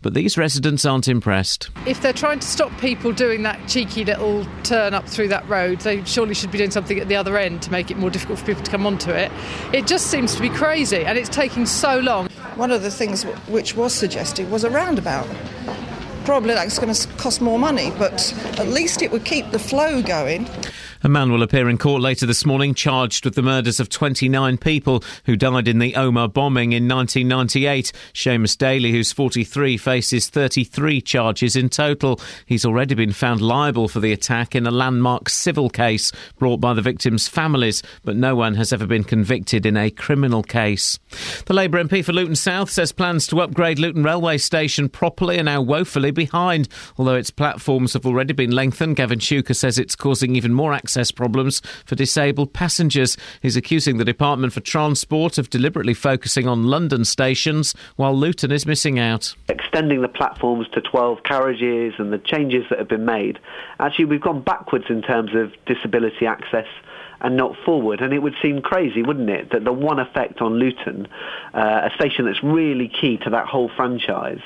but these residents aren't impressed. If they're trying to stop people doing that cheeky little turn up through that road, they surely should be doing something at the other end to make it more difficult for people to come onto it. It just seems to be crazy and it's taking so long. One of the things which was suggested was a roundabout. Probably that's going to cost more money, but at least it would keep the flow going. A man will appear in court later this morning charged with the murders of 29 people who died in the Omagh bombing in 1998. Seamus Daly, who's 43, faces 33 charges in total. He's already been found liable for the attack in a landmark civil case brought by the victims' families, but no one has ever been convicted in a criminal case. The Labour MP for Luton South says plans to upgrade Luton railway station properly are now woefully behind. Although its platforms have already been lengthened, Gavin Shuker says it's causing even more access problems for disabled passengers. He's accusing the Department for Transport of deliberately focusing on London stations while Luton is missing out. Extending the platforms to 12 carriages and the changes that have been made, actually, we've gone backwards in terms of disability access and not forward. And it would seem crazy, wouldn't it, that the one effect on Luton, uh, a station that's really key to that whole franchise,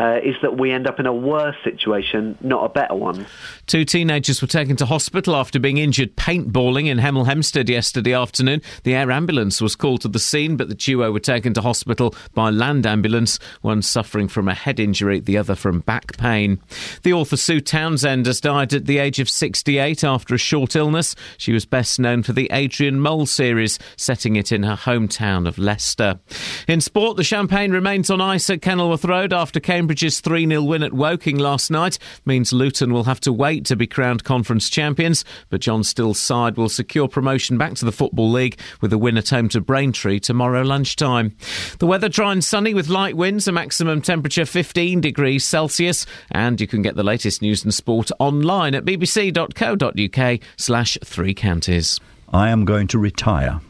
uh, is that we end up in a worse situation, not a better one. Two teenagers were taken to hospital after being injured paintballing in Hemel Hempstead yesterday afternoon. The air ambulance was called to the scene, but the duo were taken to hospital by land ambulance, one suffering from a head injury, the other from back pain. The author Sue Townsend has died at the age of 68 after a short illness. She was best known for the Adrian Mole series, setting it in her hometown of Leicester. In sport, the champagne remains on ice at Kenilworth Road after Cambridge's 3 0 win at Woking last night. Means Luton will have to wait to be crowned conference champions, but John Still's side will secure promotion back to the Football League with a win at home to Braintree tomorrow lunchtime. The weather dry and sunny with light winds, a maximum temperature 15 degrees Celsius, and you can get the latest news and sport online at bbc.co.uk slash three counties. I am going to retire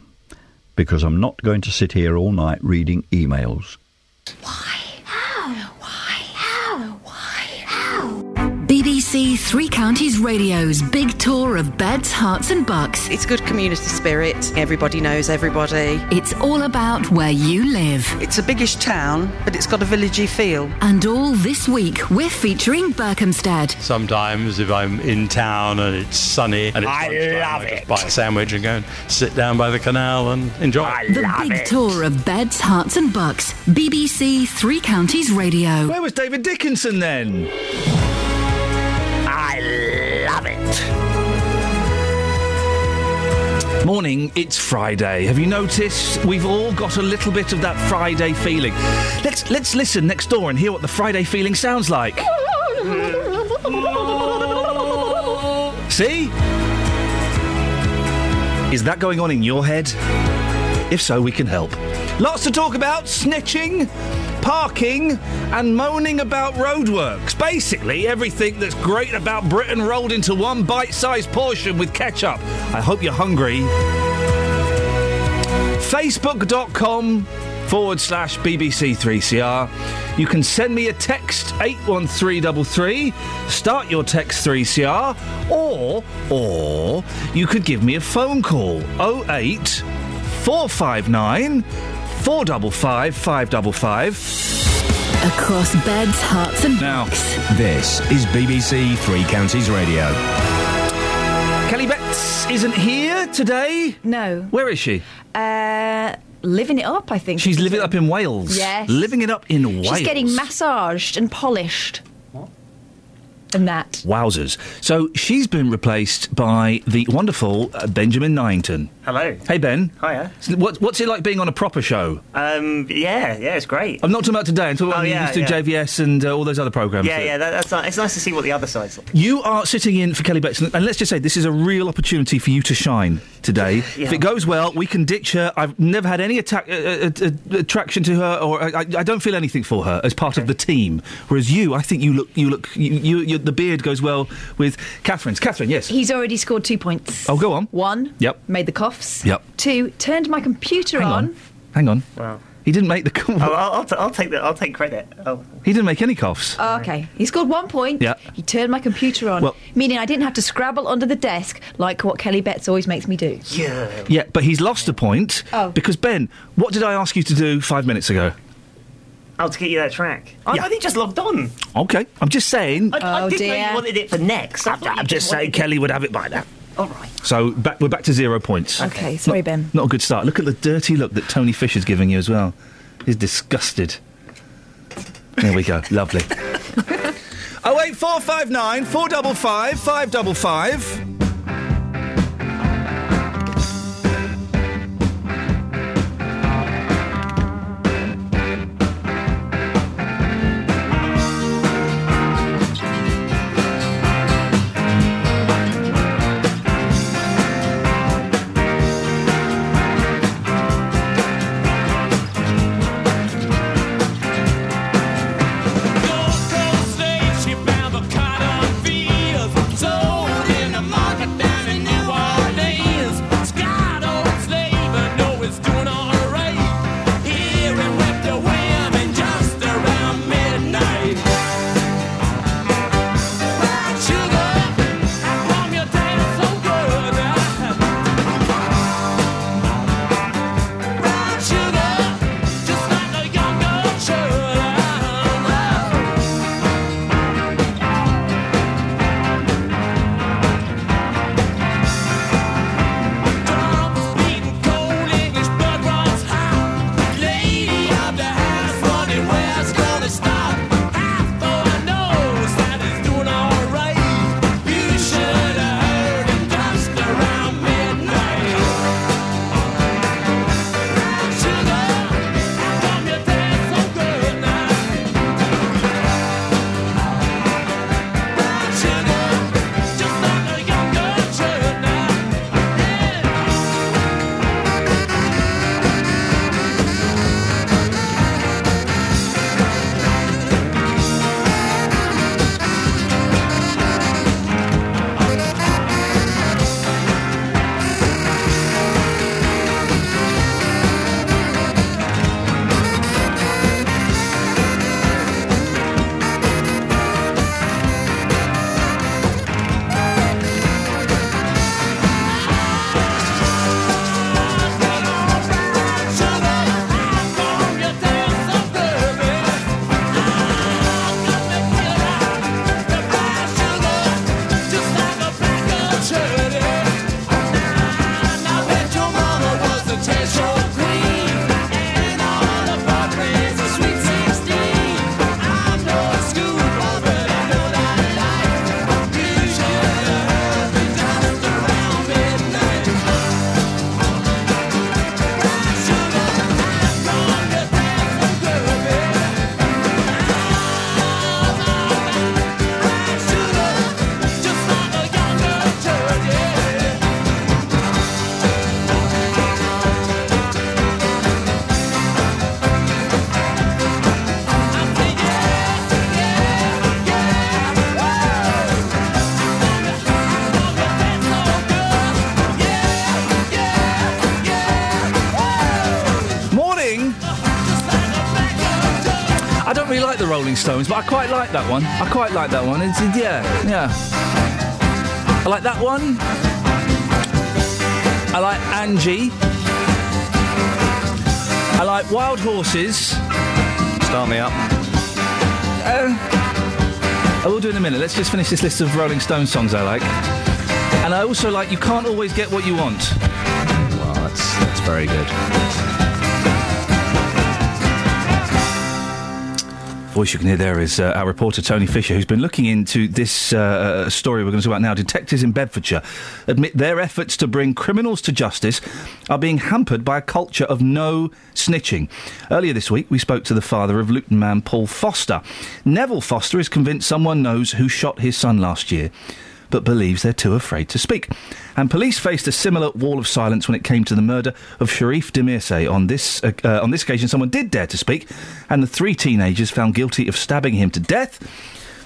because I'm not going to sit here all night reading emails. Why? Three Counties Radio's big tour of beds, Herts, and bucks. It's good community spirit. Everybody knows everybody. It's all about where you live. It's a biggish town, but it's got a villagey feel. And all this week, we're featuring Berkhamsted. Sometimes, if I'm in town and it's sunny and it's I love I it. just buy a sandwich and go and sit down by the canal and enjoy. I The love big it. tour of beds, Herts, and bucks. BBC Three Counties Radio. Where was David Dickinson then? I love it. Morning, it's Friday. Have you noticed we've all got a little bit of that Friday feeling? Let's let's listen next door and hear what the Friday feeling sounds like. See? Is that going on in your head? If so, we can help. Lots to talk about snitching, parking, and moaning about roadworks. Basically, everything that's great about Britain rolled into one bite sized portion with ketchup. I hope you're hungry. Facebook.com forward slash BBC3CR. You can send me a text 81333, start your text 3CR, or, or you could give me a phone call 08 459 455 555. Across beds, Herts, and Now, bucks. This is BBC Three Counties Radio. Kelly Betts isn't here today. No. Where is she? Uh, living it up, I think. She's living it up in Wales. Yes. Living it up in Wales. She's getting massaged and polished. And that. Wowzers. So she's been replaced by the wonderful uh, Benjamin Nyington. Hello. Hey, Ben. Hiya. So What, what's it like being on a proper show? Um, yeah, yeah, it's great. I'm not talking about today. I'm talking about Oh, when you yeah, used to yeah. JVS and uh, all those other programs. Yeah, yeah, that, that's ni- it's nice to see what the other side's like. You are sitting in for Kelly Betts, and let's just say this is a real opportunity for you to shine today. Yeah. If it goes well, we can ditch her. I've never had any attack, uh, uh, uh, attraction to her, or I, I I don't feel anything for her as part of the team. Whereas you, I think you look, you look, you, you, you, the beard goes well with Catherine's. Catherine, yes. He's already scored two points. Oh, go on. One. Yep. Made the coughs. Yep. Two. Turned my computer Hang on. on. Hang on. Wow. He didn't make the. call. Oh, I'll, I'll, t- I'll take the, I'll take credit. Oh. He didn't make any coughs. Oh, okay. He scored one point. Yeah. He turned my computer on. Well- meaning I didn't have to scrabble under the desk like what Kelly Betts always makes me do. Yeah. Yeah, but he's lost a point Oh. because Ben, what did I ask you to do five minutes ago? Oh, to get you that track. I, I think just logged on. Okay, I'm just saying. I, I Oh, didn't know dear. you wanted it for next. I thought you I'm just saying wanted Kelly would have it by now. All right. So back, we're back to zero points. Okay, okay. sorry, not, Ben. Not a good start. Look at the dirty look that Tony Fish is giving you as well. He's disgusted. There we go. Lovely. 08459 455 555. The Rolling Stones, but I quite like that one. I quite like that one. It's, it- yeah, yeah. I like that one. I like Angie. I like Wild Horses. Start me up. Uh, I will do in a minute. Let's just finish this list of Rolling Stone songs I like. And I also like You Can't Always Get What You Want. Well, that's that's very good. Voice you can hear there is uh, our reporter Tony Fisher, who's been looking into this uh, story we're going to talk about now. Detectives in Bedfordshire admit their efforts to bring criminals to justice are being hampered by a culture of no snitching. Earlier this week, we spoke to the father of Luton man Paul Foster. Neville Foster is convinced someone knows who shot his son last year. But believes they're too afraid to speak. And police faced a similar wall of silence when it came to the murder of Sharif Demirse. On this uh, uh, on this occasion, someone did dare to speak, and the three teenagers found guilty of stabbing him to death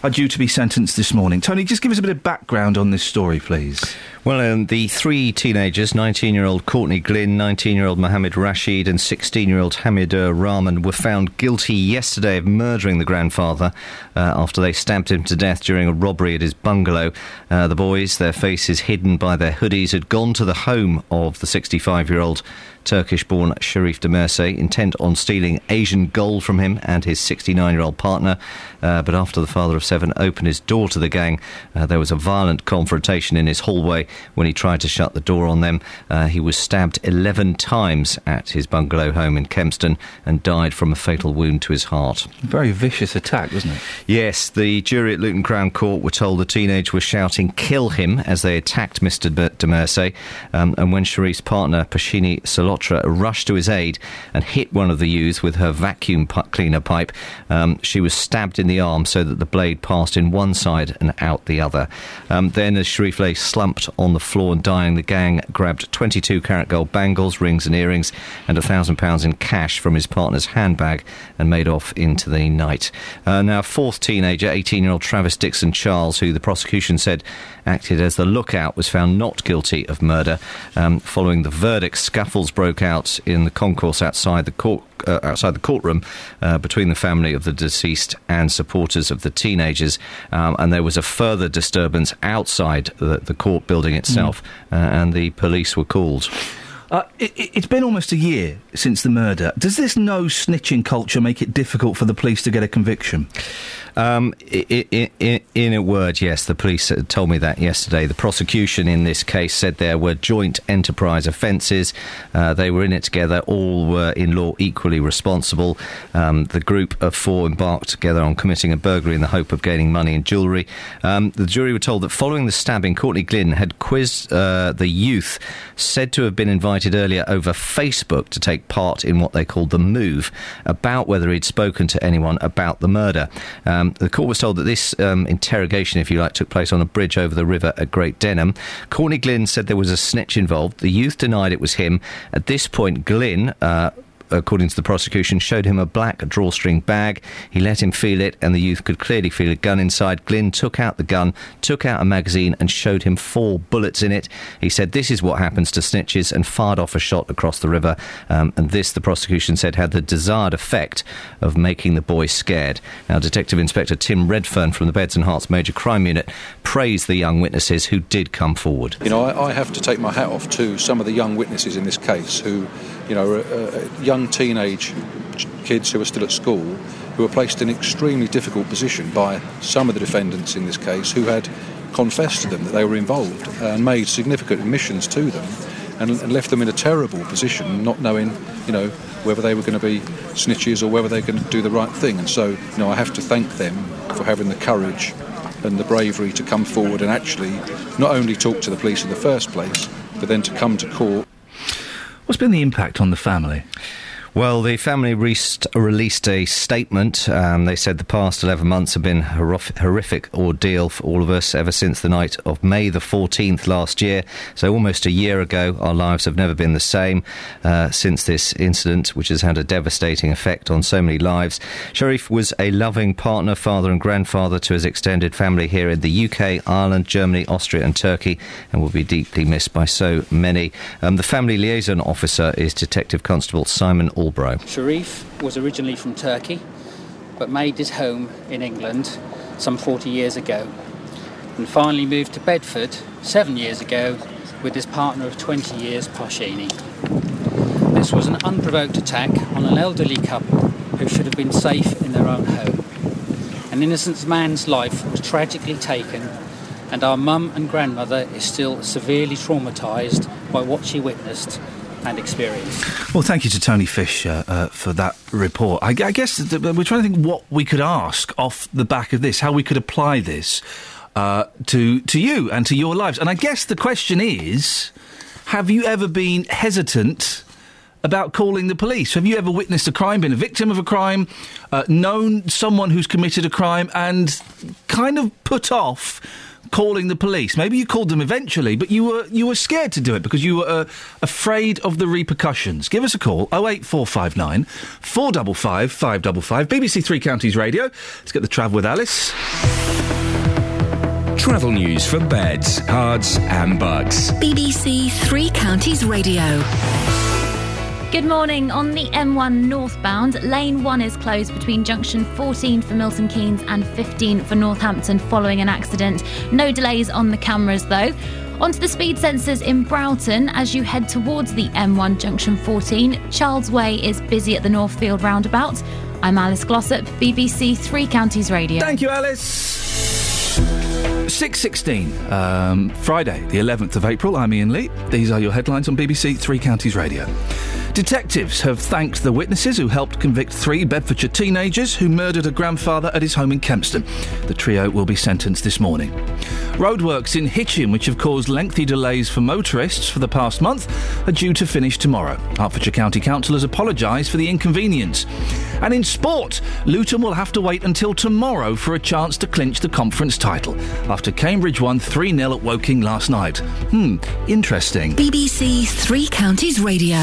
are due to be sentenced this morning. Tony, just give us a bit of background on this story, please. Well, um, the three teenagers 19 year old Courtney Glynn, 19 year old Mohammed Rashid, and 16 year old Hamidur Rahman were found guilty yesterday of murdering the grandfather uh, after they stabbed him to death during a robbery at his bungalow. Uh, the boys, their faces hidden by their hoodies, had gone to the home of the 65 year old. Turkish born Sharif Demirse, intent on stealing Asian gold from him and his 69 year old partner. Uh, but after the father of seven opened his door to the gang, uh, there was a violent confrontation in his hallway when he tried to shut the door on them. Uh, he was stabbed 11 times at his bungalow home in Kempston and died from a fatal wound to his heart. Very vicious attack, wasn't it? Yes, the jury at Luton Crown Court were told the teenage was shouting, kill him, as they attacked Mr. De- Demerse. Um, and when Sharif's partner, Pashini Salotra, rushed to his aid and hit one of the youths with her vacuum cleaner pipe, um, she was stabbed in the arm so that the blade passed in one side and out the other. Um, then, as Sharif lay slumped on the floor and dying, the gang grabbed 22 carat gold bangles, rings, and earrings, and a thousand pounds in cash from his partner's handbag and made off into the night. Uh, now, fourth teenager, 18 year old Travis Dixon Charles, who the prosecution said acted as the lookout, was found not guilty of murder. Um, following the verdict, scuffles broke out in the concourse outside the court. Uh, outside the courtroom, uh, between the family of the deceased and supporters of the teenagers, um, and there was a further disturbance outside the, the court building itself, uh, and the police were called. Uh, it, it's been almost a year since the murder. Does this no snitching culture make it difficult for the police to get a conviction? Um, i i i in a word, yes, the police uh, told me that yesterday. The prosecution in this case said there were joint enterprise offences. Uh, they were in it together, all were in law equally responsible. Um, the group of four embarked together on committing a burglary in the hope of gaining money and jewellery. Um, the jury were told that following the stabbing, Courtney Glynn had quizzed uh, the youth, said to have been invited earlier over Facebook to take part in what they called the move, about whether he'd spoken to anyone about the murder. Um, the court was told that this um, interrogation, if you like, took place on a bridge over the river at Great Denham. Courtney Glynn said there was a snitch involved. The youth denied it was him. At this point, Glynn. Uh, according to the prosecution, showed him a black drawstring bag. He let him feel it, and the youth could clearly feel a gun inside. Glynn took out the gun, took out a magazine, and showed him four bullets in it. He said, This is what happens to snitches, and fired off a shot across the river. Um, and this, the prosecution said, had the desired effect of making the boy scared. Now, Detective Inspector Tim Redfern from the Beds and Herts Major Crime Unit praised the young witnesses who did come forward. You know, I, I have to take my hat off to some of the young witnesses in this case who, you know, uh, young teenage kids who are still at school who were placed in an extremely difficult position by some of the defendants in this case who had confessed to them that they were involved and made significant admissions to them and, and left them in a terrible position, not knowing, you know, whether they were going to be snitches or whether they were going to do the right thing. And so, you know, I have to thank them for having the courage and the bravery to come forward and actually not only talk to the police in the first place, but then to come to court. What's been the impact on the family? Well, the family rest- released a statement. Um, they said the past 11 months have been a horrific, horrific ordeal for all of us ever since the night of May the 14th last year. So, almost a year ago, our lives have never been the same uh, since this incident, which has had a devastating effect on so many lives. Sharif was a loving partner, father, and grandfather to his extended family here in the UK, Ireland, Germany, Austria, and Turkey, and will be deeply missed by so many. Um, the family liaison officer is Detective Constable Simon Albro. Sharif was originally from Turkey, but made his home in England some 40 years ago, and finally moved to Bedford seven years ago with his partner of 20 years, Pashini. This was an unprovoked attack on an elderly couple who should have been safe in their own home. An innocent man's life was tragically taken, and our mum and grandmother is still severely traumatised by what she witnessed and experienced. Well, thank you to Tony Fish uh, uh, for that report. I, I guess th- we're trying to think what we could ask off the back of this, how we could apply this uh, to to you and to your lives. And I guess the question is: Have you ever been hesitant? About calling the police. Have you ever witnessed a crime, been a victim of a crime, uh, known someone who's committed a crime, and kind of put off calling the police. Maybe you called them eventually, but you were you were scared to do it because you were uh, afraid of the repercussions. Give us a call 08459 455 555 BBC Three Counties Radio. Let's get the travel with Alice. Travel news for beds, cards, and bugs. BBC Three Counties Radio. Good morning. On the M1 northbound, lane 1 is closed between junction 14 for Milton Keynes and 15 for Northampton following an accident. No delays on the cameras though. Onto the speed sensors in Broughton as you head towards the M1 junction 14. Charles Way is busy at the Northfield roundabout. I'm Alice Glossop, BBC Three Counties Radio. Thank you, Alice. 6.16, um, Friday, the 11th of April. I'm Iain Lee. These are your headlines on BBC Three Counties Radio. Detectives have thanked the witnesses who helped convict three Bedfordshire teenagers who murdered a grandfather at his home in Kempston. The trio will be sentenced this morning. Roadworks in Hitchin, which have caused lengthy delays for motorists for the past month, are due to finish tomorrow. Hertfordshire County Council has apologised for the inconvenience. And in sport, Luton will have to wait until tomorrow for a chance to clinch the conference title after Cambridge won 3 0 at Woking last night. Hmm, interesting. BBC Three Counties Radio.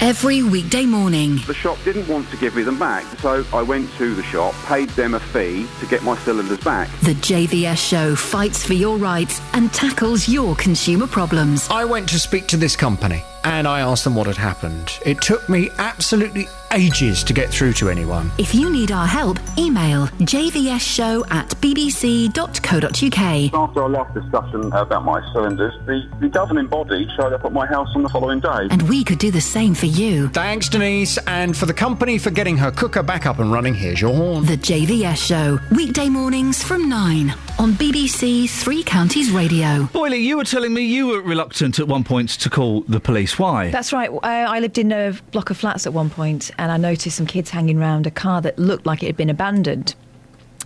Every weekday morning. The shop didn't want to give me them back, so I went to the shop, paid them a fee to get my cylinders back. The JVS show fights for your rights and tackles your consumer problems. I went to speak to this company and I asked them what had happened. It took me absolutely ages to get through to anyone. If you need our help, email jvsshow at bbc.co.uk. After our last discussion about my cylinders, the, the governing body showed up at my house on the following day. And we could do the same for you. Thanks, Denise, and for the company for getting her cooker back up and running. Here's your horn. The JVS show, weekday mornings from 9 on BBC Three Counties Radio. Boyley, you were telling me you were reluctant at one point to call the police. Why? That's right. Uh, I lived in a block of flats at one point, and I noticed some kids hanging around a car that looked like it had been abandoned.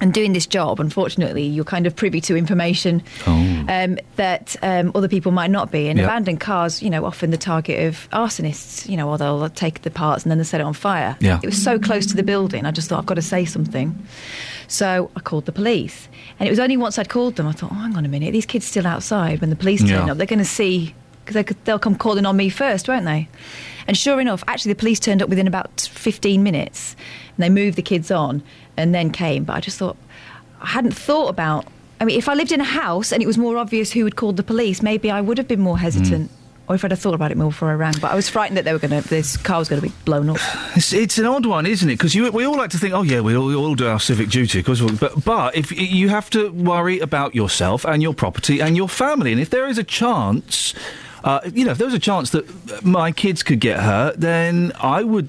And doing this job, unfortunately, you're kind of privy to information um, that um, other people might not be. And Yep. abandoned cars, you know, often the target of arsonists, you know, or they'll take the parts and then they set it on fire. Yeah. It was so close to the building, I just thought, I've got to say something. So I called the police. And it was only once I'd called them, I thought, oh, hang on a minute, these kids still outside. When the police turn Yeah. up, they're going to see, because they they'll come calling on me first, won't they? And sure enough, actually, the police turned up within about 15 minutes. And they moved the kids on and then came. But I just thought, I hadn't thought about. I mean, if I lived in a house and it was more obvious who had called the police, maybe I would have been more hesitant. Mm. Or if I'd have thought about it more before I rang. But I was frightened that they were going to, this car was going to be blown up. It's, it's an odd one, isn't it? Because we all like to think, oh yeah, we all, we all do our civic duty. 'cause but but if you have to worry about yourself and your property and your family, and if there is a chance, uh, you know, if there was a chance that my kids could get hurt, then I would.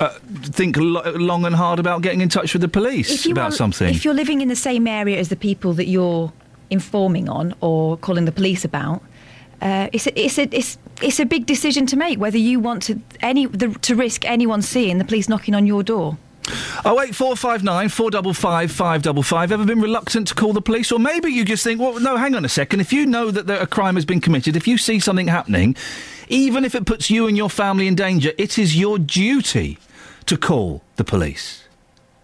Uh, think lo- long and hard about getting in touch with the police about want- something. If you're living in the same area as the people that you're informing on or calling the police about, uh, it's a, it's a it's it's a big decision to make whether you want to any the, to risk anyone seeing the police knocking on your door. Oh eight four five nine four double five five double five. Ever been reluctant to call the police, or maybe you just think, well, no, hang on a second. If you know that there, a crime has been committed, if you see something happening, even if it puts you and your family in danger, it is your duty to call the police.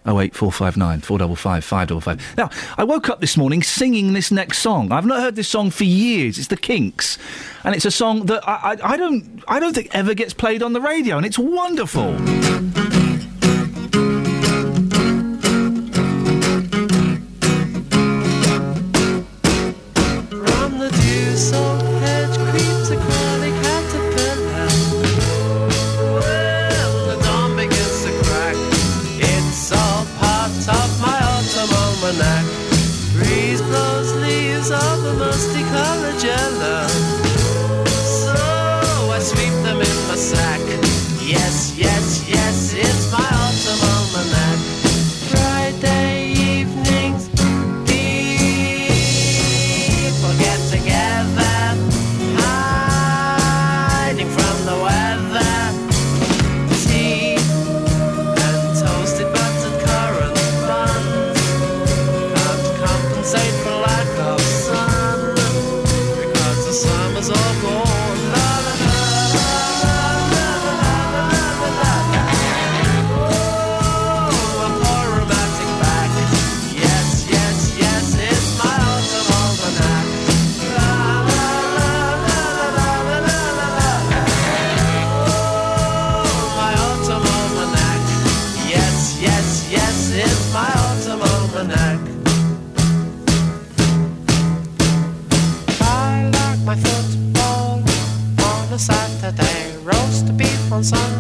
Oh eight four five nine four double five five double five. Now, I woke up this morning singing this next song. I've not heard this song for years. It's the Kinks, and it's a song that I, I, I don't I don't think ever gets played on the radio, and it's wonderful. Of a musty color yellow. Alfonso.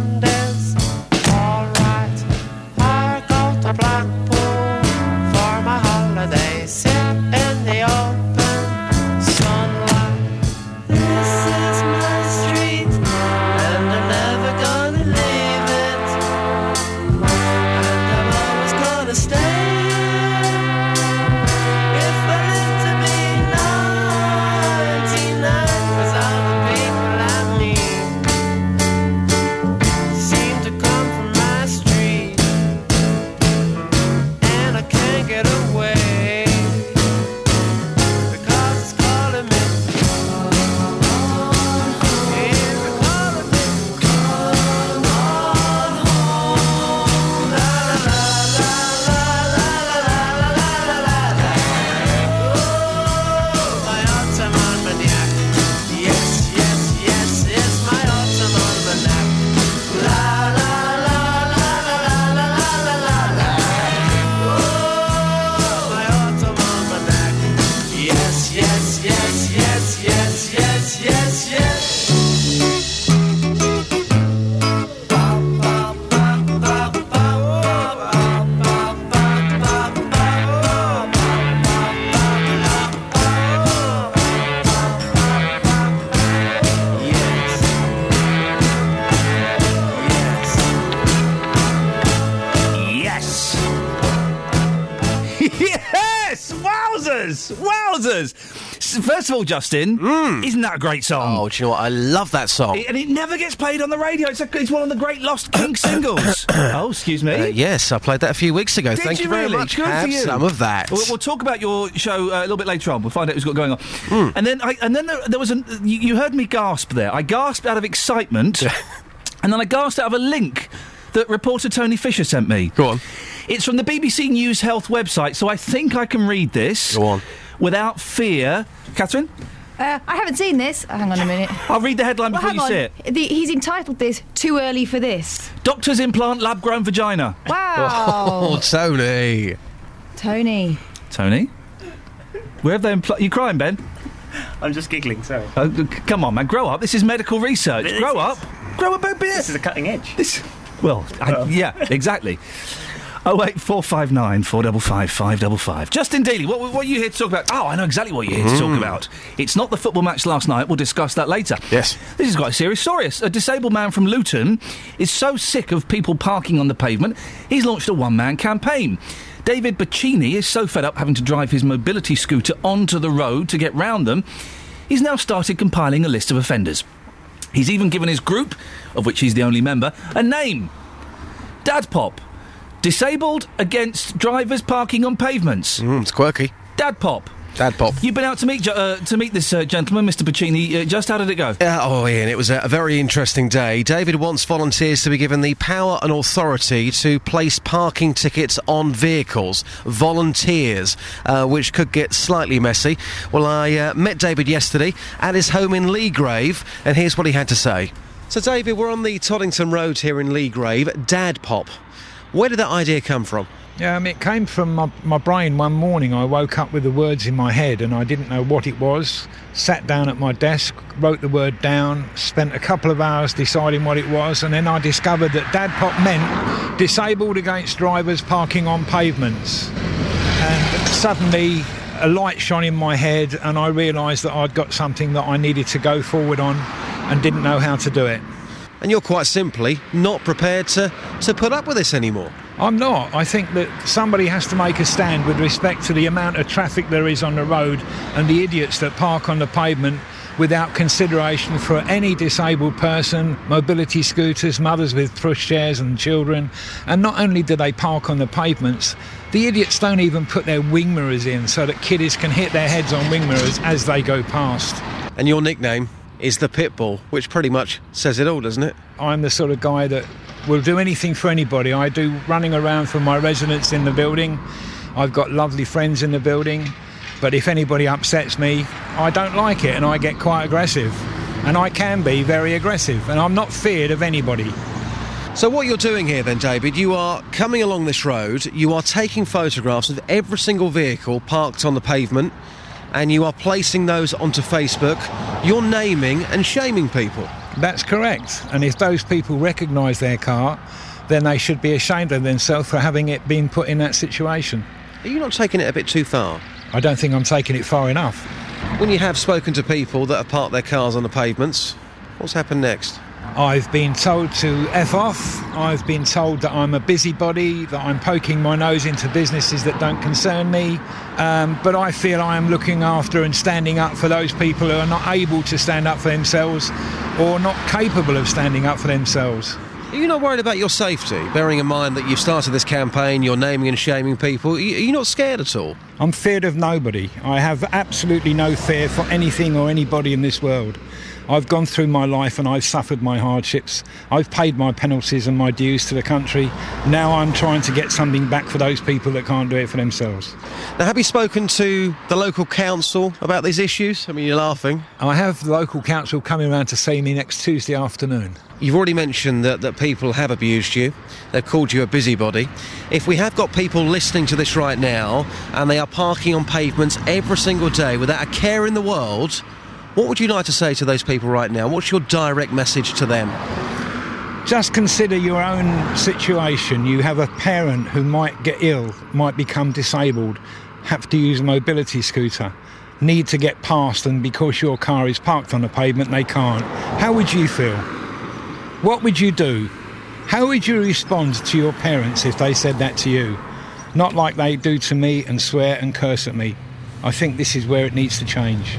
Wowzers! First of all, Justin, isn't that a great song? Oh, do you know what? I love that song. It- and it never gets played on the radio. It's, a, it's one of the great lost King singles. oh, excuse me. Uh, yes, I played that a few weeks ago. Did Thank you, very really? much. Good Have for you. some of that. We'll, we'll talk about your show uh, a little bit later on. We'll find out who's got going on. Hmm. And then, I, and then there, there was an. You, you heard me gasp there. I gasped out of excitement, and then I gasped out of a link that reporter Tony Fisher sent me. Go on. It's from the BBC News Health website, so I think I can read this. Go on. Without fear, Catherine. Uh, I haven't seen this. Hang on a minute. I'll read the headline Well, before you on. see it. The, he's entitled this "Too Early for This." Doctors implant lab-grown vagina. Wow. Oh, Tony. Tony. Tony, where have they implanted? You crying, Ben? I'm just giggling, sorry. Oh, come on, man, grow up. This is medical research. This grow is- up. Grow up a bit. This is a cutting edge. This, well, I, yeah, exactly. Oh wait, four five nine four double five five double five. Justin Daly, what, what are you here to talk about? Oh, I know exactly what you're here to talk Mm. about. It's not the football match last night. We'll discuss that later. Yes. This is quite a serious story. A disabled man from Luton is so sick of people parking on the pavement, he's launched a one-man campaign. David Bacchini is so fed up having to drive his mobility scooter onto the road to get round them, he's now started compiling a list of offenders. He's even given his group, of which he's the only member, a name. Dad Pop. Disabled against drivers parking on pavements. Mm, it's quirky. Dad Pop. Dad Pop. You've been out to meet uh, to meet this uh, gentleman, Mr. Pacini. Uh, just how did it go? Oh, Iain, it was a, a very interesting day. David wants volunteers to be given the power and authority to place parking tickets on vehicles. Volunteers, uh, which could get slightly messy. Well, I uh, met David yesterday at his home in Leagrave, and here's what he had to say. So, David, we're on the Toddington Road here in Leagrave. Dad Pop. Where did that idea come from? Um, it came from my, my brain one morning. I woke up with the words in my head and I didn't know what it was. Sat down at my desk, wrote the word down, spent a couple of hours deciding what it was, and then I discovered that Dad Pop meant disabled against drivers parking on pavements. And suddenly a light shone in my head and I realised that I'd got something that I needed to go forward on and didn't know how to do it. And you're quite simply not prepared to, to put up with this anymore. I'm not. I think that somebody has to make a stand with respect to the amount of traffic there is on the road and the idiots that park on the pavement without consideration for any disabled person, mobility scooters, mothers with pushchairs and children. And not only do they park on the pavements, the idiots don't even put their wing mirrors in so that kiddies can hit their heads on wing mirrors as they go past. And your nickname is the Pitbull, which pretty much says it all, doesn't it? I'm the sort of guy that will do anything for anybody. I do running around for my residents in the building. I've got lovely friends in the building. But if anybody upsets me, I don't like it and I get quite aggressive. And I can be very aggressive and I'm not feared of anybody. So what you're doing here then, David, you are coming along this road, you are taking photographs of every single vehicle parked on the pavement, and you are placing those onto Facebook. You're naming and shaming people. That's correct. And if those people recognise their car, then they should be ashamed of themselves for having it been put in that situation. Are you not taking it a bit too far? I don't think I'm taking it far enough. When you have spoken to people that have parked their cars on the pavements, what's happened next? I've been told to F off. I've been told that I'm a busybody, that I'm poking my nose into businesses that don't concern me. Um, but I feel I am looking after and standing up for those people who are not able to stand up for themselves or not capable of standing up for themselves. Are you not worried about your safety, bearing in mind that you've started this campaign, you're naming and shaming people? Are you are you not scared at all? I'm feared of nobody. I have absolutely no fear for anything or anybody in this world. I've gone through my life and I've suffered my hardships. I've paid my penalties and my dues to the country. Now I'm trying to get something back for those people that can't do it for themselves. Now, have you spoken to the local council about these issues? I mean, you're laughing. I have the local council coming around to see me next Tuesday afternoon. You've already mentioned that, that people have abused you. They've called you a busybody. If we have got people listening to this right now and they are parking on pavements every single day without a care in the world, what would you like to say to those people right now? What's your direct message to them? Just consider your own situation. You have a parent who might get ill, might become disabled, have to use a mobility scooter, need to get past, and because your car is parked on the pavement, they can't. How would you feel? What would you do? How would you respond to your parents if they said that to you? Not like they do to me and swear and curse at me. I think this is where it needs to change.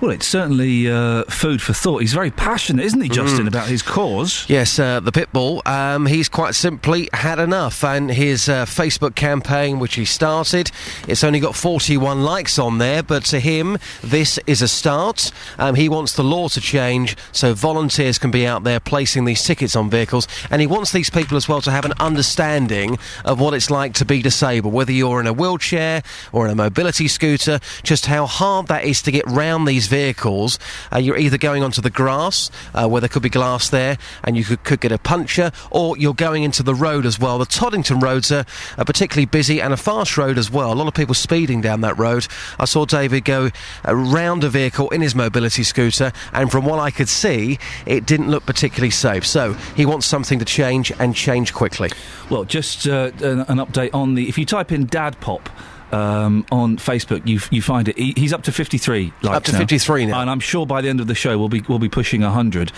Well, it's certainly uh, food for thought. He's very passionate, isn't he, Justin, Mm. about his cause? Yes, uh, the Pitbull. Um, he's quite simply had enough, and his uh, Facebook campaign, which he started, it's only got 41 likes on there. But to him, this is a start. Um, he wants the law to change so volunteers can be out there placing these tickets on vehicles, and he wants these people as well to have an understanding of what it's like to be disabled, whether you're in a wheelchair or in a mobility scooter, just how hard that is to get round these vehicles. Uh, you're either going onto the grass, uh, where there could be glass there, and you could, could get a puncture, or you're going into the road as well. The Toddington roads are, are particularly busy and a fast road as well. A lot of people speeding down that road. I saw David go around a vehicle in his mobility scooter, and from what I could see, it didn't look particularly safe. So he wants something to change and change quickly. Well, just uh, an, an update on the. If you type in Dad Pop. Um, on Facebook, you you find it. He, he's up to fifty three. Up to 53 now. and I'm sure by the end of the show we'll be we'll be pushing hundred.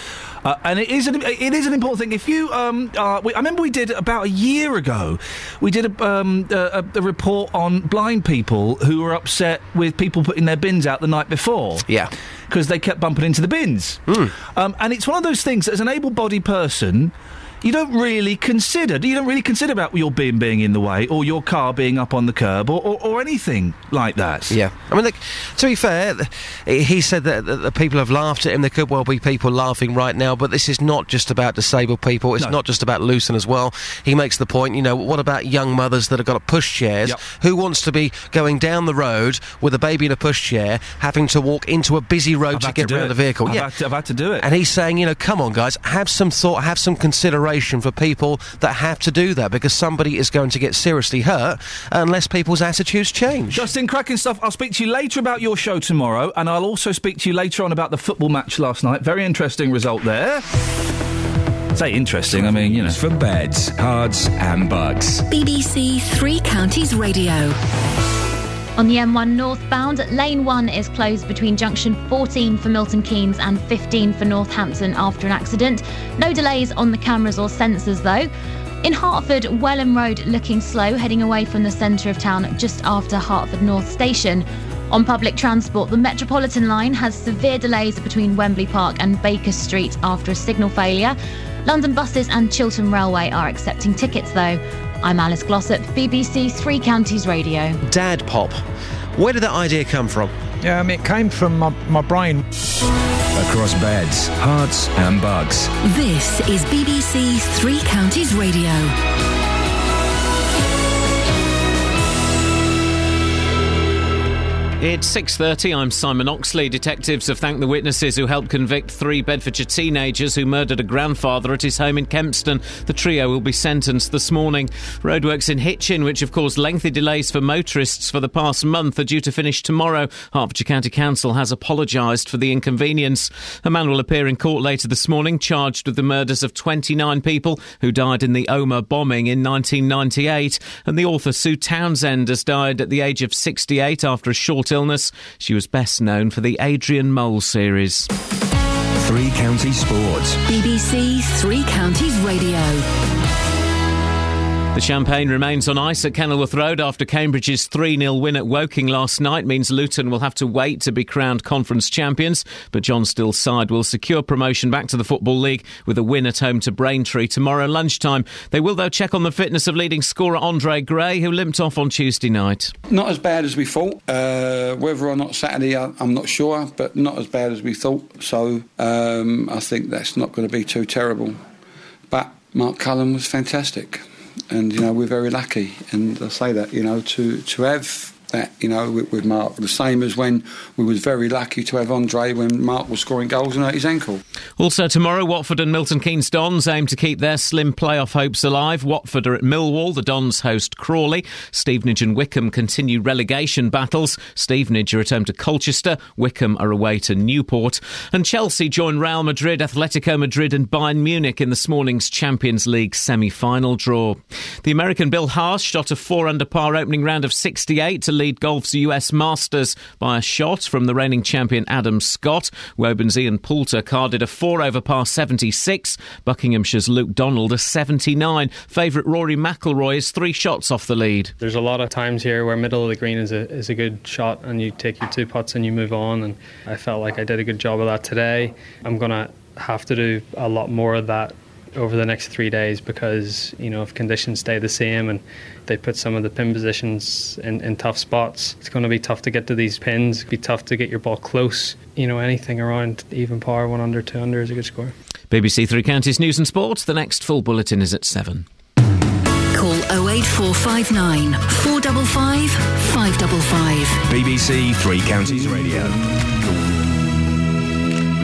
Uh, and it is an, it is an important thing. If you, um, uh, we, I remember we did about a year ago, we did a, um, a, a report on blind people who were upset with people putting their bins out the night before. Yeah. because they kept bumping into the bins. Um, and it's one of those things that as an able-bodied person. You don't really consider. You don't really consider about your bin being in the way, or your car being up on the curb, or, or, or anything like that. Yeah, I mean, look, to be fair, he said that, that the people have laughed at him. There could well be people laughing right now, but this is not just about disabled people. It's not just about Luton as well. He makes the point, you know, what about young mothers that have got pushchairs? Who wants to be going down the road with a baby in a pushchair, having to walk into a busy road I've to to get do around it. the vehicle? I've yeah, had to- I've had to do it. And he's saying, you know, come on, guys, have some thought, have some consideration for people that have to do that because somebody is going to get seriously hurt unless people's attitudes change. Justin, cracking stuff. I'll speak to you later about your show tomorrow, and I'll also speak to you later on about the football match last night. Very interesting result there. Say interesting, I mean, you know. For beds, cards, and bugs. BBC Three Counties Radio. On the M1 northbound, lane 1 is closed between junction 14 for Milton Keynes and 15 for Northampton after an accident. No delays on the cameras or sensors though. In Hertford, Welham Road looking slow, heading away from the centre of town just after Hertford North Station. On public transport, the Metropolitan line has severe delays between Wembley Park and Baker Street after a signal failure. London buses and Chiltern Railway are accepting tickets though. I'm Alice Glossop, BBC Three Counties Radio. Dad pop. Where did that idea come from? Yeah, it came from my, my brain. Across beds, Herts, and bugs. This is BBC Three Counties Radio. It's 6:30. I'm Simon Oxley. Detectives have thanked the witnesses who helped convict three Bedfordshire teenagers who murdered a grandfather at his home in Kempston. The trio will be sentenced this morning. Roadworks in Hitchin, which have caused lengthy delays for motorists for the past month, are due to finish tomorrow. Hertfordshire County Council has apologised for the inconvenience. A man will appear in court later this morning, charged with the murders of 29 people who died in the Omagh bombing in 1998. And the author Sue Townsend has died at the age of 68 after a short illness. She was best known for the Adrian Mole series. Three Counties Sports. BBC Three Counties Radio. The champagne remains on ice at Kenilworth Road after Cambridge's 3 0 win at Woking last night means Luton will have to wait to be crowned conference champions. But John Still's side will secure promotion back to the Football League with a win at home to Braintree tomorrow lunchtime. They will, though, check on the fitness of leading scorer Andre Gray, who limped off on Tuesday night. Not as bad as we thought. Uh, whether or not Saturday, I'm not sure, but not as bad as we thought. So um, I think that's not going to be too terrible. But Mark Cullen was fantastic, and you know we're very lucky. And I say that you know to to have that you know with, with Mark, the same as when we was very lucky to have Andre when Mark was scoring goals and hurt his ankle. Also tomorrow, Watford and Milton Keynes Dons aim to keep their slim playoff hopes alive. Watford are at Millwall, the Dons host Crawley. Stevenage and Wycombe continue relegation battles. Stevenage are at home to Colchester, Wycombe are away to Newport. And Chelsea join Real Madrid, Atletico Madrid and Bayern Munich in this morning's Champions League semi-final draw. The American Bill Haas shot a four under par opening round of 68 to lead golf's US Masters by a shot from the reigning champion Adam Scott. Woburn's Ian Poulter carded a four over par 76. Buckinghamshire's Luke Donald a 79. Favourite Rory McIlroy is three shots off the lead. There's a lot of times here where middle of the green is a is a good shot, and you take your two putts and you move on. And I felt like I did a good job of that today. I'm gonna have to do a lot more of that over the next three days because you know if conditions stay the same and they put some of the pin positions in, in tough spots, it's going to be tough to get to these pins. It'll be tough to get your ball close. You know anything around even par, one under, two under is a good score. BBC Three Counties News and Sports. The next full bulletin is at 7. Call 08459 455 555. BBC Three Counties Radio.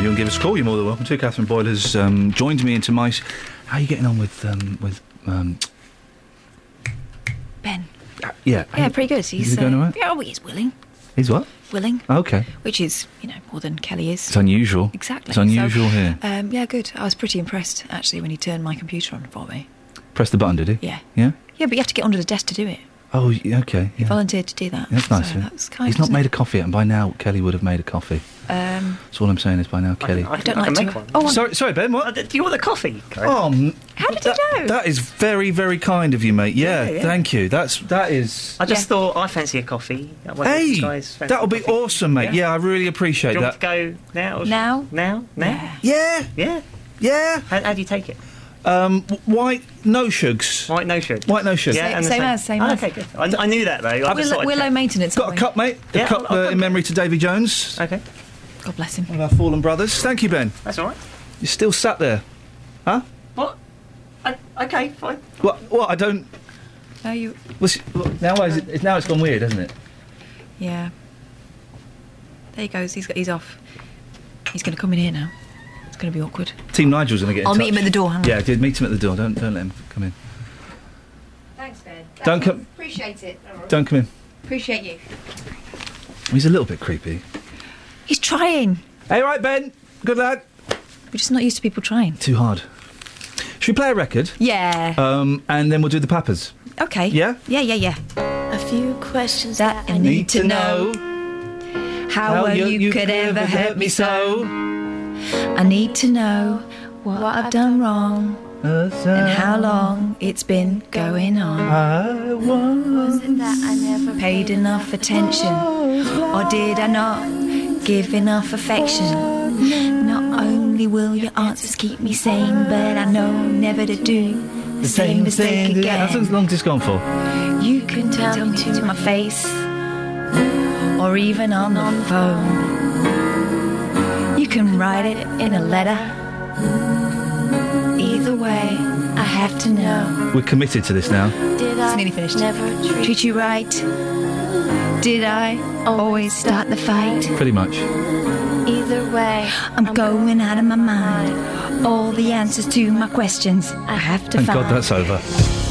You can give us a call. You're more than welcome to. Catherine Boyle has um, joined me into my. How are you getting on with um, with? Um, Ben. uh, yeah. Yeah, pretty good. He's, going uh, all right? yeah, oh, he's willing. He's what? Willing. Okay. Which is, you know, more than Kelly is. It's unusual. Exactly. It's unusual So, here. Um, yeah, good. I was pretty impressed actually when he turned my computer on for me. Press the button, did he? Yeah. Yeah. Yeah, but you have to get under the desk to do it. Oh, yeah, okay. He Yeah. volunteered to do that. That's nice. So of him. that's kind. He's not isn't made a coffee and by now Kelly would have made a coffee. it? Um, So all I'm saying is by now Kelly. I don't like to. Oh, I'm- sorry, sorry, Ben. What? Do you want the coffee? Oh, m- how did you know? that is very, very kind of you, mate. Yeah, Yeah, yeah. thank you. That's that is. I just thought I fancy a coffee. I wonder if Hey, you guys fancy that'll be coffee. awesome, mate. Yeah, I really appreciate Do you want that. to go now? Or Now? Now? Now? Yeah. Yeah. Yeah. How, how do you take it? Um, white no shugs. White no sugar. White no sugar. Yeah, Same- and the same as, same oh, as. Okay, good. I, I knew that though. I just we're, thought I'd we're low maintenance. Got a aren't cup, mate. A Yeah, cup I'll- I'll uh, in memory to Davy Jones. Okay. God bless him. One of our fallen brothers. Thank you, Ben. That's all right. You're still sat there. Huh? What? I, okay, fine. What? What? I don't. No, you. What's, what, now, is it, now it's gone weird, hasn't it? Yeah. There he goes. He's he's off. He's going to come in here now. It's going to be awkward. Team Nigel's going to get. in I'll meet him touch. at the door, hang. Yeah, did meet him at the door. Don't don't let him come in. Thanks, Ben. Don't come- Appreciate it. Don't come in. Appreciate you. He's a little bit creepy. He's trying. Hey, right, Ben. Good lad. We're just not used to people trying. Too hard. Should we play a record? Yeah. Um, and then we'll do the Pappers. okay. yeah? Yeah, yeah, yeah. A few questions That I need to know. How, well you, could ever hurt me so. I need to know what I've done wrong and how long it's been going on. I Was it that I never Paid enough attention, or did I not give enough affection? Not only will your answers keep me sane, but I know never to do the same mistake How again. long has gone for? You can tell me to my face, or even on the phone. You can write it in a letter. Either way, I have to know. We're committed to this now. did It's nearly finished. never treat Treat you right, Did I always start the fight? Pretty much. Either way, I'm going out of my mind. All the answers to my questions I have to Thank find. God that's over.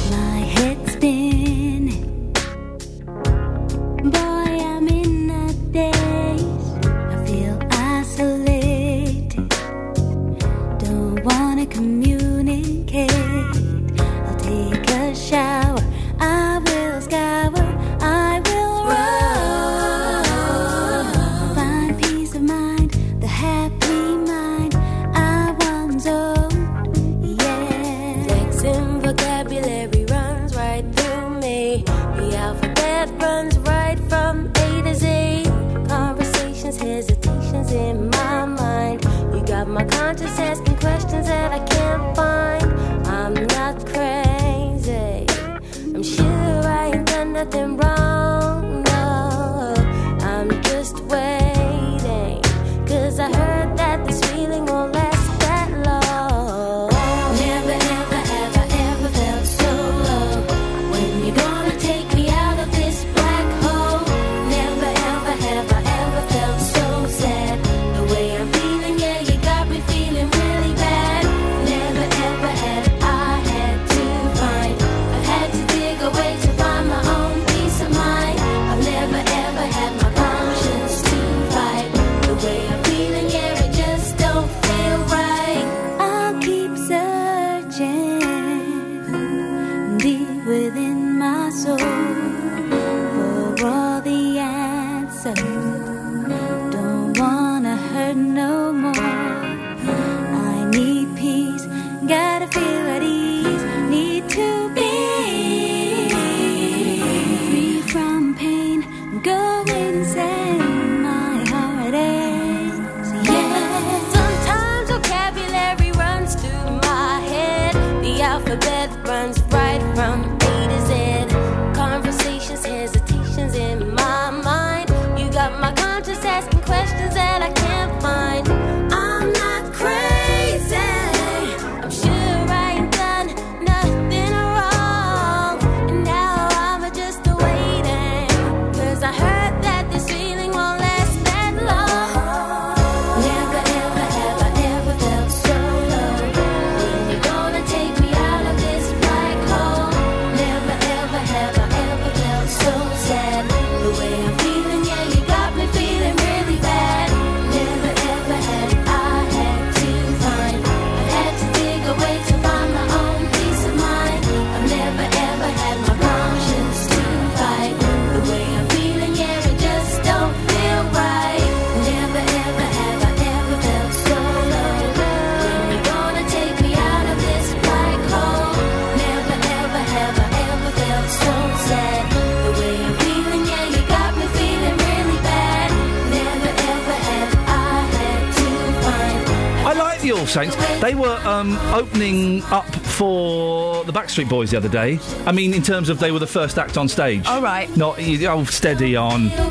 Um, opening up for the Backstreet Boys the other day. I mean, in terms of they were the first act on stage. All right. Not oh, steady on. Tell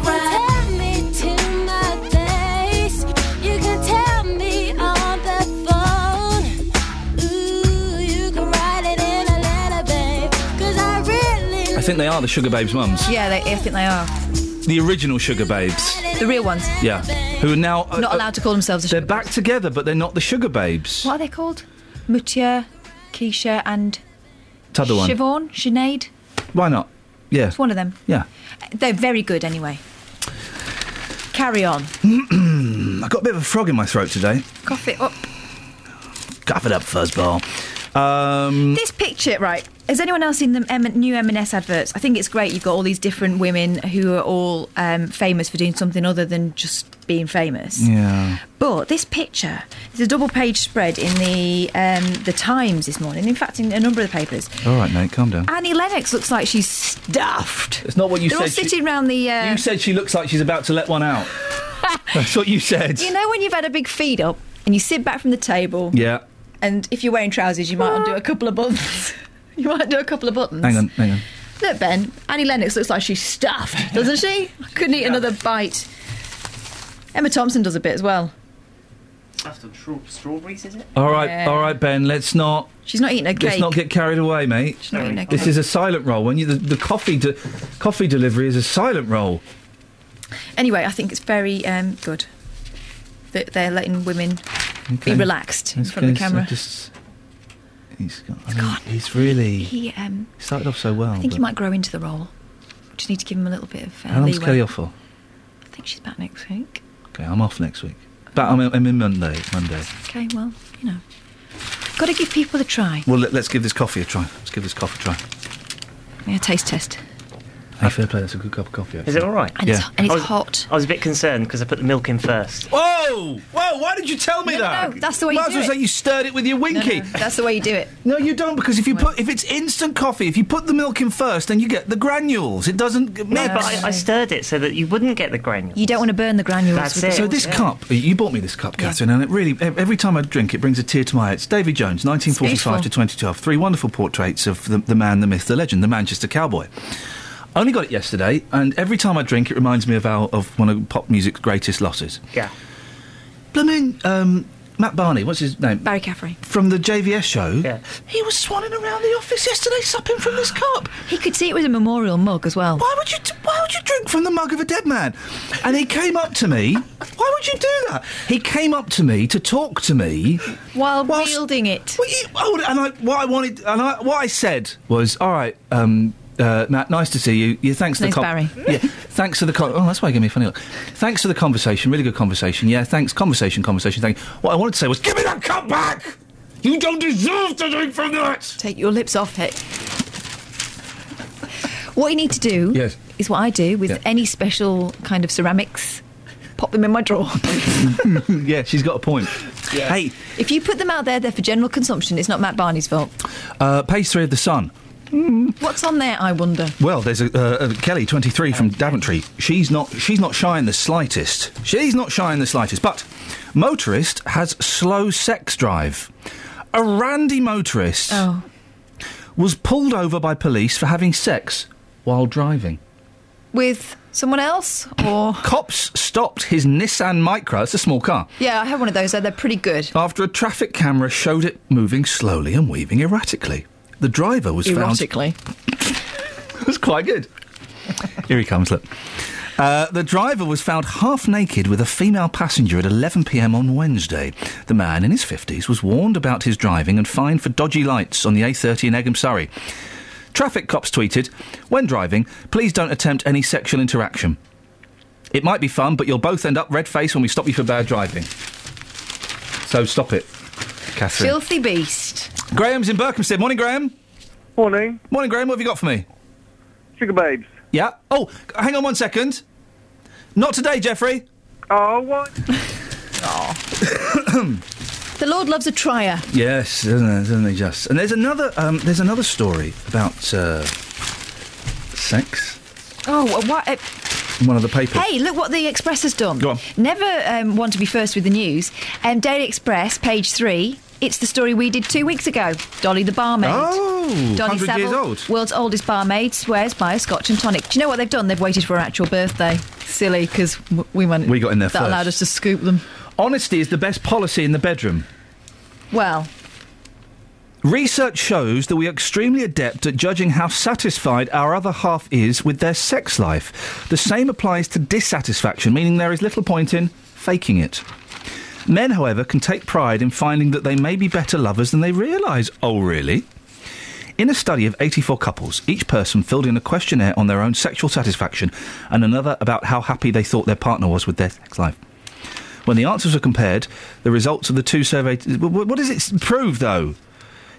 me to my face. You can tell me on the phone. Ooh, you can write it in a letter, babe. 'Cause I think they are the Sugababes mums. Yeah, they, I think they are. The original Sugababes. The real ones. Yeah. Who are now. uh, Not uh, allowed to call themselves a They're back together, but they're not the Sugababes. What are they called? Mutya, Keisha, and T'other one. Siobhan? Sinead? Why not? Yeah. It's one of them. Yeah. They're very good anyway. Carry on. I got a bit of a frog in my throat today. Cough it up. Cough it up, fuzzball. Um, This picture, right? Has anyone else seen the M- new M&S adverts? I think it's great. You've got all these different women who are all um, famous for doing something other than just being famous. yeah. But this picture, there's a double page spread in the um, the Times this morning. In fact, in a number of the papers. All right, Nate, calm down. Annie Lennox looks like she's stuffed. It's not what you They're all said. she- sitting around the. Uh, You said she looks like she's about to let one out. That's what you said. You know when you've had a big feed up and you sit back from the table, Yeah. and if you're wearing trousers, you might undo a couple of buttons. you might do a couple of buttons. Hang on, hang on. Look, Ben, Annie Lennox looks like she's stuffed, doesn't she? I couldn't eat another bite. Emma Thompson does a bit as well. That's on straw- strawberries, is it? All right, Yeah. all right, Ben. Let's not. She's not eating a Let's cake. not get carried away, mate. She's not eating a This cake. is a silent roll. When you the, the coffee de- coffee delivery is a silent roll. Anyway, I think it's very um, good that they're letting women Okay. be relaxed in front of the good. camera. So just- he's got. I mean, he's really. He, um, started off so well. I think he might grow into the role. Just need to give him a little bit of uh, How long's leeway. Kelly off for? I think she's back next week. Okay, I'm off next week. But I'm, I'm in Monday. Monday. Okay, well, you know, got to give people a try. Well, let, us give this coffee a try. Let's give this coffee a try. Yeah, taste test. Hey, feel play. That's a good cup of coffee. Is it all right? And it's- yeah. and it's I was, hot. I was a bit concerned because I put the milk in first. Whoa! Whoa! Why did you tell me No, no, that? no, that's the way Might you as do well it. say you stirred it with your No, winky. no, that's the way you do it. No, you don't, because if you put if it's instant coffee, if you put the milk in first, then you get the granules. It doesn't. No, but I, I stirred it so that you wouldn't get the granules. You don't want to burn the granules. That's it. So this milk. cup, you bought me this cup, Catherine, and it really, every time I drink, it brings a tear to my eye. It's Davy Jones, 1945 to beautiful. 2012. Three wonderful portraits of the, the man, the myth, the legend, the Manchester cowboy. I only got it yesterday, and every time I drink, it reminds me of our, of one of pop music's greatest losses. Yeah. Blooming um, Matt Barney, what's his name? Barry Caffrey. From the JVS show. Yeah. He was swanning around the office yesterday, supping from this cup. He could see it was a memorial mug as well. Why would you? T- why would you drink from the mug of a dead man? And he came up to me. Why would you do that? He came up to me to talk to me. While Whilst- wielding it. Well, you, oh, and I, what I wanted, and I, what I said was, all right, um, uh, Matt, nice to see you. Yeah, thanks for the Name's con- Barry. Yeah, thanks for the con- oh, that's why you gave me a funny look. Thanks for the conversation, really good conversation. Yeah, thanks, conversation, conversation. Thank. What I wanted to say was, give me that cup back. You don't deserve to drink from that. Take your lips off it. What you need to do Yes. is what I do with Yeah. any special kind of ceramics. Pop them in my drawer. yeah, she's got a point. Hey, if you put them out there, they're for general consumption. It's not Matt Barney's fault. uh, page three of the Sun. What's on there? I wonder. Well, there's a, uh, a Kelly, 23 from Daventry. She's not. She's not shy in the slightest. She's not shy in the slightest. But motorist has slow sex drive. A randy motorist Oh, was pulled over by police for having sex while driving. with someone else or? Cops stopped his Nissan Micra. It's a small car. Yeah, I have one of those. They're pretty good. After a traffic camera showed it moving slowly and weaving erratically. The driver was found. Erotically. That's quite good. Here he comes, look. Uh, the driver was found half naked with a female passenger at 11 pm on Wednesday. The man in his 50s was warned about his driving and fined for dodgy lights on the A30 in Egham, Surrey. Traffic cops tweeted, When driving, please don't attempt any sexual interaction. It might be fun, but you'll both end up red faced when we stop you for bad driving. So stop it, Catherine. Filthy beast. Graham's in Berkhamsted. Morning, Graham. Morning. Morning, Graham. What have you got for me? Sugababes. Yeah. Oh, hang on one second. Not today, Jeffrey. Oh, what? The Lord loves a trier. Yes, doesn't, it, doesn't he just? And there's another. Um, there's another story about uh, sex. Oh, wha- what? Uh, in One of the papers. Hey, look what the Express has done. Go on. Never um, want to be first with the news. Um, Daily Express, page three. It's the story we did two weeks ago. Dolly the barmaid. Oh, Dolly 100 years old. world's oldest barmaid, swears by a Scotch and tonic. Do you know what they've done? They've waited for her actual birthday. Silly, because we went. We got in there That first. allowed us to scoop them. Honesty is the best policy in the bedroom. Well, Research shows that we are extremely adept at judging how satisfied our other half is with their sex life. The same applies to dissatisfaction, meaning there is little point in faking it. Men, however, can take pride in finding that they may be better lovers than they realise. Oh, really? In a study of 84 couples, each person filled in a questionnaire on their own sexual satisfaction and another about how happy they thought their partner was with their sex life. When the answers were compared, the results of the two surveys. wh- wh- What does it prove, though?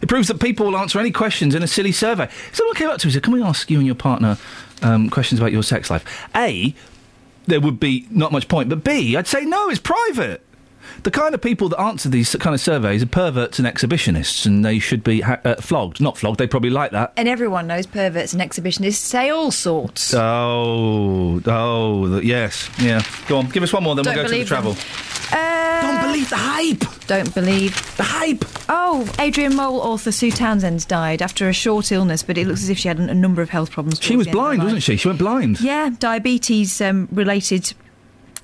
It proves that people will answer any questions in a silly survey. Someone came up to me and said, Can we ask you and your partner um, questions about your sex life? A, there would be not much point, but B, I'd say no, it's private. The kind of people that answer these kind of surveys are perverts and exhibitionists, and they should be ha- uh, flogged. Not flogged, they probably like that. and everyone knows perverts and exhibitionists say all sorts. Oh, oh, the, yes, yeah. Go on, give us one more, then Don't we'll go to the travel. Uh, Don't believe the hype. Don't believe the hype. Oh, Adrian Mole author Sue Townsend's died after a short illness, but it looks as if she had a number of health problems. She was blind, wasn't she? She went blind. Yeah, diabetes um, related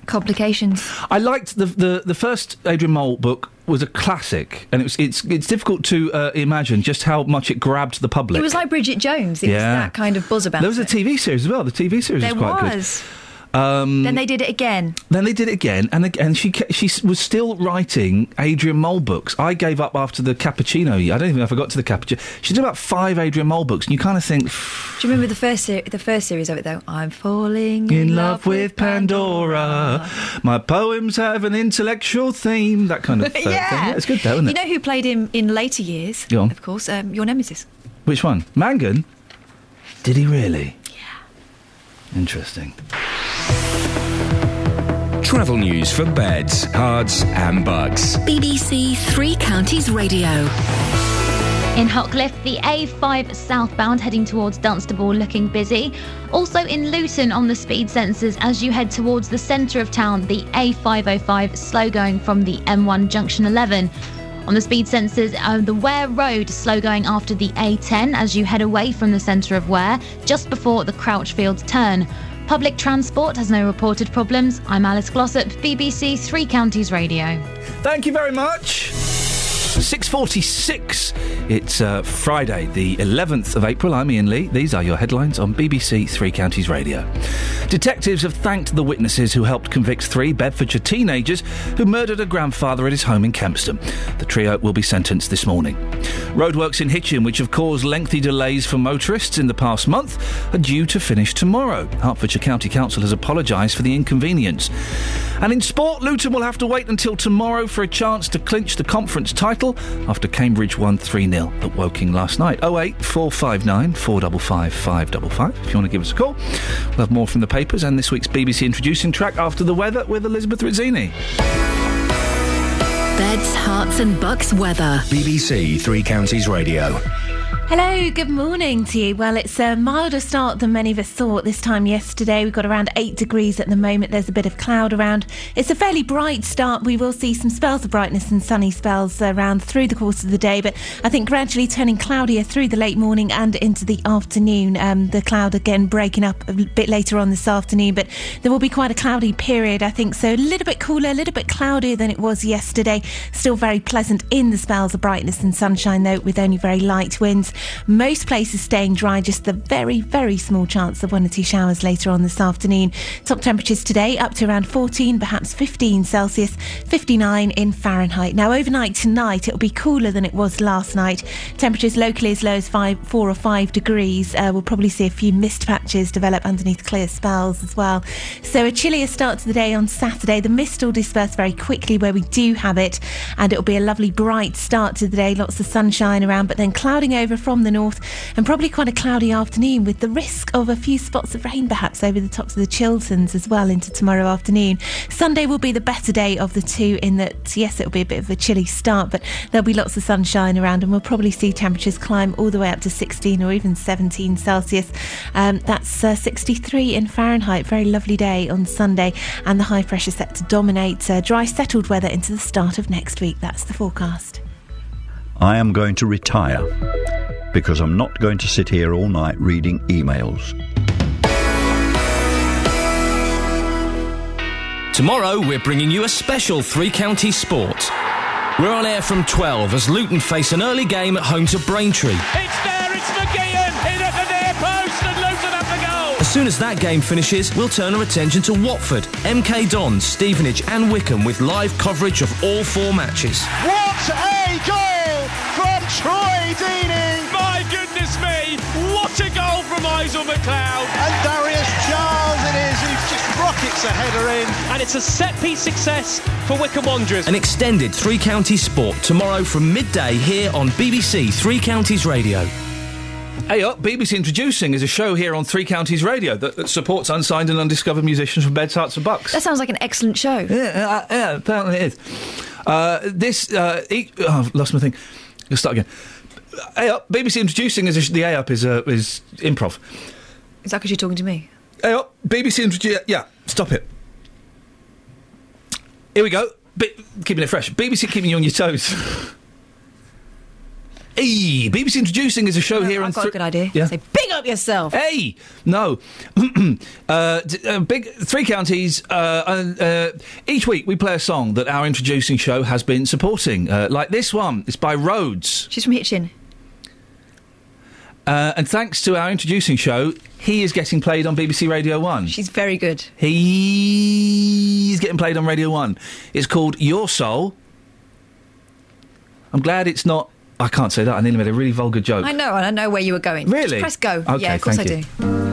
complications. I liked the, the the first Adrian Mole book was a classic, and it was it's it's difficult to uh, imagine just how much it grabbed the public. It was like Bridget Jones. It was Yeah. that kind of buzz about there was a. TV series as well. The TV series There was quite was. good. Um, Then they did it again. then they did it again, and again she she was still writing Adrian Mole books. I gave up after the cappuccino. I don't even know if I got to the cappuccino. She did about five Adrian Mole books, and you kind of think Do you remember the first ser- the first series of it though? I'm falling in love with Pandora. My poems have an intellectual theme. That kind of thing. yeah. it's good though, isn't You know who played him in later years? Go on. Of course, um, your nemesis. Which one? Mangan? Did he really? Yeah. Interesting. Travel news for beds, cards, and bugs. BBC Three Counties Radio. In Hockliffe, the A5 southbound heading towards Dunstable looking busy. Also in Luton on the speed sensors as you head towards the centre of town, the A505 slow going from the M1 junction 11. On the speed sensors, uh, the Ware Road slow going after the A10 as you head away from the centre of Ware, just before the Crouchfield turn. Public transport has no reported problems. I'm Alice Glossop, BBC Three Counties Radio. Thank you very much. 6.46. It's uh, Friday, the 11th of April. I'm Iain Lee. These are your headlines on BBC Three Counties Radio. Detectives have thanked the witnesses who helped convict three Bedfordshire teenagers who murdered a grandfather at his home in Kempston. The trio will be sentenced this morning. Roadworks in Hitchin, which have caused lengthy delays for motorists in the past month, are due to finish tomorrow. Hertfordshire County Council has apologised for the inconvenience. And in sport, Luton will have to wait until tomorrow for a chance to clinch the conference title after Cambridge won 3 0 at Woking last night. 08 459 455 555 if you want to give us a call. We'll have more from the papers and this week's BBC introducing track after the weather with Elizabeth Rizzini. Beds, Herts, and bucks weather. BBC Three Counties Radio. Hello, good morning to you. Well, it's a milder start than many of us thought this time yesterday. We've got around 8 degrees at the moment. There's a bit of cloud around. It's a fairly bright start. We will see some spells of brightness and sunny spells around through the course of the day, but I think gradually turning cloudier through the late morning and into the afternoon. Um, the cloud again breaking up a bit later on this afternoon, but there will be quite a cloudy period, I think. So a little bit cooler, a little bit cloudier than it was yesterday. Still very pleasant in the spells of brightness and sunshine, though, with only very light winds. Most places staying dry, just the very, very small chance of one or two showers later on this afternoon. Top temperatures today up to around 14, perhaps 15 Celsius, 59 in Fahrenheit. Now, overnight tonight, it'll be cooler than it was last night. Temperatures locally as low as five, four or five degrees. Uh, we'll probably see a few mist patches develop underneath clear spells as well. So, a chillier start to the day on Saturday. The mist will disperse very quickly where we do have it, and it'll be a lovely bright start to the day. Lots of sunshine around, but then clouding over from the north, and probably quite a cloudy afternoon with the risk of a few spots of rain perhaps over the tops of the Chilterns as well into tomorrow afternoon. Sunday will be the better day of the two in that, yes, it'll be a bit of a chilly start, but there'll be lots of sunshine around, and we'll probably see temperatures climb all the way up to 16 or even 17 Celsius. Um, that's uh, 63 in Fahrenheit. Very lovely day on Sunday, and the high pressure set to dominate uh, dry, settled weather into the start of next week. That's the forecast. I am going to retire because I'm not going to sit here all night reading emails. Tomorrow, we're bringing you a special three county sport. We're on air from 12 as Luton face an early game at home to Braintree. It's there, it's McGeehan, in at the near post, and Luton have the goal. As soon as that game finishes, we'll turn our attention to Watford, MK Dons, Stevenage, and Wycombe with live coverage of all four matches. What a goal from Troy Deeney! My goodness me, what a goal from Izale McLeod! And Darius Giles it is, who just rockets a header in. And it's a set-piece success for Wycombe Wanderers. An extended three Counties sport tomorrow from midday here on BBC Three Counties Radio. Hey up, BBC Introducing is a show here on Three Counties Radio that, that supports unsigned and undiscovered musicians from Beds, Herts and Bucks. That sounds like an excellent show. Yeah, uh, yeah, apparently it is. Uh, this, uh, e- oh, I've lost my thing. Let's start again. Hey up, BBC Introducing is a the A up is uh, is improv. Is that because you're talking to me? Hey up, BBC Introducing. Yeah, stop it. Here we go. Bi- keeping it fresh. BBC keeping you on your toes. Hey, BBC Introducing is a show here on. I've got a good idea. Yeah. Say, big up yourself. Hey, no. uh, d- uh, big three counties. Uh, uh, uh, each week we play a song that our introducing show has been supporting, uh, like this one. It's by Rhodes. She's from Hitchin. Uh, and thanks to our introducing show, he is getting played on BBC Radio 1. She's very good. He's getting played on Radio 1. It's called Your Soul. I'm glad it's not. I can't say that. I nearly made a really vulgar joke. I know, and I know where you were going. Really? Just press go. Okay, yeah, of course thank I you. do.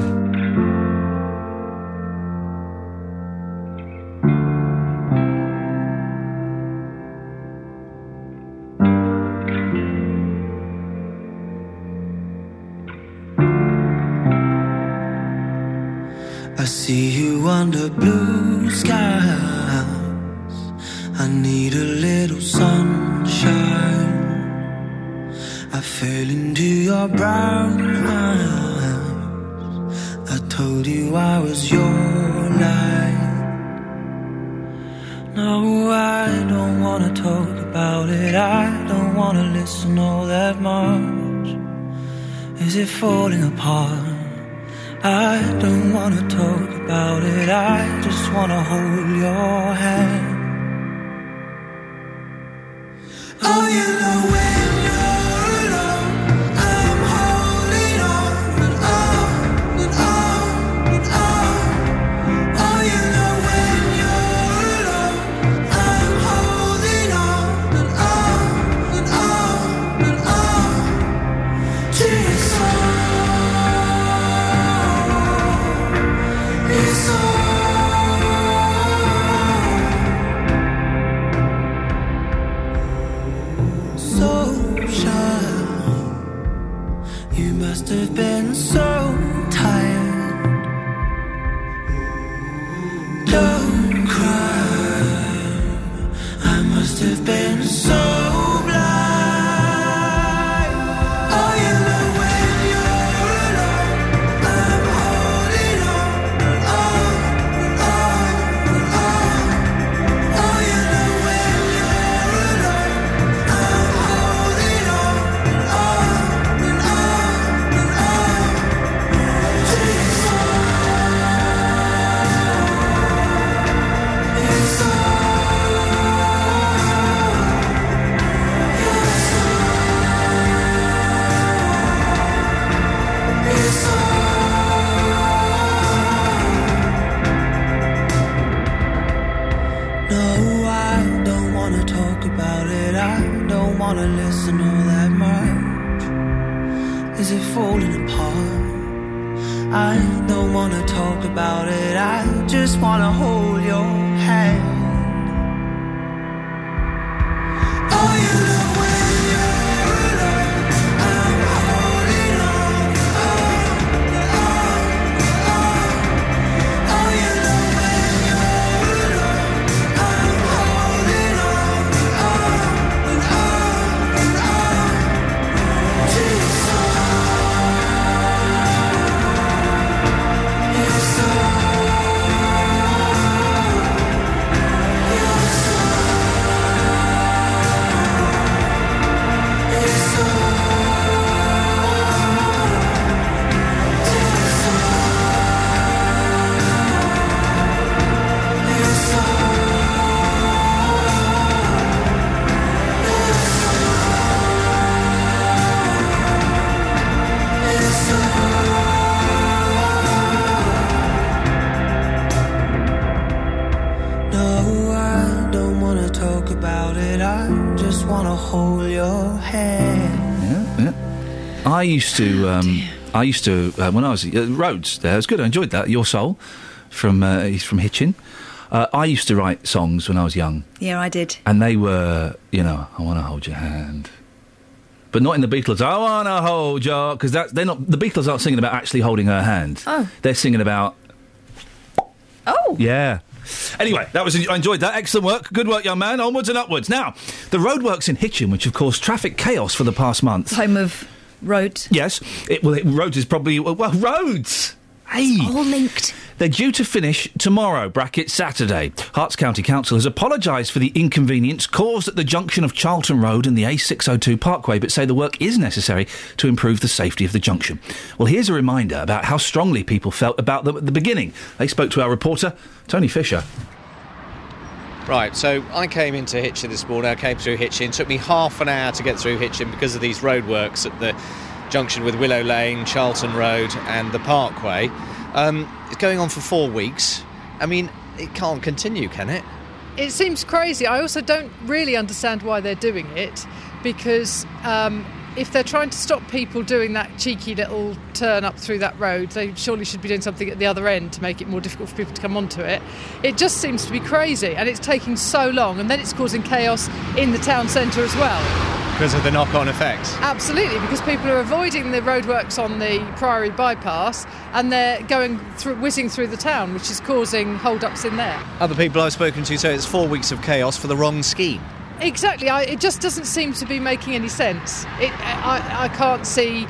I just wanna hold your hand. Oh, you know used to. Um, I used to uh, when I was uh, Rhodes. There, it was good. I enjoyed that. Your soul, from uh, he's from Hitchin. Uh, I used to write songs when I was young, Yeah, I did. and they were, you know, I want to hold your hand, but not in the Beatles. I want to hold your because that they're not. The Beatles aren't singing about actually holding her hand. Oh. They're singing about. Oh. Yeah. Anyway, that was I enjoyed that. Excellent work. Good work, young man. Onwards and upwards. Now, the roadworks in Hitchin, which have caused traffic chaos for the past month. Home of road. Yes. It, well, it, roads is probably well, well, roads. Hey, all linked. They're due to finish tomorrow, bracket Saturday. Herts County Council has apologised for the inconvenience caused at the junction of Charlton Road and the A602 Parkway, but say the work is necessary to improve the safety of the junction. Well, here's a reminder about how strongly people felt about them at the beginning. They spoke to our reporter, Tony Fisher. Right, so I came into Hitchin this morning. I came through Hitchin. It took me half an hour to get through Hitchin because of these roadworks at the junction with Willow Lane, Charlton Road, and the Parkway. Um, it's going on for four weeks. I mean, it can't continue, can it? It seems crazy. I also don't really understand why they're doing it because um, if they're trying to stop people doing that cheeky little turn up through that road, they surely should be doing something at the other end to make it more difficult for people to come onto it. It just seems to be crazy and it's taking so long and then it's causing chaos in the town centre as well. Because of the knock on effects. Absolutely, because people are avoiding the roadworks on the Priory bypass and they're going through, whizzing through the town, which is causing hold-ups in there. Other people I've spoken to say it's four weeks of chaos for the wrong scheme. Exactly, I, it just doesn't seem to be making any sense. It, I, I can't see.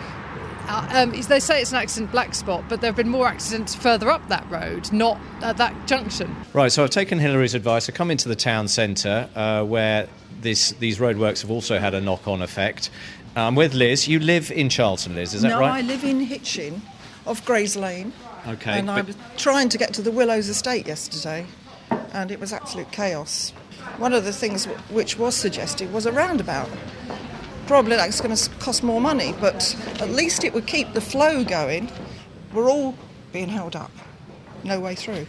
Uh, um, they say it's an accident black spot, but there have been more accidents further up that road, not at that junction. Right, so I've taken Hillary's advice. I come into the town centre uh, where this, these roadworks have also had a knock on effect. I'm with Liz. You live in Charlton, Liz, is that no, right? I live in Hitchin, off Grays Lane. Okay, And I was trying to get to the Willows Estate yesterday, and it was absolute chaos. One of the things w- which was suggested was a roundabout. Probably that's going to cost more money, but at least it would keep the flow going. We're all being held up. No way through.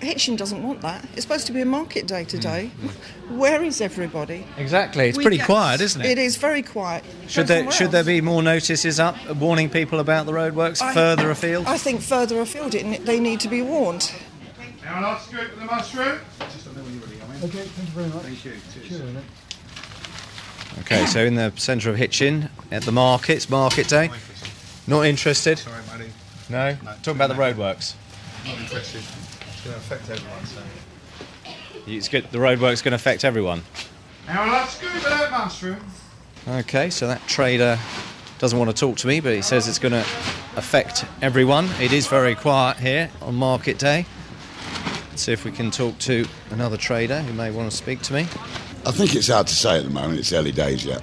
Hitchin doesn't want that. It's supposed to be a market day today. Where is everybody? Exactly, it's We pretty get- quiet, isn't it? It is very quiet. Should there somewhere should there be more notices up warning people about the roadworks I- further afield? I think further afield it, they need to be warned. Anyone else scoop with the mushroom? Okay, thank you very much. Thank you. Cheers. Okay, so in the centre of Hitchin at the markets, market day. Not interested? Sorry, buddy. No? Talking about the roadworks. Not interested. It's going to affect everyone, so. It's good. The roadworks going to affect everyone. Anyone else scoop with that mushroom? Okay, so that trader doesn't want to talk to me, but he says it's going to affect everyone. It is very quiet here on market day. Let's see if we can talk to another trader who may want to speak to me. I think it's hard to say at the moment. It's early days yet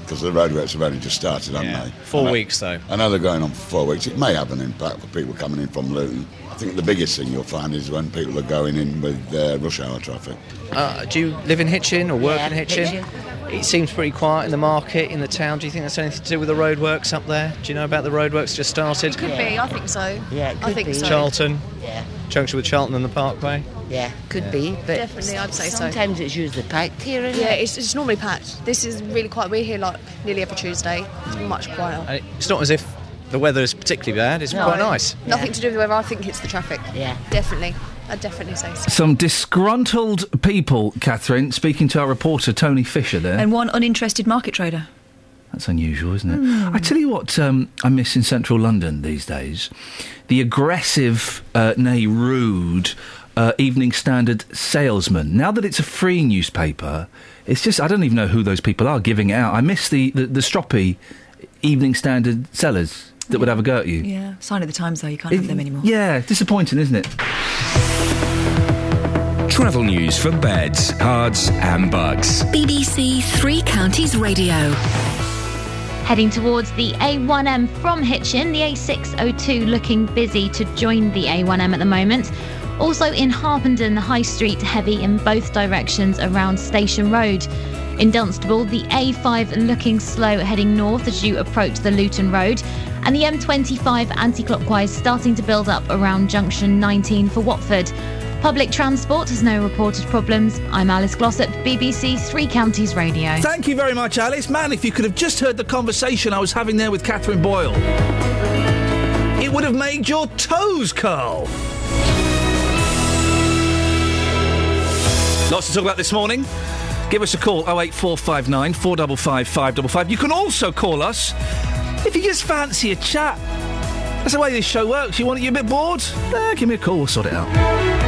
because the roadworks have only just started, haven't Yeah, they? four I know- weeks, though. I know they're going on for four weeks. It may have an impact for people coming in from Luton. I think the biggest thing you'll find is when people are going in with uh, rush hour traffic. Uh, do you live in Hitchin or work Yeah, in Hitchin? Hitchin. It seems pretty quiet in the market, in the town. Do you think that's anything to do with the roadworks up there? Do you know about the roadworks just started? Could be, I think so. Yeah, I think so. Charlton? Yeah. Junction with Charlton and the Parkway? Yeah, could Yeah. be, but Definitely, I'd say so. sometimes it's usually packed here, isn't Yeah, it? it's, it's normally packed. This is really quiet. We're here like nearly every Tuesday. It's mm. much quieter. And It's not as if the weather is particularly bad. It's quite nice. Nothing to do with the weather. I think it's the traffic. Yeah. Definitely. I'd definitely say so. Some disgruntled people, Catherine, speaking to our reporter Tony Fisher there. And one uninterested market trader. That's unusual, isn't it? Hmm. I tell you what um, I miss in central London these days the aggressive, uh, nay, rude uh, Evening Standard salesman. Now that it's a free newspaper, it's just, I don't even know who those people are giving it out. I miss the, the, the stroppy Evening Standard sellers that would have a go at you. Yeah. Sign of the times, though. You can't have them anymore. Yeah, disappointing, isn't it? Travel news for beds, cards, and bugs. BBC Three Counties Radio. Heading towards the A1M from Hitchin, the A602 looking busy to join the A1M at the moment. Also in Harpenden, the High Street heavy in both directions around Station Road. In Dunstable, the A5 looking slow heading north as you approach the Luton Road. And the M25 anti clockwise starting to build up around junction 19 for Watford. Public transport has no reported problems. I'm Alice Glossop, BBC Three Counties Radio. Thank you very much, Alice. Man, if you could have just heard the conversation I was having there with Catherine Boyle, it would have made your toes curl. Lots to talk about this morning. Give us a call 08459 455 555. You can also call us if you just fancy a chat. That's the way this show works. You want it, you're a bit bored? Eh, give me a call, we'll sort it out.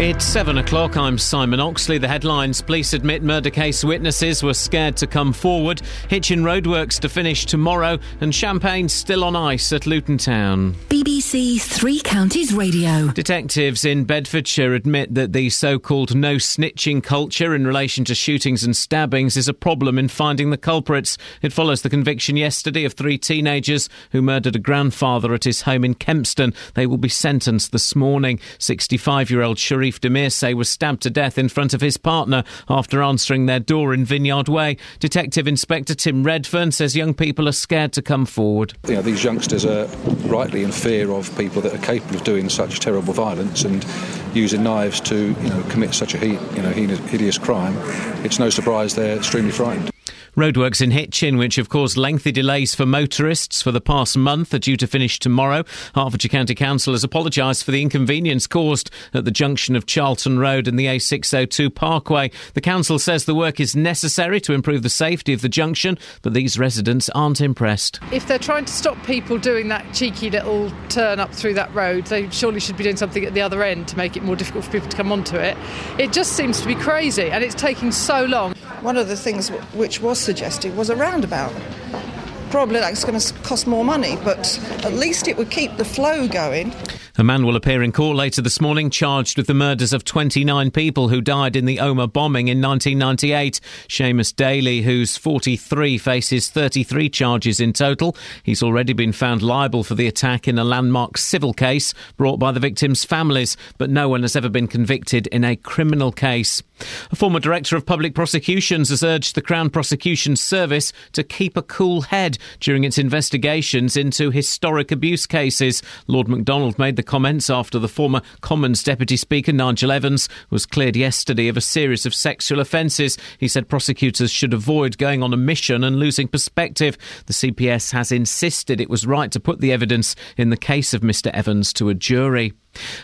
It's seven o'clock. I'm Simon Oxley. The headlines Police admit murder case witnesses were scared to come forward. Hitchin roadworks to finish tomorrow, and champagne still on ice at Luton Town. BBC Three Counties Radio. Detectives in Bedfordshire admit that the so called no snitching culture in relation to shootings and stabbings is a problem in finding the culprits. It follows the conviction yesterday of three teenagers who murdered a grandfather at his home in Kempston. They will be sentenced this morning. 65 year old Sharif Demirsay was stabbed to death in front of his partner after answering their door in Vineyard Way. Detective Inspector Tim Redfern says young people are scared to come forward. You know, these youngsters are rightly in fear of people that are capable of doing such terrible violence and using knives to, you know, commit such a you know, hideous crime. It's no surprise they're extremely frightened. Roadworks in Hitchin, which have caused lengthy delays for motorists for the past month, are due to finish tomorrow. Hertfordshire County Council has apologised for the inconvenience caused at the junction of Charlton Road and the A602 Parkway. The council says the work is necessary to improve the safety of the junction, but these residents aren't impressed. If they're trying to stop people doing that cheeky little turn up through that road, they surely should be doing something at the other end to make it more difficult for people to come onto it. It just seems to be crazy and it's taking so long. One of the things which was suggested was a roundabout. Probably that's going to cost more money, but at least it would keep the flow going. A man will appear in court later this morning charged with the murders of 29 people who died in the Omagh bombing in 1998. Seamus Daly, who's 43, faces 33 charges in total. He's already been found liable for the attack in a landmark civil case brought by the victims' families, but no one has ever been convicted in a criminal case. A former director of public prosecutions has urged the Crown Prosecution Service to keep a cool head during its investigations into historic abuse cases. Lord MacDonald made the comments after the former Commons Deputy Speaker Nigel Evans was cleared yesterday of a series of sexual offences. He said prosecutors should avoid going on a mission and losing perspective. The CPS has insisted it was right to put the evidence in the case of Mr Evans to a jury.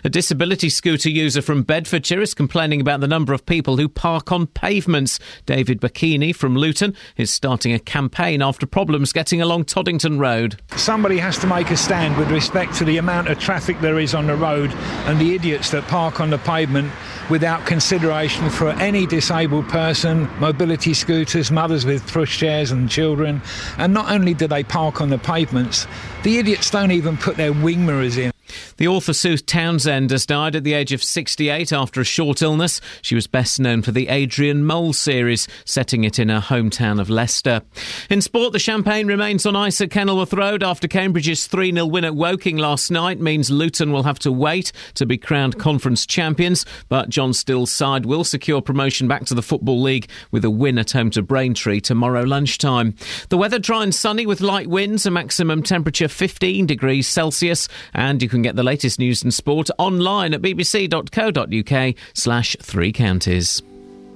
A disability scooter user from Bedfordshire is complaining about the number of people who park on pavements. David Bikini from Luton is starting a campaign after problems getting along Toddington Road. Somebody has to make a stand with respect to the amount of traffic there is on the road and the idiots that park on the pavement without consideration for any disabled person, mobility scooters, mothers with pushchairs and children. And not only do they park on the pavements, the idiots don't even put their wing mirrors in. The author Sue Townsend has died at the age of 68 after a short illness. She was best known for the Adrian Mole series, setting it in her hometown of Leicester. In sport, the champagne remains on ice at Kenilworth Road after Cambridge's 3 0 win at Woking last night means Luton will have to wait to be crowned conference champions. But John Still's side will secure promotion back to the Football League with a win at home to Braintree tomorrow lunchtime. The weather dry and sunny with light winds, a maximum temperature 15 degrees Celsius, and you can get the latest news and sport online at bbc.co.uk slash three counties.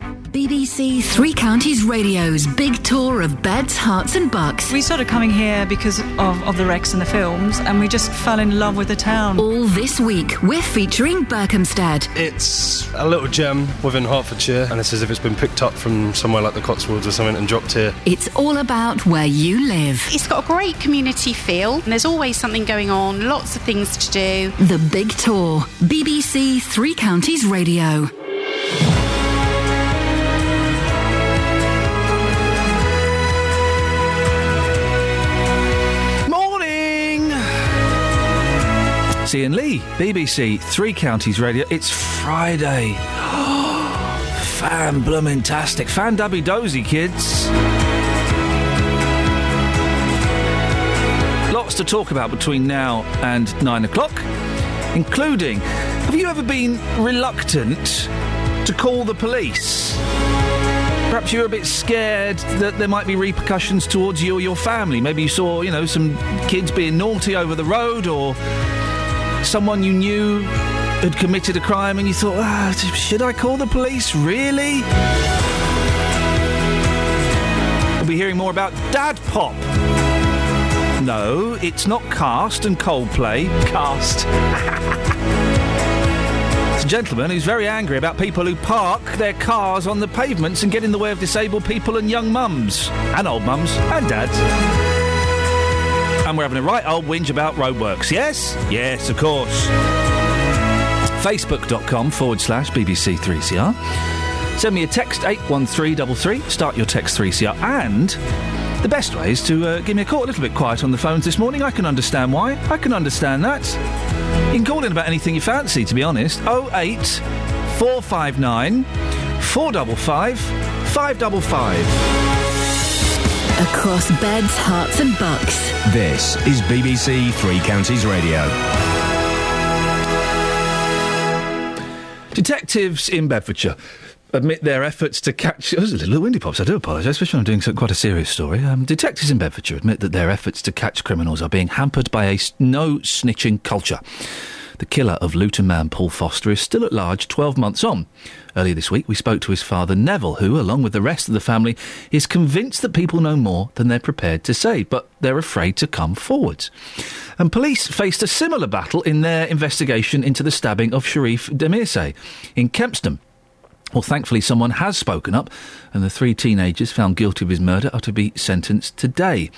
BBC Three Counties Radio's big tour of beds, Herts, and bucks. We started coming here because of, of the Rex and the films, and we just fell in love with the town. All this week, we're featuring Berkhamsted. It's a little gem within Hertfordshire, and it's as if it's been picked up from somewhere like the Cotswolds or something and dropped here. It's all about where you live. It's got a great community feel, and there's always something going on, lots of things to do. The Big Tour. BBC Three Counties Radio. Iain Lee, BBC Three Counties Radio. It's Friday. Fan bloomin' Fan dubby dozy, kids. Lots to talk about between now and nine o'clock, including have you ever been reluctant to call the police? Perhaps you're a bit scared that there might be repercussions towards you or your family. Maybe you saw, you know, some kids being naughty over the road or someone you knew had committed a crime and you thought, ah, should I call the police? Really? We'll be hearing more about Dad Pop. No, it's not Cast and Coldplay. Cast. It's a gentleman who's very angry about people who park their cars on the pavements and get in the way of disabled people and young mums. And old mums. And dads. And we're having a right old whinge about roadworks, yes? Yes, of course. Facebook.com forward slash BBC3CR. Send me a text 81333. Start your text 3CR. And the best way is to uh, give me a call. A little bit quiet on the phones this morning. I can understand why. I can understand that. You can call in about anything you fancy, to be honest. 08 459 455 555. Across beds, Herts, and bucks. This is BBC Three Counties Radio. Detectives in Bedfordshire admit their efforts to catch. It was a little windy pops. I do apologise, especially when I'm doing so, quite a serious story. Um, detectives in Bedfordshire admit that their efforts to catch criminals are being hampered by a no snitching culture. The killer of Luton man Paul Foster is still at large 12 months on. Earlier this week, we spoke to his father Neville, who, along with the rest of the family, is convinced that people know more than they're prepared to say, but they're afraid to come forward. And police faced a similar battle in their investigation into the stabbing of Sharif Demirsay in Kempston. Well, thankfully, someone has spoken up, and the three teenagers found guilty of his murder are to be sentenced today.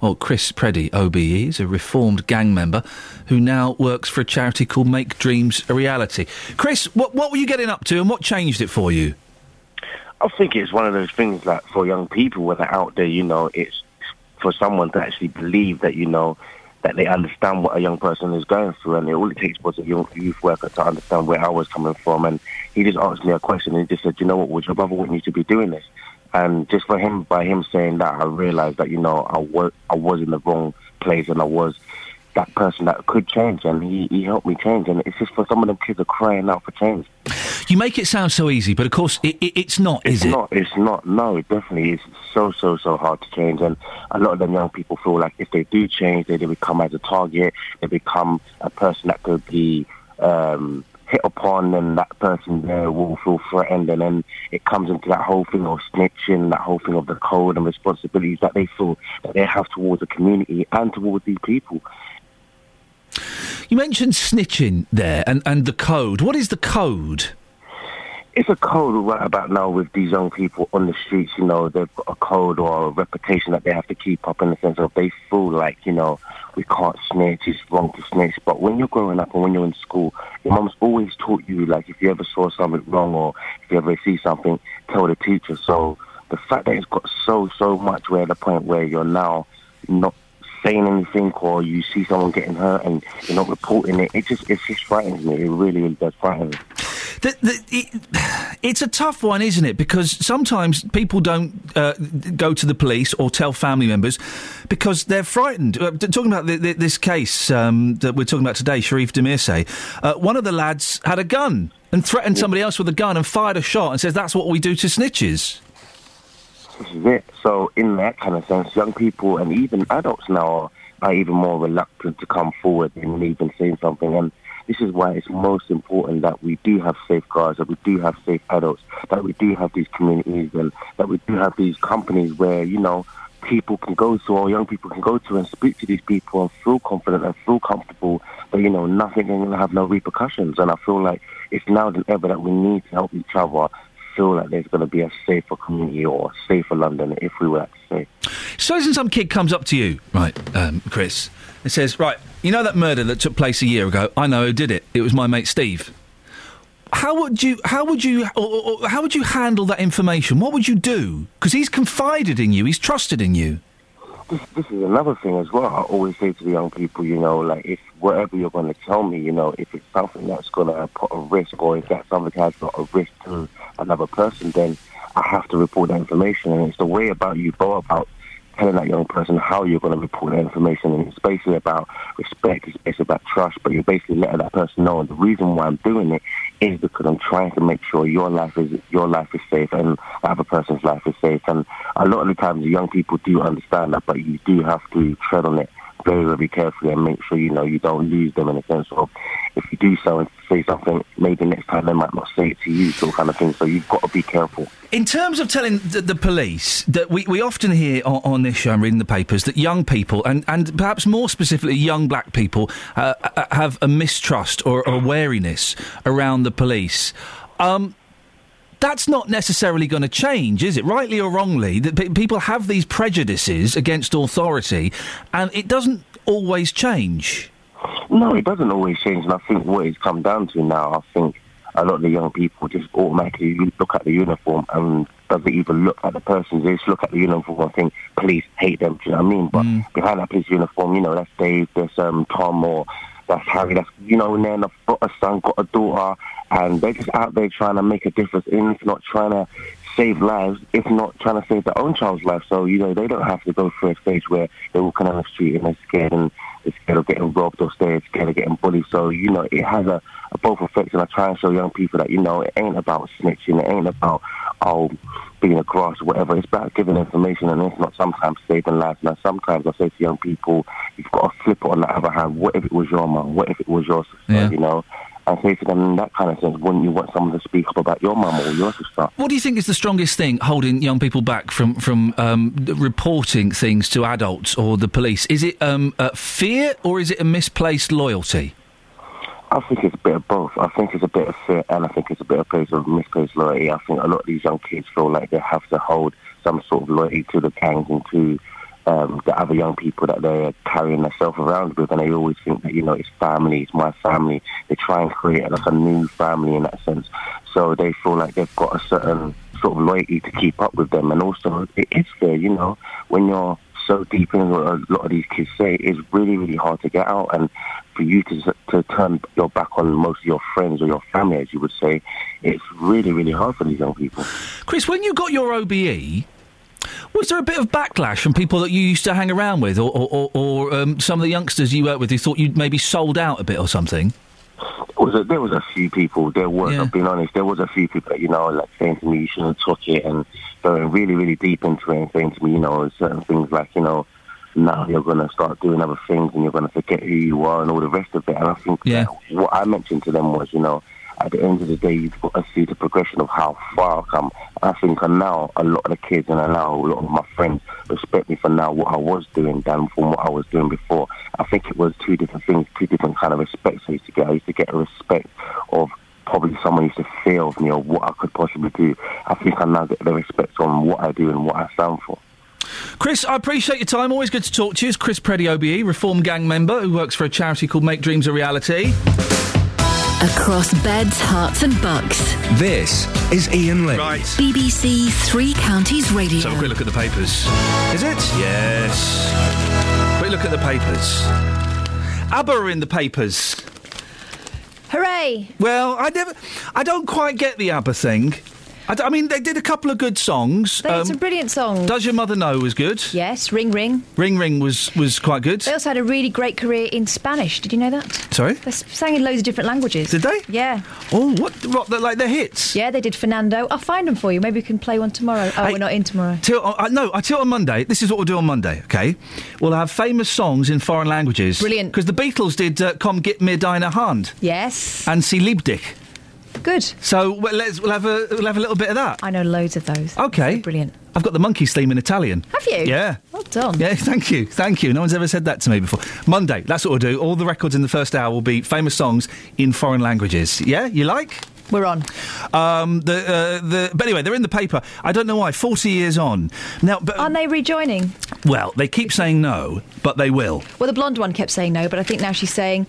Well, Chris Preddie, OBE, is a reformed gang member who now works for a charity called Make Dreams a Reality. Chris, what, what were you getting up to, and what changed it for you? I think it's one of those things that for young people when they're out there, you know, it's for someone to actually believe that, you know, that they understand what a young person is going through. And all it takes was a young youth worker to understand where I was coming from. And he just asked me a question and he just said, you know what, would your brother want you to be doing this? And just for him, by him saying that, I realized that, you know, I was, I was in the wrong place and I was that person that could change. And he, he helped me change. And it's just for some of them kids are crying out for change. You make it sound so easy, but of course it, it, it's not, is it's it? not. It's not. No, it definitely is so so so hard to change, and a lot of them young people feel like if they do change, they, they become as a target. They become a person that could be um, hit upon, and that person there will feel threatened, and then it comes into that whole thing of snitching, that whole thing of the code and responsibilities that they feel that they have towards the community and towards these people. You mentioned snitching there and, and the code. What is the code? It's a code right about now with these young people on the streets. You know, they've got a code or a reputation that they have to keep up in the sense of they feel like, you know, we can't snitch, it's wrong to snitch. But when you're growing up and when you're in school, your mom's always taught you, like, if you ever saw something wrong or if you ever see something, tell the teacher. So the fact that it's got so, so much where the point where you're now not saying anything or you see someone getting hurt and you're not reporting it, it just, it just frightens me. It really, really does frighten me. The, the, it, it's a tough one, isn't it? Because sometimes people don't uh, go to the police or tell family members because they're frightened. Uh, talking about the, this case um, that we're talking about today, Sharif Demirsay, uh, one of the lads had a gun and threatened somebody else with a gun and fired a shot and says that's what we do to snitches. This is it. So in that kind of sense, young people and even adults now are, are even more reluctant to come forward and even saying something. And this is why it's most important that we do have safeguards, that we do have safe adults, that we do have these communities, and that we do have these companies where you know people can go to or young people can go to and speak to these people and feel confident and feel comfortable that you know nothing can have no repercussions. And I feel like it's now than ever that we need to help each other feel like there's going to be a safer community or a safer London, if we were to say. Supposing some kid comes up to you, right, um, Chris, and says, "Right, you know that murder that took place a year ago? I know who did it. It was my mate Steve." How would you? How would you? Or, or, or how would you handle that information? What would you do? Because he's confided in you. He's trusted in you. This, this is another thing as well. I always say to the young people, you know, like if whatever you're going to tell me, you know, if it's something that's going to put a risk or if that something has got a risk to another person, then I have to report that information. And it's the way about you go about telling that young person how you're going to report that information. And it's basically about respect, it's basically about trust, but you're basically letting that person know. And the reason why I'm doing it is because I'm trying to make sure your life is your life is safe and the other person's life is safe. And a lot of the times, young people do understand that, but you do have to tread on it very, very carefully and make sure you know you don't lose them in a sense of if you do so and say something, maybe next time they might not say it to you, sort of kind of thing. So you've got to be careful. In terms of telling the, the police, that we, we often hear on, on this show, I'm reading the papers, that young people, and, and perhaps more specifically young black people, uh, uh, have a mistrust or a wariness around the police. Um, that's not necessarily going to change, is it? Rightly or wrongly, that pe- people have these prejudices against authority, and it doesn't always change. No, it doesn't always change, and I think what it's come down to now, I think a lot of the young people just automatically look at the uniform and doesn't even look at the person. They just look at the uniform and think police hate them. Do you know what I mean? But behind that police uniform, you know, that's Dave, there's um, Tom, or that's Harry. That's you know, and then I've got a son, got a daughter, and they're just out there trying to make a difference. If not trying to save lives, if not trying to save their own child's life. So you know, they don't have to go through a stage where they're walking on the street and they're scared and they're scared of getting robbed or they're scared of getting bullied. So you know, it has a, a both effects, and I try and show young people that you know, it ain't about snitching, it ain't about oh being a cross or whatever. It's about giving information, and it's not sometimes saving lives. Now, sometimes I say to young people, you've got to flip it on the other hand. What if it was your mum? What if it was your sister? Yeah. You know. And say to them in that kind of sense, wouldn't you want someone to speak up about your mum or your sister? What do you think is the strongest thing holding young people back from from um, reporting things to adults or the police? Is it um, uh, fear or is it a misplaced loyalty? I think it's a bit of both. I think it's a bit of fear and I think it's a bit of place of misplaced loyalty. I think a lot of these young kids feel like they have to hold some sort of loyalty to the gangs and to um, the other young people that they're carrying themselves around with, and they always think that you know it's family, it's my family. They try and create like a new family in that sense, so they feel like they've got a certain sort of loyalty to keep up with them, and also it is fair, you know, when you're so deep in what a lot of these kids say, it's really really hard to get out, and for you to to turn your back on most of your friends or your family, as you would say, it's really really hard for these young people. Chris, when you got your OBE, was there a bit of backlash from people that you used to hang around with, or, or, or, or um, some of the youngsters you worked with who thought you'd maybe sold out a bit or something? There was a, there was a few people. There was, I've been honest, there was a few people that you know, like saying to me, you shouldn't have took it, and going really, really deep into it, and saying to me, you know, certain things like, you know, now you're going to start doing other things, and you're going to forget who you are, and all the rest of it. And I think Yeah. what I mentioned to them was, you know, at the end of the day, you've got to see the progression of how far I've come. I think now a lot of the kids and now a lot of my friends respect me for now what I was doing than from what I was doing before. I think it was two different things, two different kind of respects I used to get. I used to get a respect of probably someone used to fear of me or what I could possibly do. I think I now get the respect on what I do and what I stand for. Chris, I appreciate your time. Always good to talk to you. It's Chris Preddie, OBE, Reform Gang member who works for a charity called Make Dreams a Reality. Across beds, Herts, and bucks. This is Iain Lee. Right. BBC Three Counties Radio. So, a quick look at the papers. Is it? Yes. Quick look at the papers. ABBA are in the papers. Hooray! Well, I never, I don't quite get the ABBA thing. I, d- I mean, they did a couple of good songs. They had Um, some brilliant songs. Does your mother know was good? Yes, Ring Ring. Ring Ring was was quite good. They also had a really great career in Spanish. Did you know that? Sorry. They s- sang in loads of different languages. Did they? Yeah. Oh, what? What? they're Like their hits? Yeah, they did Fernando. I'll find them for you. Maybe we can play one tomorrow. Oh, Hey. we're not in tomorrow. Till, uh, no, I tell you on Monday. This is what we'll do on Monday. Okay, we'll have famous songs in foreign languages. Brilliant. Because the Beatles did uh, "Komm Gib Mir Deine Hand" Yes. and "Sie liebt dich." Good. So well, let's we'll have a we'll have a little bit of that. I know loads of those. Okay. brilliant. I've got the Monkees theme in Italian. Have you? Yeah. Well done. Yeah, thank you, thank you. No one's ever said that to me before. Monday, that's what we'll do. All the records in the first hour will be famous songs in foreign languages. Yeah, you like? We're on. Um, the uh, the but anyway, they're in the paper. I don't know why. Forty years on now, but Aren't they rejoining? well, they keep saying no, but they will. Well, the blonde one kept saying no, but I think now she's saying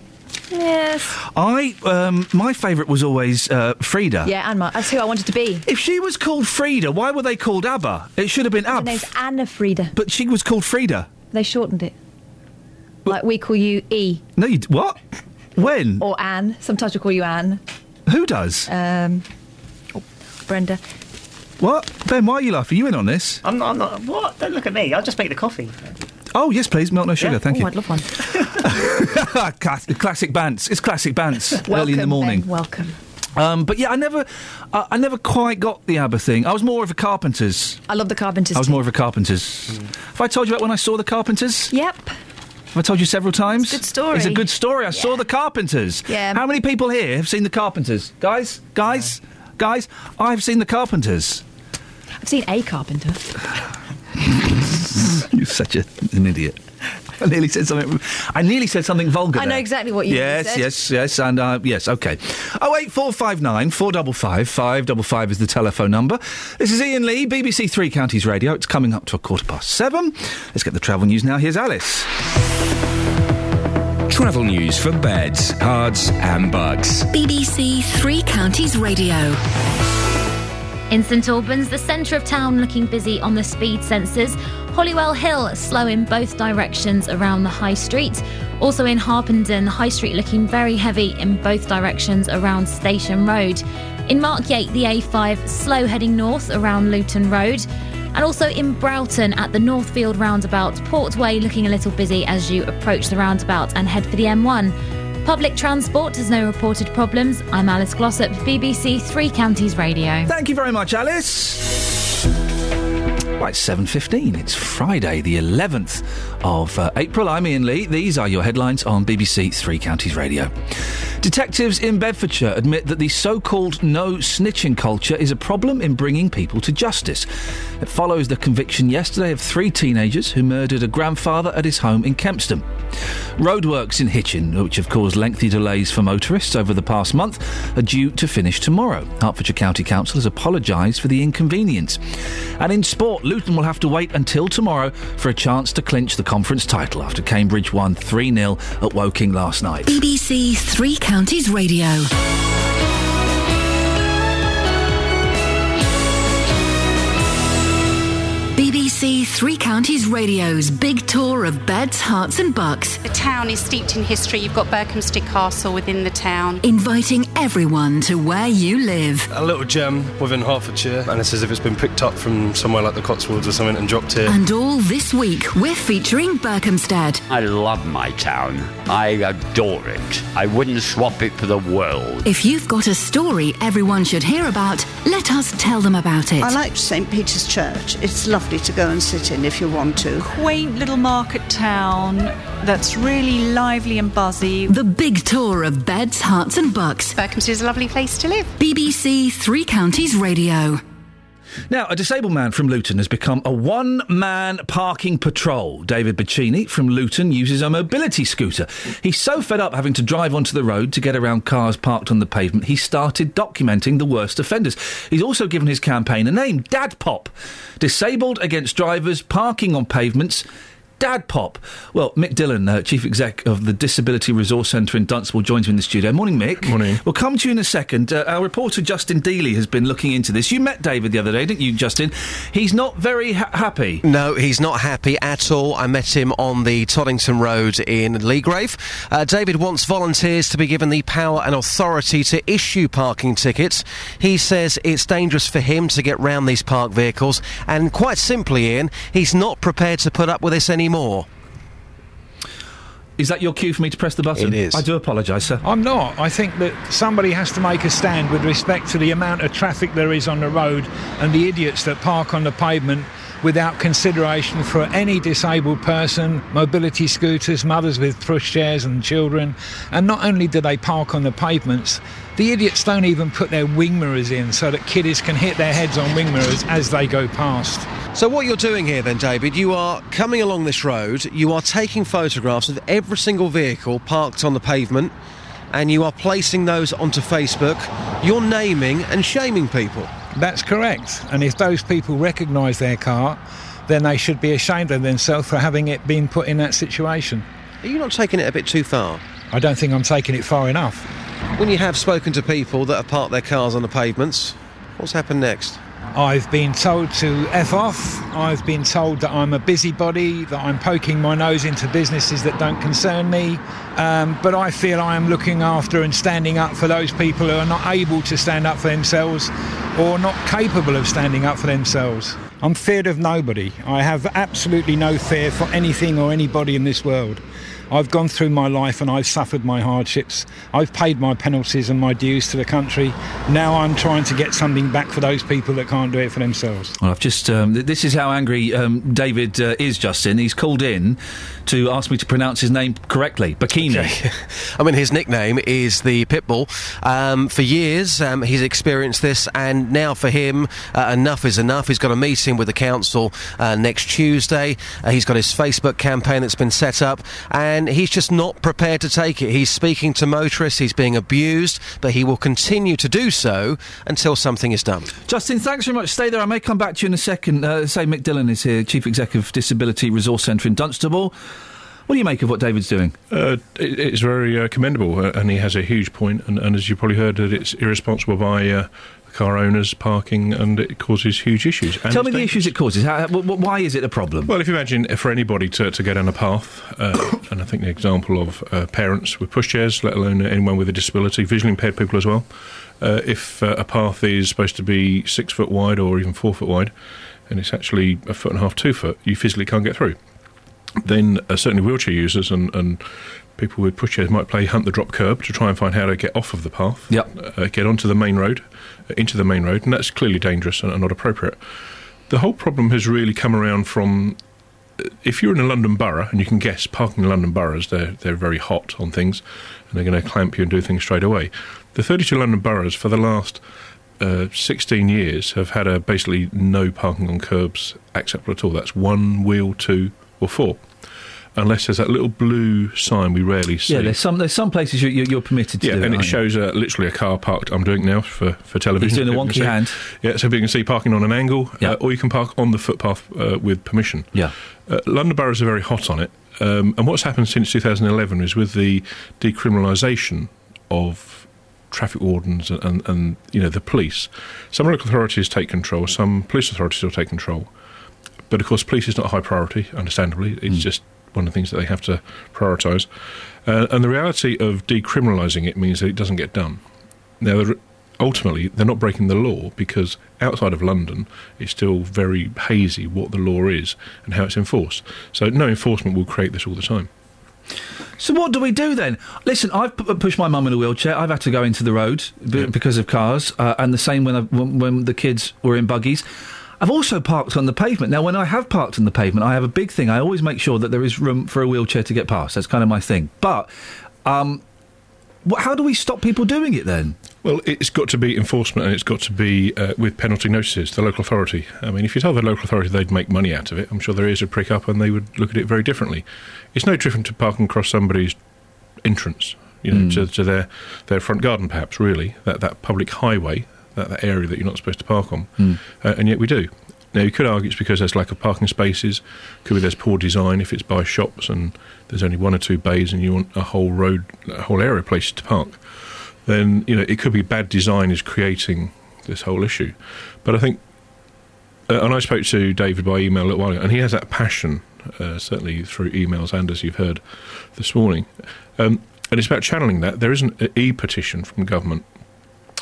yes. I um, my favourite was always uh, Frida. Yeah, Anma. That's who I wanted to be. If she was called Frida, why were they called ABBA? It should have been Her Ab. name's Anna Frida. But she was called Frida. They shortened it. Like we call you E No, you d- what? When? or Anne. Sometimes we call you Anne. Who does? Um, oh, Brenda. What? Ben, why are you laughing? Are you in on this? I'm not, I'm not. What? Don't look at me. I'll just make the coffee. Oh, yes, please. Milk, no sugar. Yeah? Thank oh, you. I'd love one. Classic, Bants. It's classic Bants. early in the morning. Ben, welcome. Um, but yeah, I never, I, I never quite got the ABBA thing. I was more of a Carpenters. I love the Carpenters. I was too. more of a Carpenters. Have I told you about when I saw the Carpenters? Yep. Have I told you several times? It's a good story. It's a good story. I saw the Carpenters. Yeah. How many people here have seen the Carpenters? Guys, guys, guys. I've seen the Carpenters. I've seen a carpenter. You're such a, an idiot. I nearly said something. I nearly said something vulgar. I know there. exactly what you Yes, said. yes, yes, yes, and uh, yes. Okay. Oh eight four five nine four double five five double five is the telephone number. This is Iain Lee, BBC Three Counties Radio. It's coming up to a quarter past seven. Let's get the travel news now. Here's Alice. Travel news for beds, cards, and bugs. BBC Three Counties Radio. In St Albans, the centre of town looking busy on the speed sensors. Holywell Hill slow in both directions around the High Street. Also in Harpenden, High Street looking very heavy in both directions around Station Road. In Mark Markyate, the A5 slow heading north around Luton Road. And also in Broughton at the Northfield roundabout, Portway looking a little busy as you approach the roundabout and head for the M1. Public transport has no reported problems. I'm Alice Glossop, BBC Three Counties Radio. Thank you very much, Alice. Right, 7.15. It's Friday, the 11th of uh, April. I'm Iain Lee. These are your headlines on BBC Three Counties Radio. Detectives in Bedfordshire admit that the so-called no snitching culture is a problem in bringing people to justice. It follows the conviction yesterday of three teenagers who murdered a grandfather at his home in Kempston. Roadworks in Hitchin, which have caused lengthy delays for motorists over the past month, are due to finish tomorrow. Hertfordshire County Council has apologised for the inconvenience. And in sport, Luton will have to wait until tomorrow for a chance to clinch the conference title after Cambridge won 3 0 at Woking last night. BBC Three Counties Radio. Three Counties Radio's big tour of beds, Herts, and bucks. The town is steeped in history. You've got Berkhamsted Castle within the town. Inviting everyone to where you live. A little gem within Hertfordshire, and it's as if it's been picked up from somewhere like the Cotswolds or something and dropped here. And all this week, we're featuring Berkhamsted. I love my town. I adore it. I wouldn't swap it for the world. If you've got a story everyone should hear about, let us tell them about it. I like St Peter's Church. It's lovely to go and sit in if you want to. Quaint little market town that's really lively and buzzy. The big tour of beds, Herts, and bucks. Berkhamsted is a lovely place to live. BBC Three Counties Radio. Now, a disabled man from Luton has become a one man parking patrol. David Bacini from Luton uses a mobility scooter. He's so fed up having to drive onto the road to get around cars parked on the pavement, he started documenting the worst offenders. He's also given his campaign a name Dad Pop. Disabled against drivers parking on pavements. Dad Pop. Well, Mick Dillon, uh, Chief Exec of the Disability Resource Centre in Dunstable, joins me in the studio. Morning, Mick. Morning. We'll come to you in a second. Uh, our reporter, Justin Dealey, has been looking into this. You met David the other day, didn't you, Justin? He's not very ha- happy. No, he's not happy at all. I met him on the Toddington Road in Leagrave. Uh, David wants volunteers to be given the power and authority to issue parking tickets. He says it's dangerous for him to get round these parked vehicles, and quite simply, Iain, he's not prepared to put up with this anymore. Is that your cue for me to press the button? It is. I do apologise, sir. I'm not. I think that somebody has to make a stand with respect to the amount of traffic there is on the road and the idiots that park on the pavement without consideration for any disabled person, mobility scooters, mothers with pushchairs and children. And not only do they park on the pavements, the idiots don't even put their wing mirrors in so that kiddies can hit their heads on wing mirrors as they go past. So, what you're doing here then, David, you are coming along this road, you are taking photographs of every single vehicle parked on the pavement, and you are placing those onto Facebook. You're naming and shaming people. That's correct. And if those people recognise their car, then they should be ashamed of themselves for having it been put in that situation. Are you not taking it a bit too far? I don't think I'm taking it far enough. When you have spoken to people that have parked their cars on the pavements, what's happened next? I've been told to F off. I've been told that I'm a busybody, that I'm poking my nose into businesses that don't concern me. Um, but I feel I am looking after and standing up for those people who are not able to stand up for themselves or not capable of standing up for themselves. I'm feared of nobody. I have absolutely no fear for anything or anybody in this world. I've gone through my life and I've suffered my hardships. I've paid my penalties and my dues to the country. Now I'm trying to get something back for those people that can't do it for themselves. Well, I've just. Um, th- this is how angry um, David uh, is, Justin. He's called in to ask me to pronounce his name correctly. Bikini. I mean, his nickname is the Pitbull. Um, for years, um, he's experienced this, and now for him, uh, enough is enough. He's got a meeting with the council uh, next Tuesday. Uh, he's got his Facebook campaign that's been set up, and he's just not prepared to take it. He's speaking to motorists, he's being abused, but he will continue to do so until something is done. Justin, thanks very much. Stay there. I may come back to you in a second. Uh, say Mick Dillon is here, Chief Executive Disability Resource Centre in Dunstable. What do you make of what David's doing? Uh, it, it's very uh, commendable, uh, and he has a huge point. And, and as you probably heard, that it's irresponsible by uh, car owners parking, and it causes huge issues. And Tell me it's the issues it causes. How, wh- wh- why is it a problem? Well, if you imagine uh, for anybody to, to go down a path, uh, and I think the example of uh, parents with pushchairs, let alone anyone with a disability, visually impaired people as well, uh, if uh, a path is supposed to be six foot wide or even four foot wide, and it's actually a foot and a half, two foot, you physically can't get through. Then uh, certainly wheelchair users and, and people with pushchairs might play hunt the drop curb to try and find how to get off of the path, Yep. uh, get onto the main road, into the main road, and that's clearly dangerous and, not appropriate. The whole problem has really come around from uh, if you're in a London borough, and you can guess parking in London boroughs, they're, they're very hot on things, and they're going to clamp you and do things straight away. The 32 London boroughs for the last uh, 16 years have had a basically no parking on curbs acceptable at all. That's one, wheel, two, or four. Unless there's that little blue sign we rarely see. Yeah, there's some there's some places you, you, you're permitted to Yeah, and it. it shows uh, literally a car parked. I'm doing it now for, for television. He's doing the People wonky hand. Yeah, so people can see parking on an angle, uh, or you can park on the footpath uh, with permission. Yeah. Uh, London boroughs are very hot on it. Um, and what's happened since 2011 is with the decriminalisation of traffic wardens and, and, and you know the police. Some local authorities take control. Some police authorities will take control. But of course, police is not a high priority. Understandably, it's just one of the things that they have to prioritise. Uh, and the reality of decriminalising it means that it doesn't get done. Now, ultimately, they're not breaking the law because outside of London, it's still very hazy what the law is and how it's enforced. So, no enforcement will create this all the time. So what do we do then? Listen, I've p- pushed my mum in a wheelchair. I've had to go into the road b- because of cars, uh, and the same when, I, when when the kids were in buggies. I've also parked on the pavement. Now, when I have parked on the pavement, I have a big thing. I always make sure that there is room for a wheelchair to get past. That's kind of my thing. But um, wh- how do we stop people doing it then? Well, it's got to be enforcement and it's got to be uh, with penalty notices, the local authority. I mean, if you tell the local authority they'd make money out of it, I'm sure their ears would prick up and they would look at it very differently. It's no different to parking across somebody's entrance, you know, Mm. to, to their, their front garden, perhaps, really, that, that public highway, that, that area that you're not supposed to park on. Mm. Uh, and yet we do. Now, you could argue it's because there's lack of parking spaces, could be there's poor design if it's by shops and there's only one or two bays and you want a whole road, a whole area of places to park then you know it could be bad design is creating this whole issue. But I think, uh, and I spoke to David by email a little while ago, and he has that passion, uh, certainly through emails and as you've heard this morning. Um, and it's about channeling that. There is an e petition from government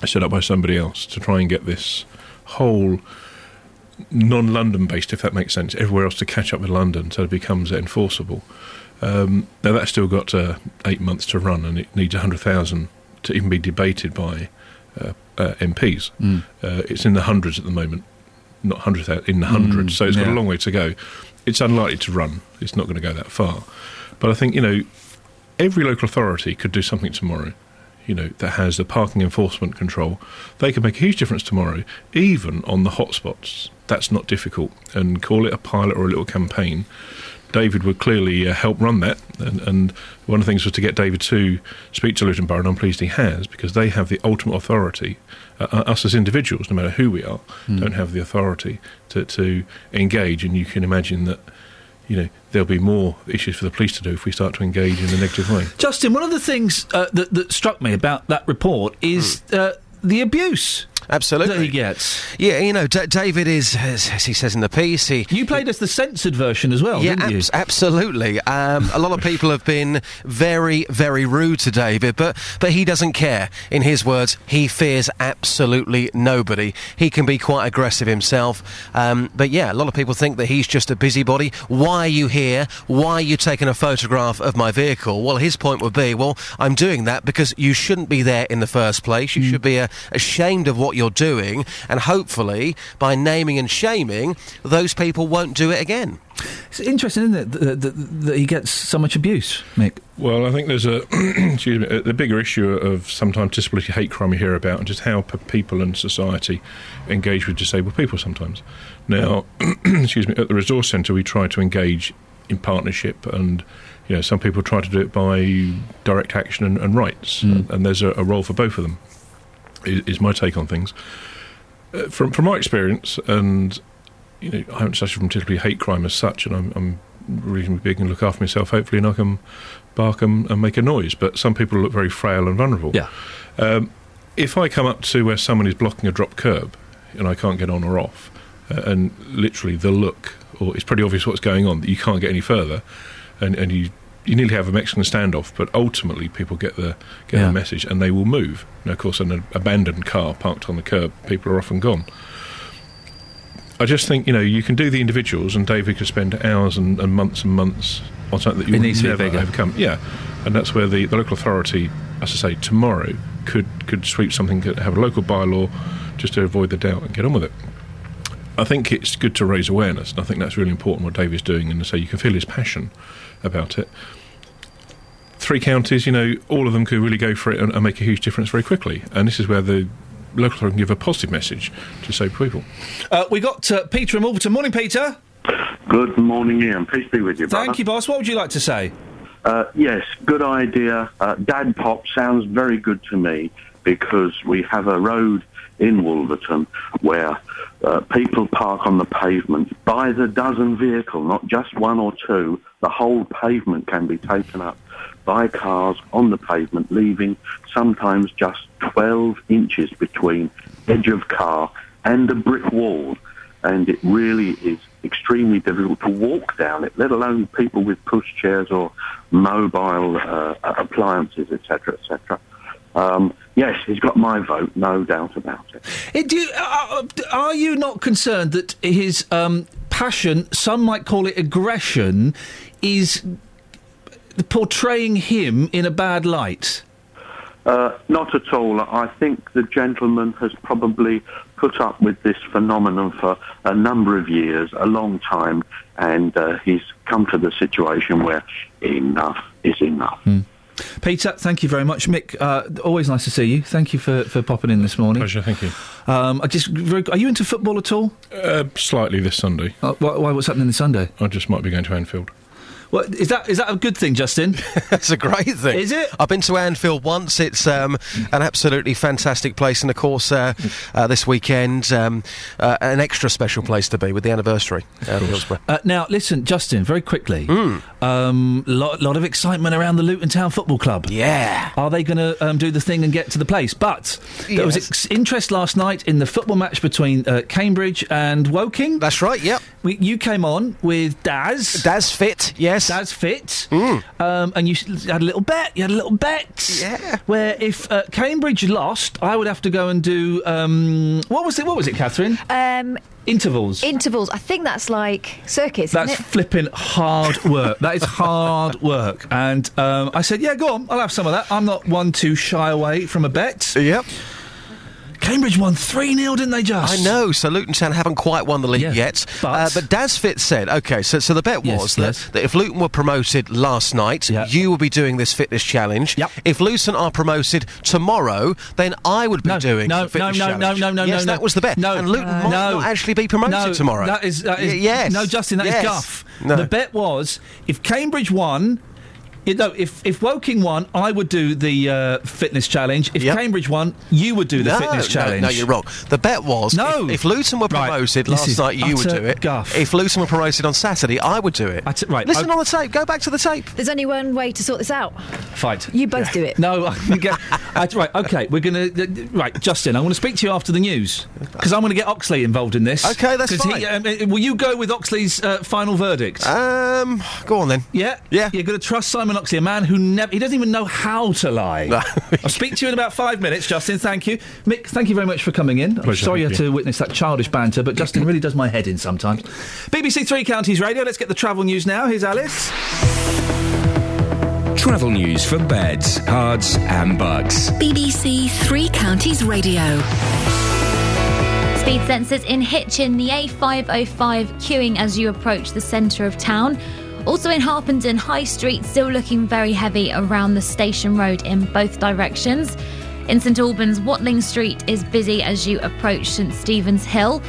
set up by somebody else to try and get this whole non-London based, if that makes sense, everywhere else to catch up with London, so it becomes enforceable. Um, now that's still got uh, eight months to run, and it needs hundred thousand to even be debated by uh, uh, MPs. Mm. Uh, it's in the hundreds at the moment, not hundred thousand, in the hundreds. Mm, so it's got a long way to go. It's unlikely to run. It's not going to go that far. But I think you know, every local authority could do something tomorrow. You know that has the parking enforcement control. They can make a huge difference tomorrow, even on the hotspots. That's not difficult, and call it a pilot or a little campaign. David would clearly uh, help run that, and, and one of the things was to get David to speak to Luton Borough, and I'm pleased he has, because they have the ultimate authority. Uh, uh, us as individuals, no matter who we are, Mm. don't have the authority to, to engage, and you can imagine that, you know, there'll be more issues for the police to do if we start to engage in a negative way. Justin, one of the things uh, that, that struck me about that report is uh, the abuse. Absolutely. That he gets. Yeah, you know, D- David is, as, as he says in the piece, he. You played as the censored version as well, yeah, didn't you? abs- absolutely. Um, a lot of people have been very, very rude to David, but but he doesn't care. In his words, he fears absolutely nobody. He can be quite aggressive himself. Um, but yeah, a lot of people think that he's just a busybody. Why are you here? Why are you taking a photograph of my vehicle? Well, his point would be, well, I'm doing that because you shouldn't be there in the first place. You should be uh, ashamed of what you're doing, and hopefully, by naming and shaming, those people won't do it again. It's interesting, isn't it, that, that, that he gets so much abuse, Mick? Well, I think there's a excuse me, a- the bigger issue of sometimes disability hate crime you hear about, and just how p- people and society engage with disabled people. Sometimes, now, excuse me, at the resource centre we try to engage in partnership, and you know some people try to do it by direct action and, and rights, Mm. and there's a, a role for both of them. Is, is my take on things. Uh, from from my experience, and you know, I haven't suffered from typically hate crime as such, and I'm, I'm reasonably big and look after myself, hopefully, and I can bark and, and make a noise. But some people look very frail and vulnerable. Yeah. Um, if I come up to where someone is blocking a drop curb and I can't get on or off, uh, and literally the look, or it's pretty obvious what's going on that you can't get any further, and, and you you nearly have a Mexican standoff, but ultimately people get the get Yeah. the message and they will move. Now, of course, an abandoned car parked on the curb, people are often gone. I just think you know you can do the individuals, and David could spend hours and, and months and months on something that you It would needs to be never overcome. Yeah, and that's where the, the local authority, as I say, tomorrow could could sweep something, could have a local bylaw, just to avoid the doubt and get on with it. I think it's good to raise awareness, and I think that's really important what David's doing, and so you can feel his passion about it. Three counties, you know, all of them could really go for it and, and make a huge difference very quickly, and this is where the local authority can give a positive message to save people. Uh, we got uh, Peter in Wolverton. Morning, Peter. Good morning, Iain. Peace be with you, brother. Thank you, boss. What would you like to say? Uh, yes, good idea. Uh, Dad Pop sounds very good to me because we have a road in Wolverton where uh, people park on the pavement by the dozen vehicle, not just one or two. The whole pavement can be taken up by cars on the pavement, leaving sometimes just 12 inches between edge of car and a brick wall. And it really is extremely difficult to walk down it, let alone people with pushchairs or mobile uh, appliances, etc., etc. Um, yes, he's got my vote, no doubt about it. Eh, do uh, uh, are you not concerned that his um, passion, some might call it aggression, is portraying him in a bad light? Uh, not at all. I think the gentleman has probably put up with this phenomenon for a number of years, a long time, and uh, he's come to the situation where enough is enough. Peter, thank you very much. Mick, uh, always nice to see you. Thank you for, for popping in this morning. Pleasure, thank you. Um, I just, very- are you into football at all? Uh, slightly this Sunday. Uh, why, why, what's happening this Sunday? I just might be going to Anfield. What, is that is that a good thing, Justin? It's a great thing. Is it? I've been to Anfield once. It's um, an absolutely fantastic place, and of course, uh, uh, this weekend, um, uh, an extra special place to be with the anniversary. Uh, Uh, now, listen, Justin, very quickly. Hmm. Um, lot, lot of excitement around the Luton Town Football Club. Yeah. Are they going to um, do the thing and get to the place? But there was ex- interest last night in the football match between uh, Cambridge and Woking. That's right. Yep. We, you came on with Daz. Daz Fit. Yes. Daz Fit. Um, and you had a little bet. You had a little bet. Yeah. Where if uh, Cambridge lost, I would have to go and do um, what was it? What was it, Catherine? Um, Intervals. intervals. I think that's like circuits. That's isn't it? flipping hard work. that is hard work. And um, I said, yeah, go on. I'll have some of that. I'm not one to shy away from a bet. Yep. Cambridge won 3 0, didn't they, just? I know. So Luton Town haven't quite won the league Yeah, yet, but- uh, but Daz Fit said, okay, so so the bet Yes, was that, yes. that if Luton were promoted last night, you would be doing this fitness challenge. Yep. If Luton are promoted tomorrow, then I would be doing no, fitness no, no, challenge. no, no, no, yes, no, that was the bet. No, and Luton might no, not actually be promoted no, tomorrow. That is, that is yes. No, Justin, that is Yes. guff. No. The bet was if Cambridge won. You know, if, if Woking won, I would do the uh, fitness challenge. If Yep. Cambridge won, you would do the no, fitness challenge. No, no, you're wrong. The bet was No. if, if Luton were promoted this last night, you would do it. guff. If Luton were promoted on Saturday, I would do it. right, Listen I- on the tape. Go back to the tape. There's only one way to sort this out. Fight. You both do it. No, I get, I, right, okay, we're going to. Right, Justin, I'm going to speak to you after the news because I'm going to get Oxley involved in this. Okay, that's 'Cause he- fine. um, uh, will you go with Oxley's uh, final verdict? Um, go on then. Yeah, yeah. You're going to trust Simon Oxley, a man who never. He doesn't even know how to lie. I'll speak to you in about five minutes, Justin. Thank you, Mick. Thank you very much for coming in. I'm sorry you had you. to witness that childish banter, but Justin really does my head in sometimes. BBC Three Counties Radio. Let's get the travel news now. Here's Alice. Travel news for beds, cards, and bugs. BBC Three Counties Radio. Speed sensors in Hitchin, the A505 queuing as you approach the centre of town. Also in Harpenden, High Street still looking very heavy around the station road in both directions. In St Albans, Watling Street is busy as you approach St Stephen's Hill.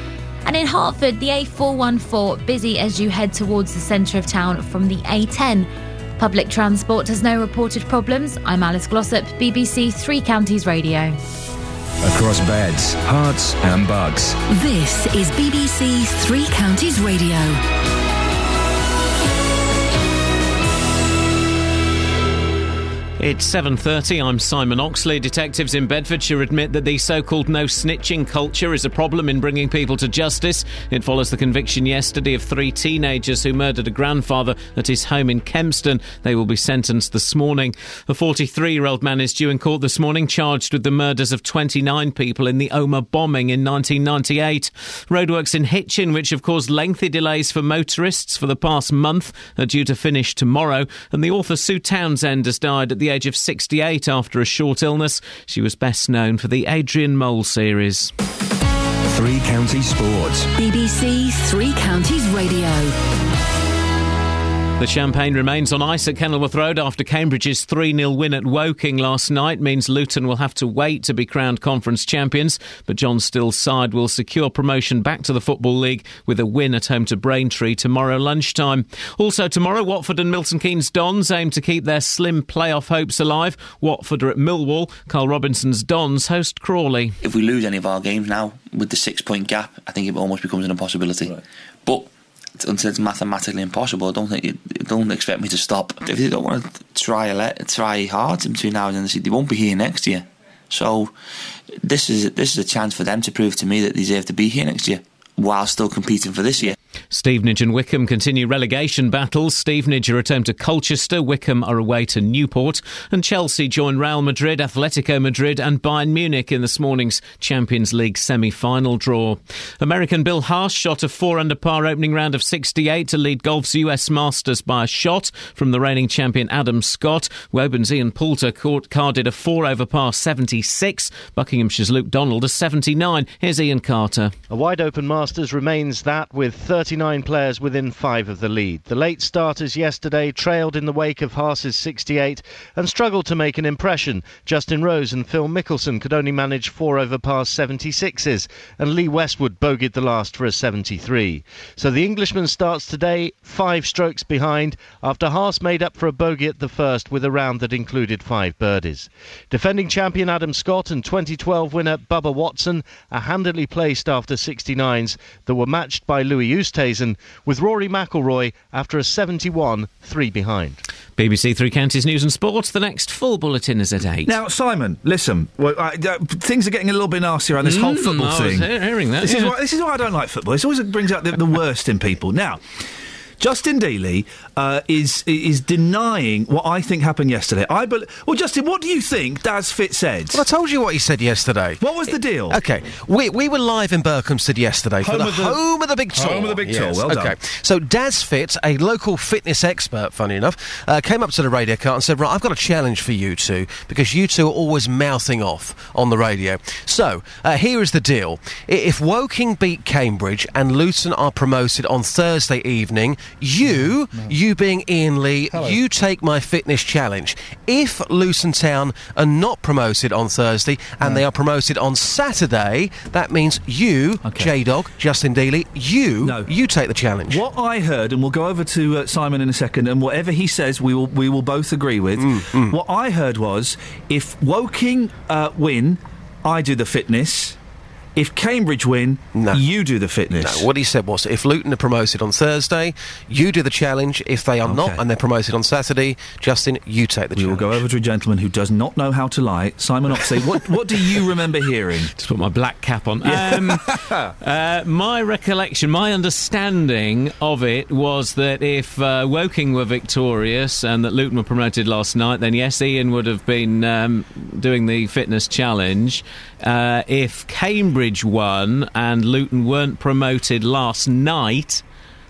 And in Hertford, the A414 busy as you head towards the centre of town from the A10. Public transport has no reported problems. I'm Alice Glossop, BBC Three Counties Radio. Across beds, Herts, and bugs. This is BBC Three Counties Radio. It's 7:30. I'm Simon Oxley. Detectives in Bedfordshire admit that the so-called no snitching culture is a problem in bringing people to justice. It follows the conviction yesterday of three teenagers who murdered a grandfather at his home in Kempston. They will be sentenced this morning. A 43-year-old man is due in court this morning charged with the murders of 29 people in the Omagh bombing in 1998. Roadworks in Hitchin, which have caused lengthy delays for motorists for the past month, are due to finish tomorrow. And the author Sue Townsend has died at the age of 68 after a short illness. She was best known for the Adrian Mole series. Three Counties Sports. BBC Three Counties Radio. The champagne remains on ice at Kenilworth Road after Cambridge's 3 0 win at Woking last night means Luton will have to wait to be crowned conference champions. But John Still's side will secure promotion back to the Football League with a win at home to Braintree tomorrow lunchtime. Also, tomorrow, Watford and Milton Keynes Dons aim to keep their slim playoff hopes alive. Watford are at Millwall. Karl Robinson's Dons host Crawley. If we lose any of our games now with the six point gap, I think it almost becomes an impossibility. But until it's mathematically impossible, don't think you, don't expect me to stop. If they don't want to try let, try hard between now and then, they won't be here next year. So this is this is a chance for them to prove to me that they deserve to be here next year while still competing for this year. Stevenage and Wycombe continue relegation battles. Stevenage are returned to Colchester, Wycombe are away to Newport, and Chelsea join Real Madrid, Atletico Madrid, and Bayern Munich in this morning's Champions League semi final draw. American Bill Haas shot a four under par opening round of 68 to lead golf's US Masters by a shot from the reigning champion Adam Scott. Woburns Ian Poulter carded a four over par 76, Buckinghamshire's Luke Donald a 79. Here's Ian Carter. A wide open Masters remains that with 39 players within five of the lead. The late starters yesterday trailed in the wake of Haas's 68 and struggled to make an impression. Justin Rose and Phil Mickelson could only manage four over par 76s, and Lee Westwood bogeyed the last for a 73. So the Englishman starts today five strokes behind after Haas made up for a bogey at the first with a round that included five birdies. Defending champion Adam Scott and 2012 winner Bubba Watson are handily placed after 69s that were matched by Louis Oosthuizen, with Rory McIlroy after a 71 three behind. BBC Three Counties News and Sports. The next full bulletin is at 8. Now, Simon, listen. Well, I, uh, things are getting a little bit nasty around this whole Mm, football I was thing. hearing that, This, is why, this is why I don't like football. It always brings out the, the worst in people. Now, Justin Dealey uh, is is denying what I think happened yesterday. I bel Well, Justin, what do you think Daz Fit said? Well, I told you what he said yesterday. What was the deal? Okay, we, we were live in Berkhamsted yesterday for the, of the- home of the big tour. Home of the big tour, Yes, well done. okay. So Daz Fit, a local fitness expert, funny enough, uh, came up to the radio car and said, "Right, I've got a challenge for you two because you two are always mouthing off on the radio. So uh, here is the deal: if Woking beat Cambridge and Luton are promoted on Thursday evening, you, you being Iain Lee, you take my fitness challenge. If Luton Town are not promoted on Thursday and they are promoted on Saturday, that means you, J Dog, Justin Dealey, you, you take the challenge. What I heard, and we'll go over to uh, Simon in a second, and whatever he says, we will we will both agree with. Mm, What I heard was, if Woking uh, win, I do the fitness. If Cambridge win, no. you do the fitness. No, what he said was if Luton are promoted on Thursday, you do the challenge. If they are not and they're promoted on Saturday, Justin, you take the We will go over to a gentleman who does not know how to lie. Simon Oxley, what, what do you remember hearing? Just put my black cap on. Um, uh, my recollection, my understanding of it was that if uh, Woking were victorious and that Luton were promoted last night, then yes, Ian would have been um, doing the fitness challenge. Uh, if Cambridge won and Luton weren't promoted last night.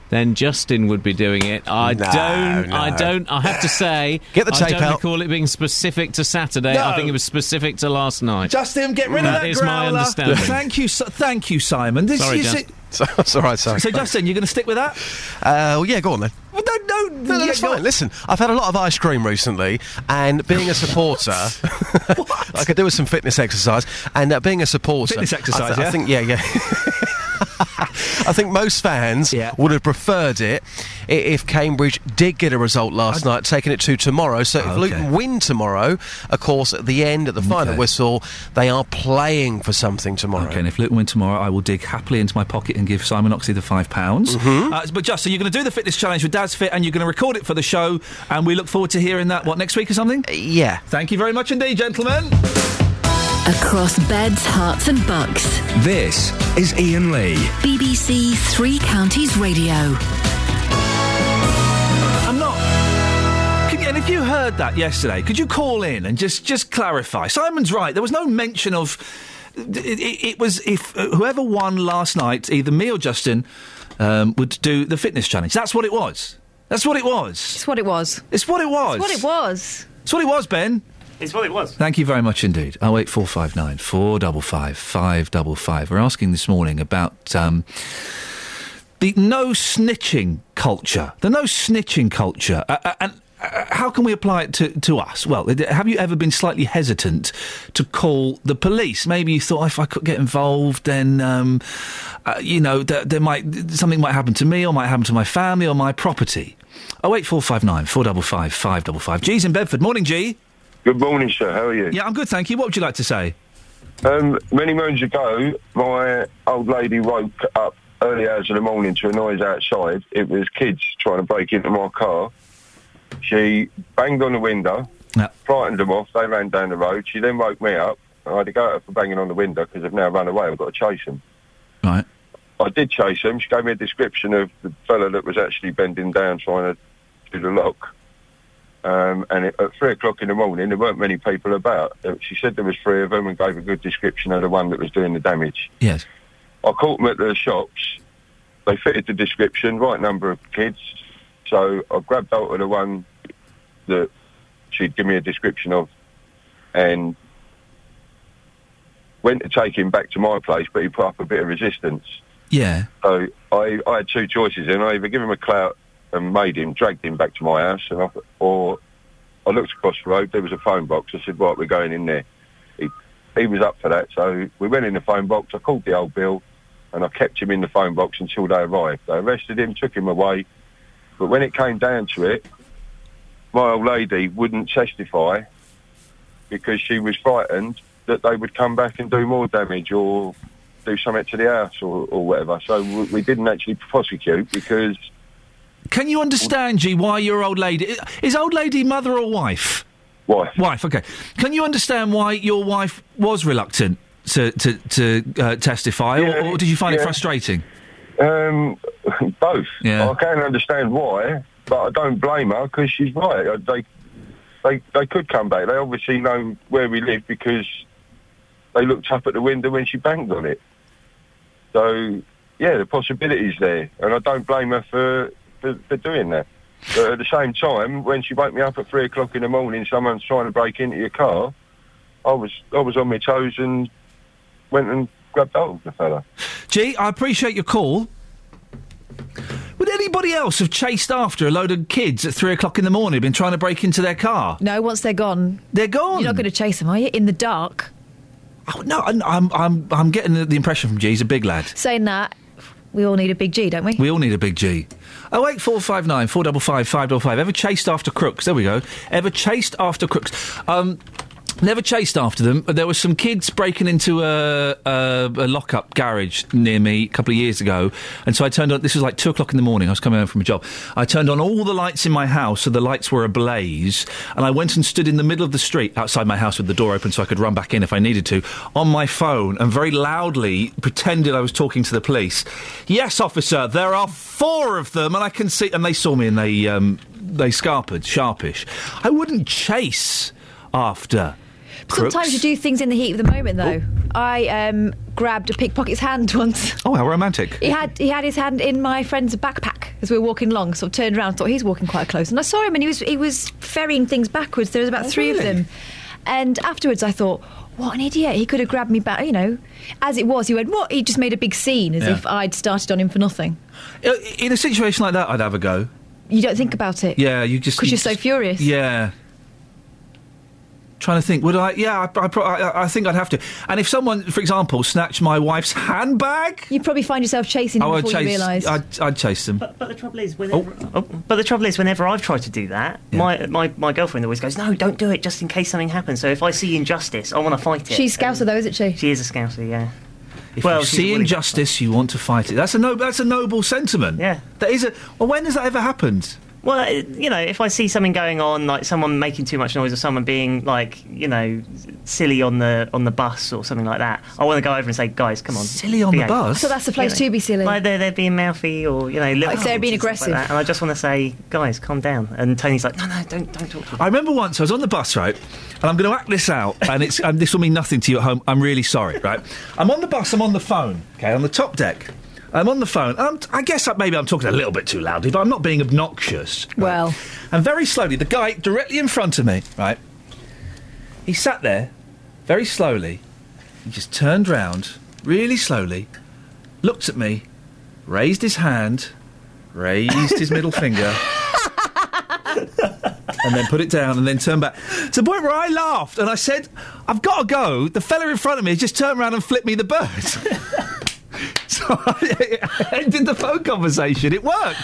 Then Justin would be doing it. I No, don't. I don't. I have to say, Get the tape I don't out. recall it being specific to Saturday. I think it was specific to last night. Justin, get rid of that. that is my understanding. Thank you, thank you, Simon. This Sorry, is Just- it. So, that's all right, sorry. So, Justin, you're going to stick with that? Uh, well, yeah, go on then. Well, no, no, No, no, that's fine. Listen, I've had a lot of ice cream recently, and being a supporter, I could do with some fitness exercise. And uh, being a supporter, Fitness I exercise, th- I, think, yeah, yeah. I think most fans would have preferred it if Cambridge did get a result last night, taking it to tomorrow. So if. Luton win tomorrow, of course, at the end, at the final whistle, they are playing for something tomorrow. Okay, and if Luton win tomorrow, I will dig happily into my pocket and give Simon Oxley the five pounds. Mm-hmm. Uh, but Justin, you're going to do the fitness challenge with Daz Fit, and you're going to record it for the show, and we look forward to hearing that. What next week or something? yeah. Thank you very much indeed, gentlemen. Across beds, Herts, and bucks. This is Iain Lee. BBC Three Counties Radio. I'm not. Can you, and if you heard that yesterday, could you call in and just just clarify? Simon's right. There was no mention of. It, it, it was if uh, whoever won last night, either me or Justin, um, would do the fitness challenge. That's what it was. That's what it was. It's what it was. It's what it was. It's what it was. It's what it was, Ben. It's what it was. Thank you very much indeed. Oh eight four five nine four double five five double five. We're asking this morning about um, the no snitching culture. The no snitching culture, uh, uh, and. Uh, how can we apply it to, to us? Well, have you ever been slightly hesitant to call the police? Maybe you thought if I could get involved, then um, uh, you know th- there might something might happen to me, or might happen to my family, or my property. Oh eight four five nine four double five five double five. G's in Bedford. Morning, G. Good morning, sir. How are you? Yeah, I'm good, thank you. What would you like to say? Um, many moons ago, my old lady woke up early hours of the morning to a noise outside. It was kids trying to break into my car. She banged on the window, frightened them off. They ran down the road. She then woke me up. I had to go her for banging on the window because they've now run away. I've got to chase them. Right. I did chase them. She gave me a description of the fella that was actually bending down trying to do the lock. Um, and it, at three o'clock in the morning, there weren't many people about. She said there was three of them and gave a good description of the one that was doing the damage. Yes. I caught them at the shops. They fitted the description, right number of kids. So I grabbed hold of the one that she'd give me a description of and went to take him back to my place, but he put up a bit of resistance. Yeah. So I, I had two choices, and I either give him a clout and made him, dragged him back to my house, and I, or I looked across the road. There was a phone box. I said, "Right, we're going in there." He, he was up for that, so we went in the phone box. I called the old bill, and I kept him in the phone box until they arrived. They arrested him, took him away, but when it came down to it, my old lady wouldn't testify because she was frightened that they would come back and do more damage or do something to the house or, or whatever. So we, we didn't actually prosecute because Can you understand, G, why your old lady is old lady mother or wife? Wife. Wife. Okay. Can you understand why your wife was reluctant to to, to uh, testify, or, or did you find it frustrating? Um, both. Yeah. I can understand why, but I don't blame her because she's right. Uh, They, they, they could come back. They obviously know where we live because they looked up at the window when she banged on it. So, yeah, the possibility's there, and I don't blame her for, for, for doing that. But at the same time, when she woke me up at three o'clock in the morning, someone's trying to break into your car. I was I was on my toes and went and grabbed hold of the fella. G, I appreciate your call. Would anybody else have chased after a load of kids at three o'clock in the morning, been trying to break into their car? No, once they're gone, they're gone. You're not going to chase them, are you? In the dark. Oh, no, I'm, I'm, I'm, I'm getting the impression from G. He's a big lad. Saying that, we all need a big G, don't we? We all need a big G. Oh eight four five nine four double five five double five. Ever chased after crooks? There we go. Ever chased after crooks? Um, never chased after them. There were some kids breaking into a, a, a lock-up garage near me a couple of years ago, and so I turned on. This was like two o'clock in the morning. I was coming home from a job. I turned on all the lights in my house, so the lights were ablaze, and I went and stood in the middle of the street outside my house with the door open, so I could run back in if I needed to on my phone, and very loudly pretended I was talking to the police. Yes, officer, there are four of them, and I can see. And they saw me, and they um, they scarpered, sharpish. I wouldn't chase after. Crooks. Sometimes you do things in the heat of the moment, though. I um, grabbed a pickpocket's hand once. Oh, how romantic! He had he had his hand in my friend's backpack as we were walking along. Sort of turned around, thought he's walking quite close, and I saw him, and he was he was ferrying things backwards. There was about three of them, and afterwards I thought. What an idiot! He could have grabbed me back, you know. As it was, he went, "What?" He just made a big scene, as Yeah. if I'd started on him for nothing. In a situation like that, I'd have a go. You don't think about it, Yeah, you just because you you're so furious. Yeah. Trying to think, would I? Yeah, I, I, pro- I, I think I'd have to. And if someone, for example, snatched my wife's handbag, You'd probably find yourself chasing them I would before you realise. I'd, I'd chase them. But the trouble is, whenever, oh. oh, but the trouble is, whenever I've tried to do that, my, my my girlfriend always goes, "No, don't do it, just in case something happens." So if I see injustice, I want to fight it. She's a Scouser though, isn't she? She is a Scouser, yeah. If Well, you she's see willing- injustice, you want to fight it. That's a no, That's a noble sentiment. Yeah. That is a. Well, when has that ever happened? Well, uh, you know, if I see something going on, like someone making too much noise or someone being like, you know, silly on the on the bus or something like that, I want to go over and say, guys, come on, silly on the bus? So that's the place to be silly. Like they're they're being mouthy or you know, little If they're being things and stuff like aggressive. that. and I just want to say, guys, calm down. And Tony's like, no, no, don't don't talk to I remember once I was on the bus, right, and I'm going to act this out, and it's and this will mean nothing to you at home. I'm really sorry, right? I'm on the bus. I'm on the phone. Okay, on the top deck. I'm on the phone. I'm, I guess I- maybe I'm talking a little bit too loudly, but I'm not being obnoxious. Well, And very slowly, the guy directly in front of me, right? He sat there, very slowly. He just turned round, really slowly, looked at me, raised his hand, raised his middle finger, and then put it down, and then turned back to the point where I laughed and I said, "I've got to go." The fella in front of me just turned around and flipped me the bird. so I ended the phone conversation. It worked.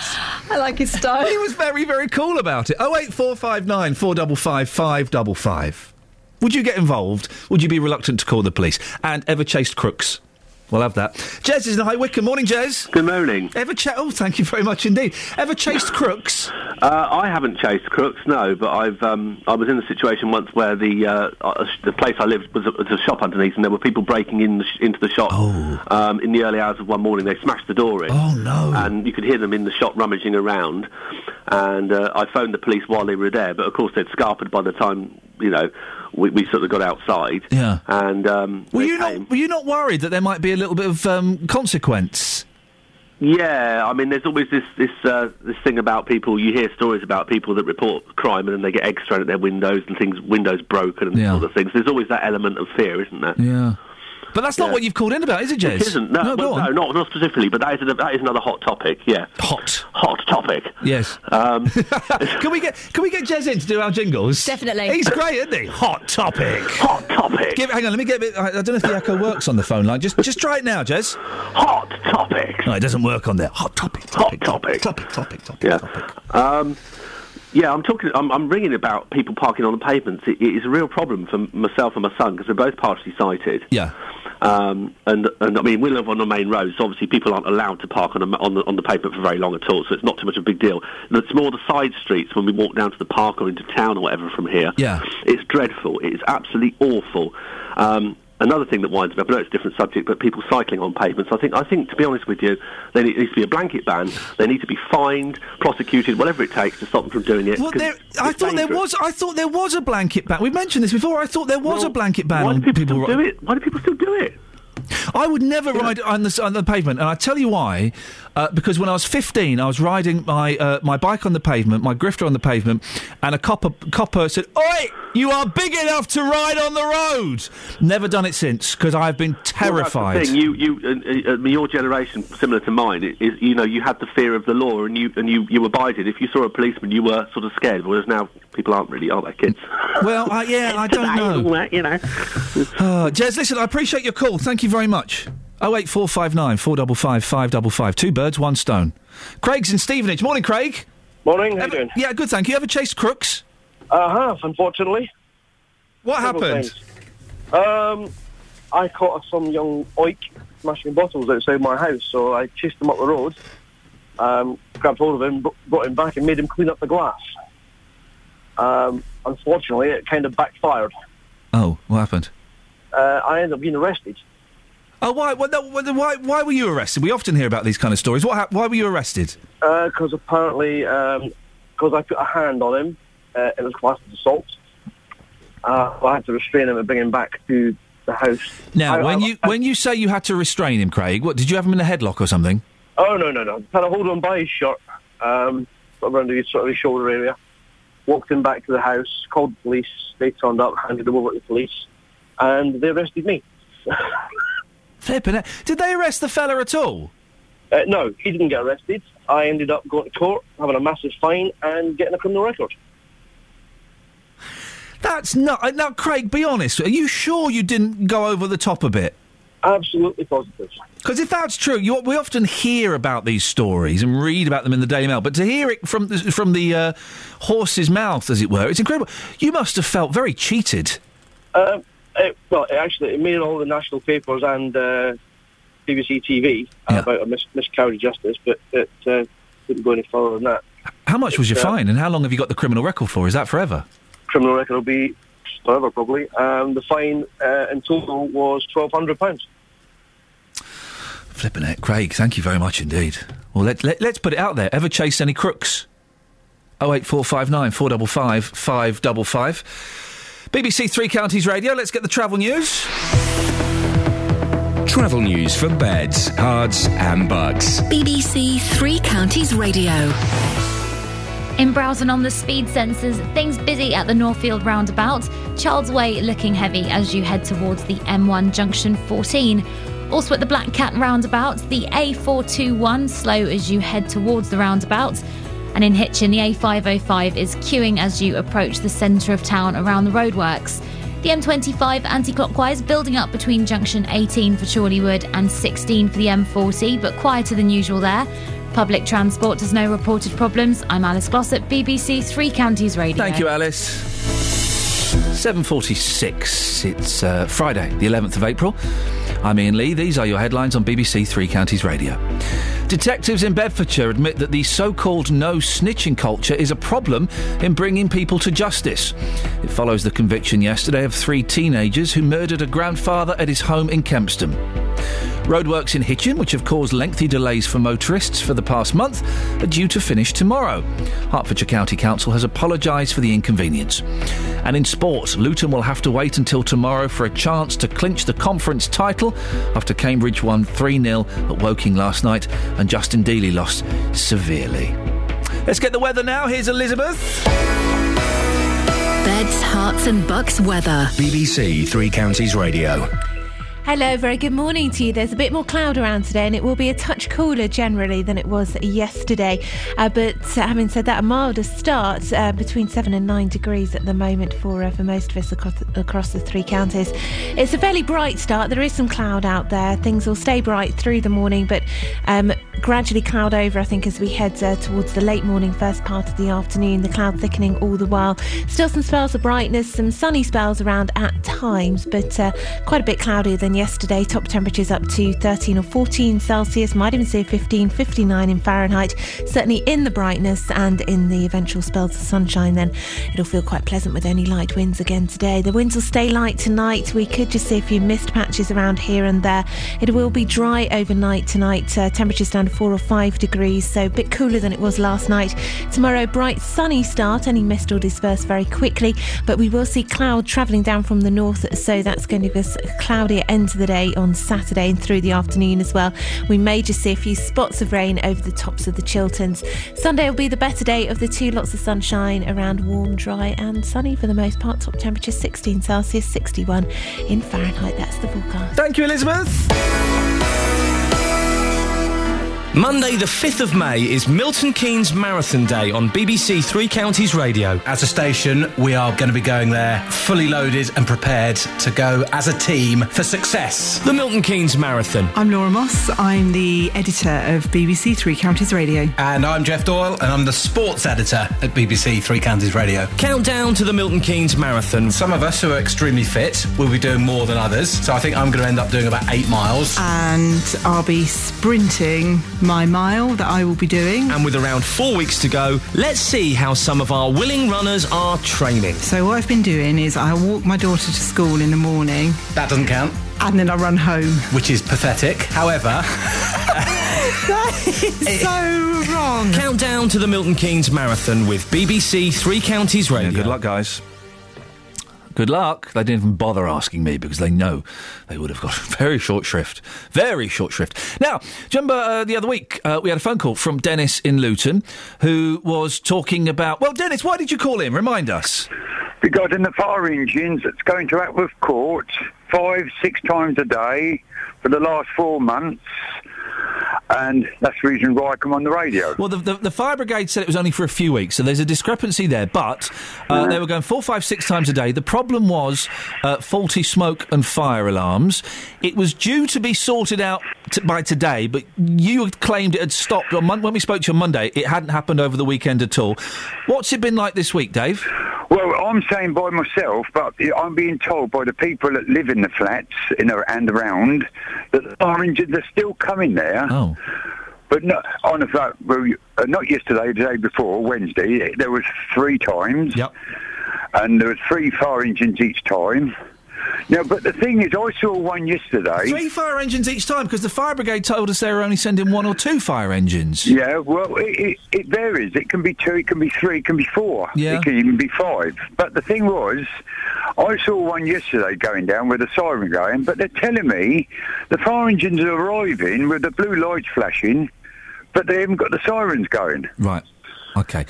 I like his style. He was very, very cool about it. Oh eight four five nine four double five five double five. Would you get involved? Would you be reluctant to call the police? And ever chased crooks? We'll have that. Jez is in High Wycombe. Morning, Jez. Good morning. Ever cha- Oh, thank you very much indeed. Ever chased crooks? Uh, I haven't chased crooks, no, but I've um, I was in a situation once where the uh, uh, the place I lived was a, was a shop underneath, and there were people breaking in the sh- into the shop. Um, in the early hours of one morning, they smashed the door in. Oh no! And you could hear them in the shop rummaging around. And uh, I phoned the police while they were there, but of course they'd scarpered by the time you know we, we sort of got outside. Yeah. And um, Were you came. not? Were you not worried that there might be a little bit of um, consequence? Yeah, I mean, there's always this this uh, this thing about people. You hear stories about people that report crime and then they get eggs thrown at their windows and things, windows broken and Yeah. sort of things. There's always that element of fear, isn't there? Yeah. But that's not Yeah. what you've called in about, is it, Jez? It isn't. No, no, go well, on. no, not not specifically, but that is a, that is another hot topic. Yeah, hot, hot topic. Yes. Um, can we get can we get Jez in to do our jingles? Definitely. He's great, isn't he? Hot topic. Hot topic. Give, hang on, let me get a bit. I, I don't know if the echo works on the phone line. Just just try it now, Jez. Hot topic. No, it doesn't work on there. Hot topic. Hot topic. Topic. Topic. Topic. Yeah. Um, yeah, I'm talking. I'm, I'm ringing about people parking on the pavements. It, it is a real problem for myself and my son because we're both partially sighted. Yeah. Um, and and I mean, we live on the main road, so obviously people aren't allowed to park on the, on the on the pavement for very long at all. So it's not too much of a big deal. And it's more the side streets when we walk down to the park or into town or whatever from here. Yeah. It's dreadful. It is absolutely awful. Um, another thing that winds me up, I know it's a different subject, but people cycling on pavements. I think, I think, to be honest with you, there needs to be a blanket ban. They need to be fined, prosecuted, whatever it takes to stop them from doing it. Well, there, I thought there was. I thought there was a blanket ban. We've mentioned this before. I thought there was Well, a blanket ban why do people people. still do it? Why do people still do it? I would never ride on the on the pavement, and I tell you why. Uh, because when I was 15, I was riding my uh, my bike on the pavement, my grifter on the pavement, and a copper copper said, "Oi, you are big enough to ride on the road." Never done it since because I've been terrified. Well, that's the thing. You, you, uh, uh, your generation, similar to mine, is you know you had the fear of the law, and you and you, you abided. If you saw a policeman, you were sort of scared. Whereas now people aren't really, are they, kids? Well, uh, yeah, I don't know. you know. Uh, Jez, listen, I appreciate your call. Thank you very much. Oh eight four five nine four double five five double five. Two birds, one stone. Craig's in Stevenage. Morning, Craig. Morning. How Ever- you doing? Yeah, good. Thank you. Ever chased crooks? I have, unfortunately. What Several happened? Um, I caught some young oik smashing bottles outside my house, so I chased him up the road, um, grabbed hold of him, brought him back, and made him clean up the glass. Um, unfortunately, it kind of backfired. Oh, what happened? Uh, I ended up being arrested. Oh, why? No, why? Why were you arrested? We often hear about these kind of stories. What? hap- Why were you arrested? Because apparently, because I put a hand on him, uh, it was classed as assault. Uh, I had to restrain him and bring him back to the house. Now, I- when I- you when you say you had to restrain him, Craig, what did you have him in a headlock or something? Oh no no no! Had a hold on by his shirt, um, around his sort of his shoulder area. Walked him back to the house. Called the police. They turned up, handed him over to the police, and they arrested me. Flipping it. Did they arrest the fella at all? Uh, no, he didn't get arrested. I ended up going to court, having a massive fine, and getting a criminal record. That's not uh, now, Craig. Be honest. Are you sure you didn't go over the top a bit? Absolutely positive. Because if that's true, you, we often hear about these stories and read about them in the Daily Mail, but to hear it from the, from the uh, horse's mouth, as it were, it's incredible. You must have felt very cheated. Um, it, well, it actually, it made all the national papers and uh, BBC TV yeah. about a mis- miscarriage of justice, but it uh, didn't go any further than that. How much was your uh, fine, and how long have you got the criminal record for? Is that forever? Criminal record will be forever, probably. Um, the fine uh, in total was twelve hundred pounds. Flipping it, Craig. Thank you very much indeed. Well, let, let, let's put it out there. Ever chase any crooks? Oh eight four five nine four double five five double five. BBC Three Counties Radio. Let's get the travel news. Travel news for beds, cards, and bugs. BBC Three Counties Radio. In Browson on the speed sensors, things busy at the Northfield roundabout. Child's Way looking heavy as you head towards the M1 junction 14. Also at the Black Cat roundabout, the A421 slow as you head towards the roundabout. And in Hitchin, the A505 is queuing as you approach the centre of town around the roadworks. The M25 anti clockwise building up between junction 18 for Chorleywood and 16 for the M40, but quieter than usual there. Public transport has no reported problems. I'm Alice Glossop, BBC Three Counties Radio. Thank you, Alice. 7.46. It's uh, Friday, the 11th of April. I'm Iain Lee. These are your headlines on BBC Three Counties Radio. Detectives in Bedfordshire admit that the so called no snitching culture is a problem in bringing people to justice. It follows the conviction yesterday of three teenagers who murdered a grandfather at his home in Kempston. Roadworks in Hitchin, which have caused lengthy delays for motorists for the past month, are due to finish tomorrow. Hertfordshire County Council has apologised for the inconvenience. And in sport, Luton will have to wait until tomorrow for a chance to clinch the conference title after Cambridge won 3 0 at Woking last night and Justin Dealey lost severely. Let's get the weather now. Here's Elizabeth. Beds, Herts, and bucks weather. BBC Three Counties Radio. Hello, very good morning to you. There's a bit more cloud around today, and it will be a touch cooler generally than it was yesterday. Uh, but uh, having said that, a milder start uh, between seven and nine degrees at the moment for uh, for most of us across, across the three counties. It's a fairly bright start. There is some cloud out there. Things will stay bright through the morning, but um, gradually cloud over. I think as we head uh, towards the late morning, first part of the afternoon, the cloud thickening all the while. Still some spells of brightness, some sunny spells around at times, but quite a bit cloudier than yesterday. Top temperatures up to 13 or 14 Celsius, might even say 15, 59 in Fahrenheit. Certainly in the brightness and in the eventual spells of sunshine, then it'll feel quite pleasant with only light winds again today. The winds will stay light tonight. We could just see a few mist patches around here and there. It will be dry overnight tonight. Uh, temperatures down to 4 or 5 degrees, so a bit cooler than it was last night. Tomorrow, bright sunny start. Any mist will disperse very quickly, but we will see cloud travelling down from the north, so that's going to us a cloudier end to the day on Saturday and through the afternoon as well. We may just see a few spots of rain over the tops of the Chilterns. Sunday will be the better day of the two. Lots of sunshine around warm, dry, and sunny for the most part. Top temperature 16 Celsius, 61 in Fahrenheit. That's the forecast. Thank you, Elizabeth. Monday, the 5th of May, is Milton Keynes Marathon Day on BBC Three Counties Radio. As a station, we are going to be going there fully loaded and prepared to go as a team for success. The Milton Keynes Marathon. I'm Laura Moss. I'm the editor of BBC Three Counties Radio. And I'm Jeff Doyle, and I'm the sports editor at BBC Three Counties Radio. Countdown to the Milton Keynes Marathon. Some of us who are extremely fit will be doing more than others, so I think I'm going to end up doing about eight miles. And I'll be sprinting my mile that I will be doing. And with around four weeks to go, let's see how some of our willing runners are training. So, what I've been doing is I walk my daughter to school in the morning. That doesn't count. And then I run home. Which is pathetic. However, that is so wrong. Countdown to the Milton Keynes Marathon with BBC Three Counties Radio. good luck, guys. Good luck. They didn't even bother asking me because they know they would have got very short shrift. Very short shrift. Now, remember uh, the other week uh, we had a phone call from Dennis in Luton who was talking about. Well, Dennis, why did you call in? Remind us. Regarding the fire engines that's going to Atworth Court five, six times a day for the last four months. And that's the reason why I come on the radio. Well, the, the, the fire brigade said it was only for a few weeks, so there's a discrepancy there. But uh, they were going four, five, six times a day. The problem was uh, faulty smoke and fire alarms. It was due to be sorted out t- by today, but you claimed it had stopped on Mon- when we spoke to you on Monday. It hadn't happened over the weekend at all. What's it been like this week, Dave? Well, I'm saying by myself, but I'm being told by the people that live in the flats in and around that engines are still coming there. Oh. But no, on the fact, well, uh, not yesterday, the day before, Wednesday, there was three times. Yep. And there was three fire engines each time. Now, but the thing is, I saw one yesterday. Three fire engines each time because the fire brigade told us they were only sending one or two fire engines. Yeah, well, it, it, it varies. It can be two, it can be three, it can be four. Yeah. It can even be five. But the thing was, I saw one yesterday going down with a siren going, but they're telling me the fire engines are arriving with the blue lights flashing, but they haven't got the sirens going. Right. Okay.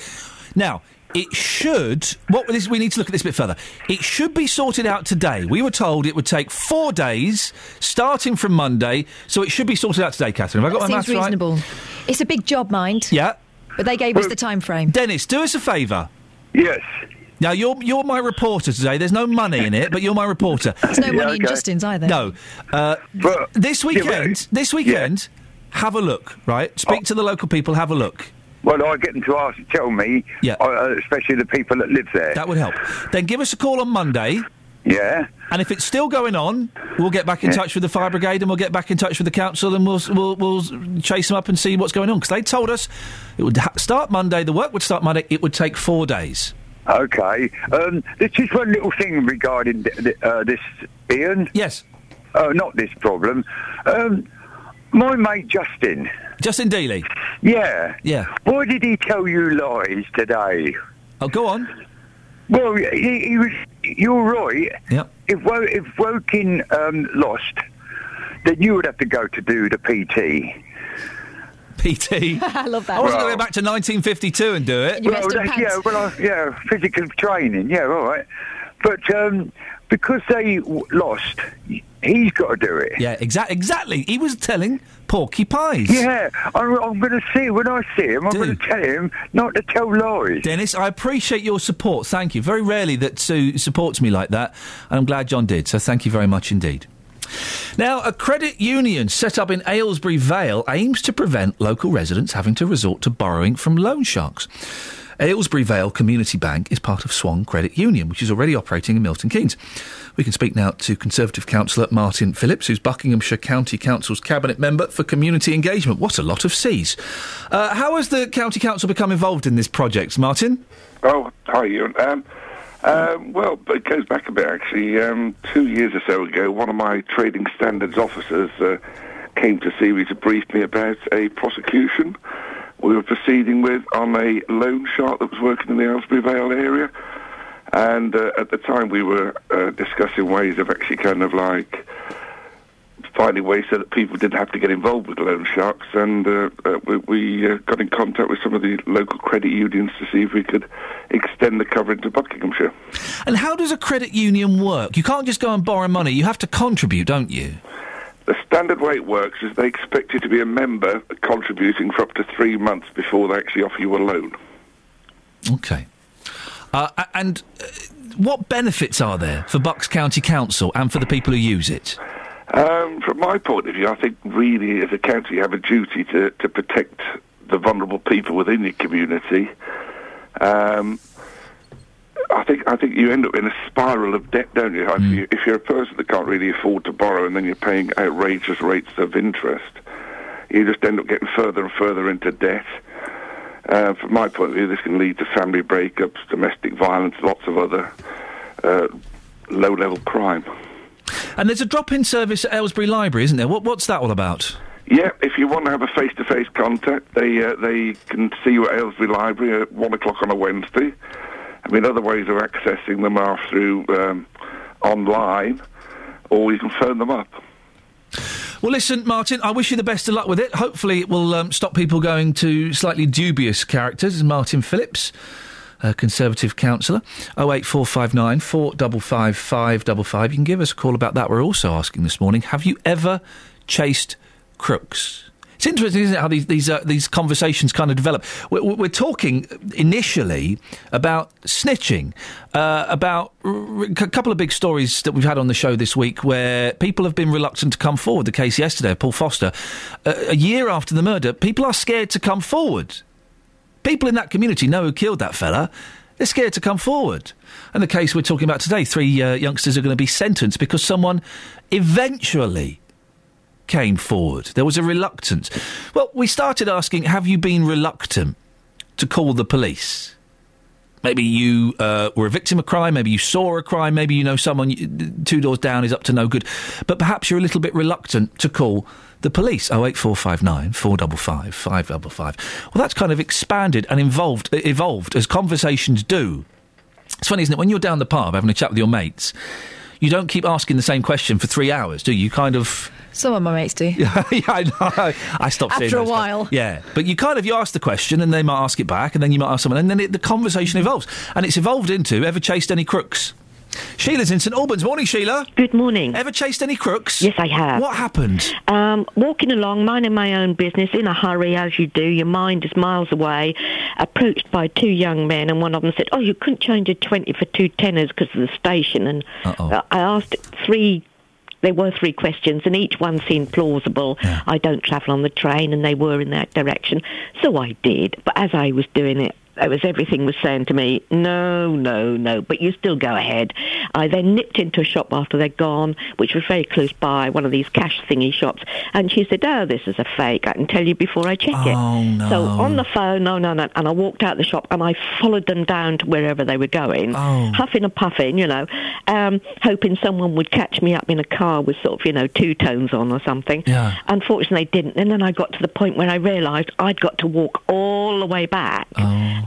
Now, it should. What this, we need to look at this a bit further. It should be sorted out today. We were told it would take four days, starting from Monday. So it should be sorted out today, Catherine. Have I got That my seems maths right? reasonable. It's a big job, mind. Yeah. But they gave us the time frame. Dennis, do us a favour. Yes. Now you're you're my reporter today. There's no money in it, but you're my reporter. There's no money in Justin's either. No. Uh, this weekend, this weekend, have a look. Right, speak to the local people. Have a look. Well, I get them to ask, tell me, Yeah. uh, especially the people that live there. That would help. Then give us a call on Monday. Yeah. And if it's still going on, we'll get back in touch with the fire brigade and we'll get back in touch with the council and we'll we'll, we'll chase them up and see what's going on because they told us it would ha- start Monday. The work would start Monday. It would take four days. Okay. Um, there's just one little thing regarding th- th- uh, this, Ian. Yes. Uh, not this problem. Um, my mate Justin. Justin Dealey. Yeah. Yeah. Why did he tell you lies today? Oh, go on. Well, he, he was. You're right. Yep. If if Woking um, lost, then you would have to go to do the PT. PT. I love that. I wasn't going to go back to 1952 and do it. well, that's, yeah, well, I, yeah, physical training, yeah, all right. But um, because they w- lost, he's got to do it. Yeah, exa- exactly. He was telling Porky Pies. Yeah, I'm, I'm going to see when I see him. I'm going to tell him not to tell lies. Dennis, I appreciate your support. Thank you. Very rarely that Sue supports me like that, and I'm glad John did. So thank you very much indeed. Now, a credit union set up in Aylesbury Vale aims to prevent local residents having to resort to borrowing from loan sharks. Aylesbury Vale Community Bank is part of Swan Credit Union, which is already operating in Milton Keynes. We can speak now to Conservative councillor Martin Phillips, who's Buckinghamshire County Council's cabinet member for community engagement. What a lot of C's. Uh, how has the county council become involved in this project, Martin? Oh, hi, Ewan. Um, um, well, it goes back a bit, actually. Um, two years or so ago, one of my trading standards officers uh, came to see me to brief me about a prosecution we were proceeding with on a loan shark that was working in the Aylesbury Vale area. And uh, at the time, we were uh, discussing ways of actually kind of like finding ways so that people didn't have to get involved with loan sharks. And uh, uh, we, we uh, got in contact with some of the local credit unions to see if we could extend the cover into Buckinghamshire. And how does a credit union work? You can't just go and borrow money. You have to contribute, don't you? The standard way it works is they expect you to be a member contributing for up to three months before they actually offer you a loan. Okay. Uh, and uh, what benefits are there for Bucks County Council and for the people who use it? Um, from my point of view, I think really as a council you have a duty to, to protect the vulnerable people within your community. Um, I think I think you end up in a spiral of debt, don't you? If, you? if you're a person that can't really afford to borrow and then you're paying outrageous rates of interest, you just end up getting further and further into debt. Uh, from my point of view, this can lead to family breakups, domestic violence, lots of other uh, low-level crime. And there's a drop-in service at Aylesbury Library, isn't there? What, what's that all about? Yeah, if you want to have a face-to-face contact, they uh, they can see you at Aylesbury Library at one o'clock on a Wednesday. I mean, other ways of accessing them are through um, online, or you can phone them up. Well, listen, Martin, I wish you the best of luck with it. Hopefully, it will um, stop people going to slightly dubious characters. Martin Phillips, uh, Conservative councillor. 08459 455 555. You can give us a call about that. We're also asking this morning have you ever chased crooks? It's interesting, isn't it, how these these uh, these conversations kind of develop. We're, we're talking initially about snitching, uh, about a couple of big stories that we've had on the show this week, where people have been reluctant to come forward. The case yesterday, Paul Foster, uh, a year after the murder, people are scared to come forward. People in that community know who killed that fella. They're scared to come forward. And the case we're talking about today, three uh, youngsters are going to be sentenced because someone eventually came forward. There was a reluctance. Well, we started asking, have you been reluctant to call the police? Maybe you uh, were a victim of crime, maybe you saw a crime, maybe you know someone two doors down is up to no good, but perhaps you're a little bit reluctant to call the police. 08459 455 555. Well, that's kind of expanded and involved, evolved as conversations do. It's funny, isn't it? When you're down the pub having a chat with your mates, you don't keep asking the same question for three hours, do you? You kind of. Some of my mates do. yeah, I know. I stopped saying After a those while. things. Yeah, but you kind of you ask the question, and they might ask it back, and then you might ask someone, and then it, the conversation evolves, and it's evolved into ever chased any crooks. Sheila's in St Albans. Morning, Sheila. Good morning. Ever chased any crooks? Yes, I have. What happened? Um, walking along, minding my own business, in a hurry as you do, your mind is miles away. Approached by two young men, and one of them said, "Oh, you couldn't change a twenty for two tenors because of the station." And Uh-oh. I asked three. There were three questions, and each one seemed plausible. I don't travel on the train, and they were in that direction, so I did. But as I was doing it, it was everything was saying to me, no, no, no, but you still go ahead. I then nipped into a shop after they'd gone, which was very close by, one of these cash thingy shops, and she said, oh, this is a fake. I can tell you before I check it. Oh, no. So on the phone, no, no, no, and I walked out the shop and I followed them down to wherever they were going, Oh. huffing and puffing, you know, um, hoping someone would catch me up in a car with sort of, you know, two tones on or something. Yeah. Unfortunately, they didn't. And then I got to the point where I realised I'd got to walk all the way back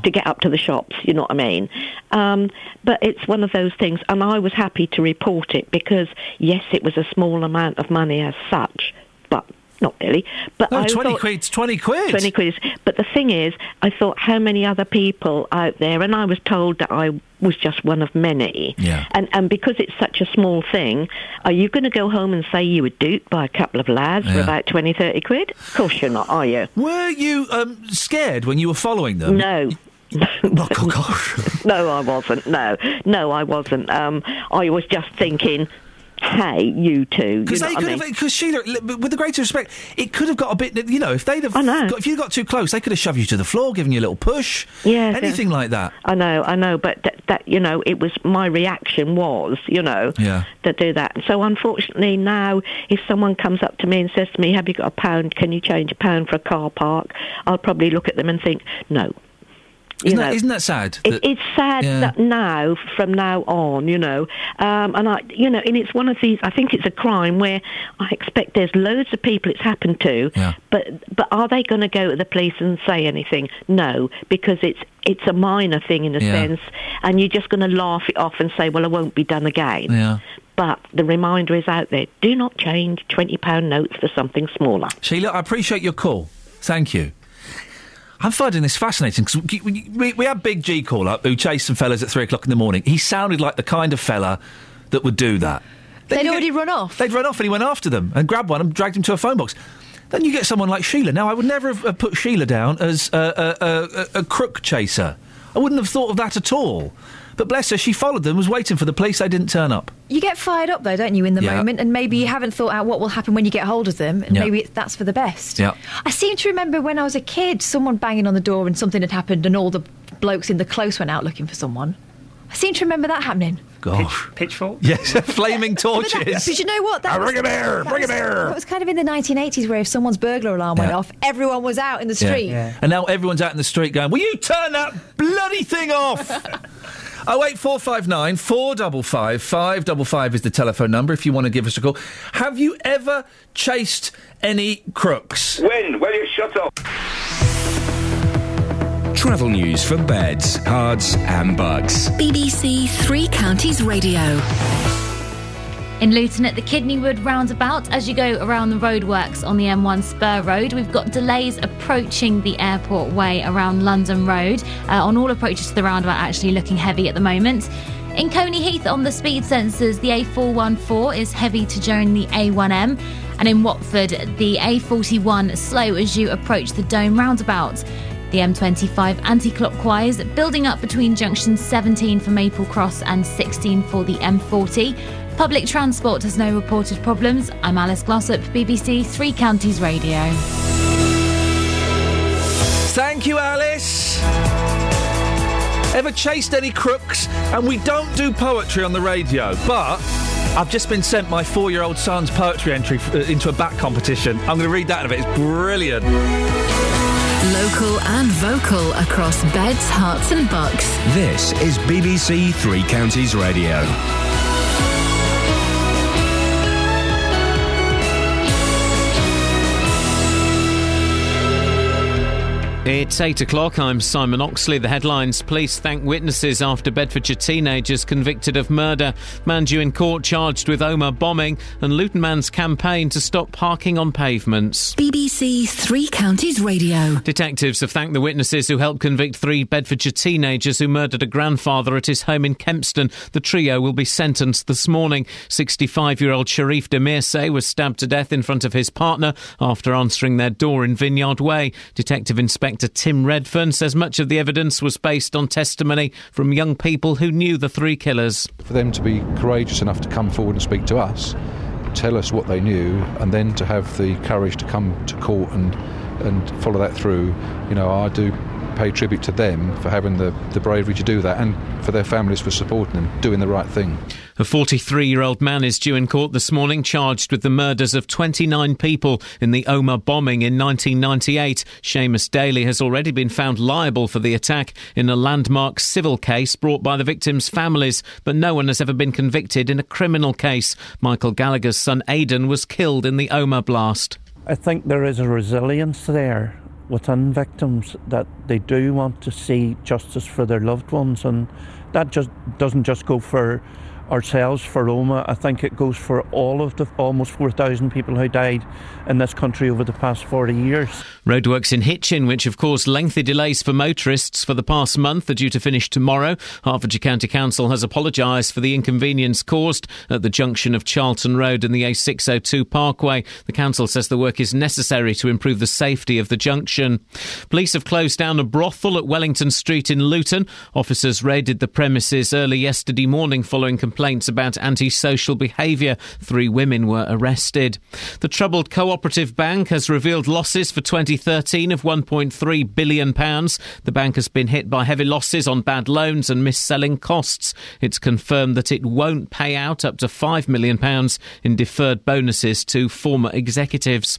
to get up to the shops. You know what I mean? Um, but it's one of those things, and I was happy to report it because yes, it was a small amount of money as such, but. Not really, but No, I 20 thought- quid, 20 quid. 20 quid. But the thing is, I thought how many other people out there, and I was told that I was just one of many. Yeah. And and because it's such a small thing, are you going to go home and say you were duped by a couple of lads for about 20, 30 quid? Of course you're not, are you? Were you um, scared when you were following them? No. no, I wasn't. No, no, I wasn't. Um, I was just thinking, hey, you two. Because you know they what I could mean? have, because Sheila, with the greatest respect, it could have got a bit. You know, if they'd have, got, if you got too close, they could have shoved you to the floor, given you a little push, Yeah, anything yeah. like that. I know, I know, but that, that you know, it was my reaction was, you know, Yeah. to do that. So unfortunately now, if someone comes up to me and says to me, "Have you got a pound? Can you change a pound for a car park?" I'll probably look at them and think, "No." Isn't, know, that, isn't that sad? it, that- it's sad Yeah. that now, from now on, you know, um, and I, you know, and it's one of these. I think it's a crime where I expect there's loads of people it's happened to, Yeah. but but are they going to go to the police and say anything? No, because it's it's a minor thing in a Yeah. sense, and you're just going to laugh it off and say, well, it won't be done again. Yeah. But the reminder is out there: do not change twenty pound notes for something smaller. Sheila, I appreciate your call. Thank you. I'm finding this fascinating because we, we, we had Big G call up who chased some fellas at three o'clock in the morning. He sounded like the kind of fella that would do that. They'd already run off. They'd run off and he went after them and grabbed one and dragged him to a phone box. Then you get someone like Sheila. Now, I would never have put Sheila down as a, a, a, a crook chaser. I wouldn't have thought of that at all. But bless her, she followed them, was waiting for the police. They didn't turn up. You get fired up though, don't you, in the Yeah. moment, and maybe you haven't thought out what will happen when you get hold of them, and Yeah. maybe that's for the best. Yeah. I seem to remember when I was a kid, someone banging on the door and something had happened, and all the blokes in the close went out looking for someone. I seem to remember that happening. Gosh. pitchful? Yes, flaming torches. But you know what? That Ah, was- bring 'em here, that bring 'em was- here. That was kind of in the 1980s, where if someone's burglar alarm went off, everyone was out in the Yeah. street. And now everyone's out in the street going, Will you turn that bloody thing off? 08459 455 555 is the telephone number if you want to give us a call. Have you ever chased any crooks? When? When you shut up? Travel news for beds, cards, and bugs. BBC Three Counties Radio. In Luton at the Kidneywood roundabout, as you go around the roadworks on the M1 Spur Road, we've got delays approaching the airport way around London Road. Uh, on all approaches to the roundabout, actually looking heavy at the moment. In Colney Heath on the speed sensors, the A414 is heavy to join the A1M. And in Watford, the A41 slow as you approach the Dome roundabout. The M25 anti clockwise, building up between junction 17 for Maple Cross and 16 for the M40. Public transport has no reported problems. I'm Alice Glossop, BBC Three Counties Radio. Thank you, Alice. Ever chased any crooks? And we don't do poetry on the radio, but I've just been sent my four year old son's poetry entry f- uh, into a bat competition. I'm going to read that in a bit. It's brilliant. Local and vocal across beds, Herts, and bucks. This is BBC Three Counties Radio. It's 8 o'clock. I'm Simon Oxley. The headlines Police thank witnesses after Bedfordshire teenagers convicted of murder. Man due in court charged with Omagh bombing. And Luton Man's campaign to stop parking on pavements. BBC Three Counties Radio. Detectives have thanked the witnesses who helped convict three Bedfordshire teenagers who murdered a grandfather at his home in Kempston. The trio will be sentenced this morning. 65 year old Sharif Demirsay was stabbed to death in front of his partner after answering their door in Vineyard Way. Detective Inspector Tim Redfern says much of the evidence was based on testimony from young people who knew the three killers. for them to be courageous enough to come forward and speak to us, tell us what they knew, and then to have the courage to come to court and and follow that through, you know, I do pay tribute to them for having the, the bravery to do that and for their families for supporting them, doing the right thing. A 43 year old man is due in court this morning, charged with the murders of 29 people in the Omagh bombing in 1998. Seamus Daly has already been found liable for the attack in a landmark civil case brought by the victims' families, but no one has ever been convicted in a criminal case. Michael Gallagher's son Aidan was killed in the Omagh blast. I think there is a resilience there within victims that they do want to see justice for their loved ones, and that just doesn't just go for ourselves for Roma. I think it goes for all of the almost 4,000 people who died in this country over the past 40 years. Roadworks in Hitchin, which have caused lengthy delays for motorists for the past month, are due to finish tomorrow. Hertfordshire County Council has apologised for the inconvenience caused at the junction of Charlton Road and the A602 Parkway. The council says the work is necessary to improve the safety of the junction. Police have closed down a brothel at Wellington Street in Luton. Officers raided the premises early yesterday morning following complaints about antisocial behaviour. Three women were arrested. The troubled Cooperative Bank has revealed losses for 2013 of £1.3 billion. The bank has been hit by heavy losses on bad loans and mis-selling costs. It's confirmed that it won't pay out up to £5 million in deferred bonuses to former executives.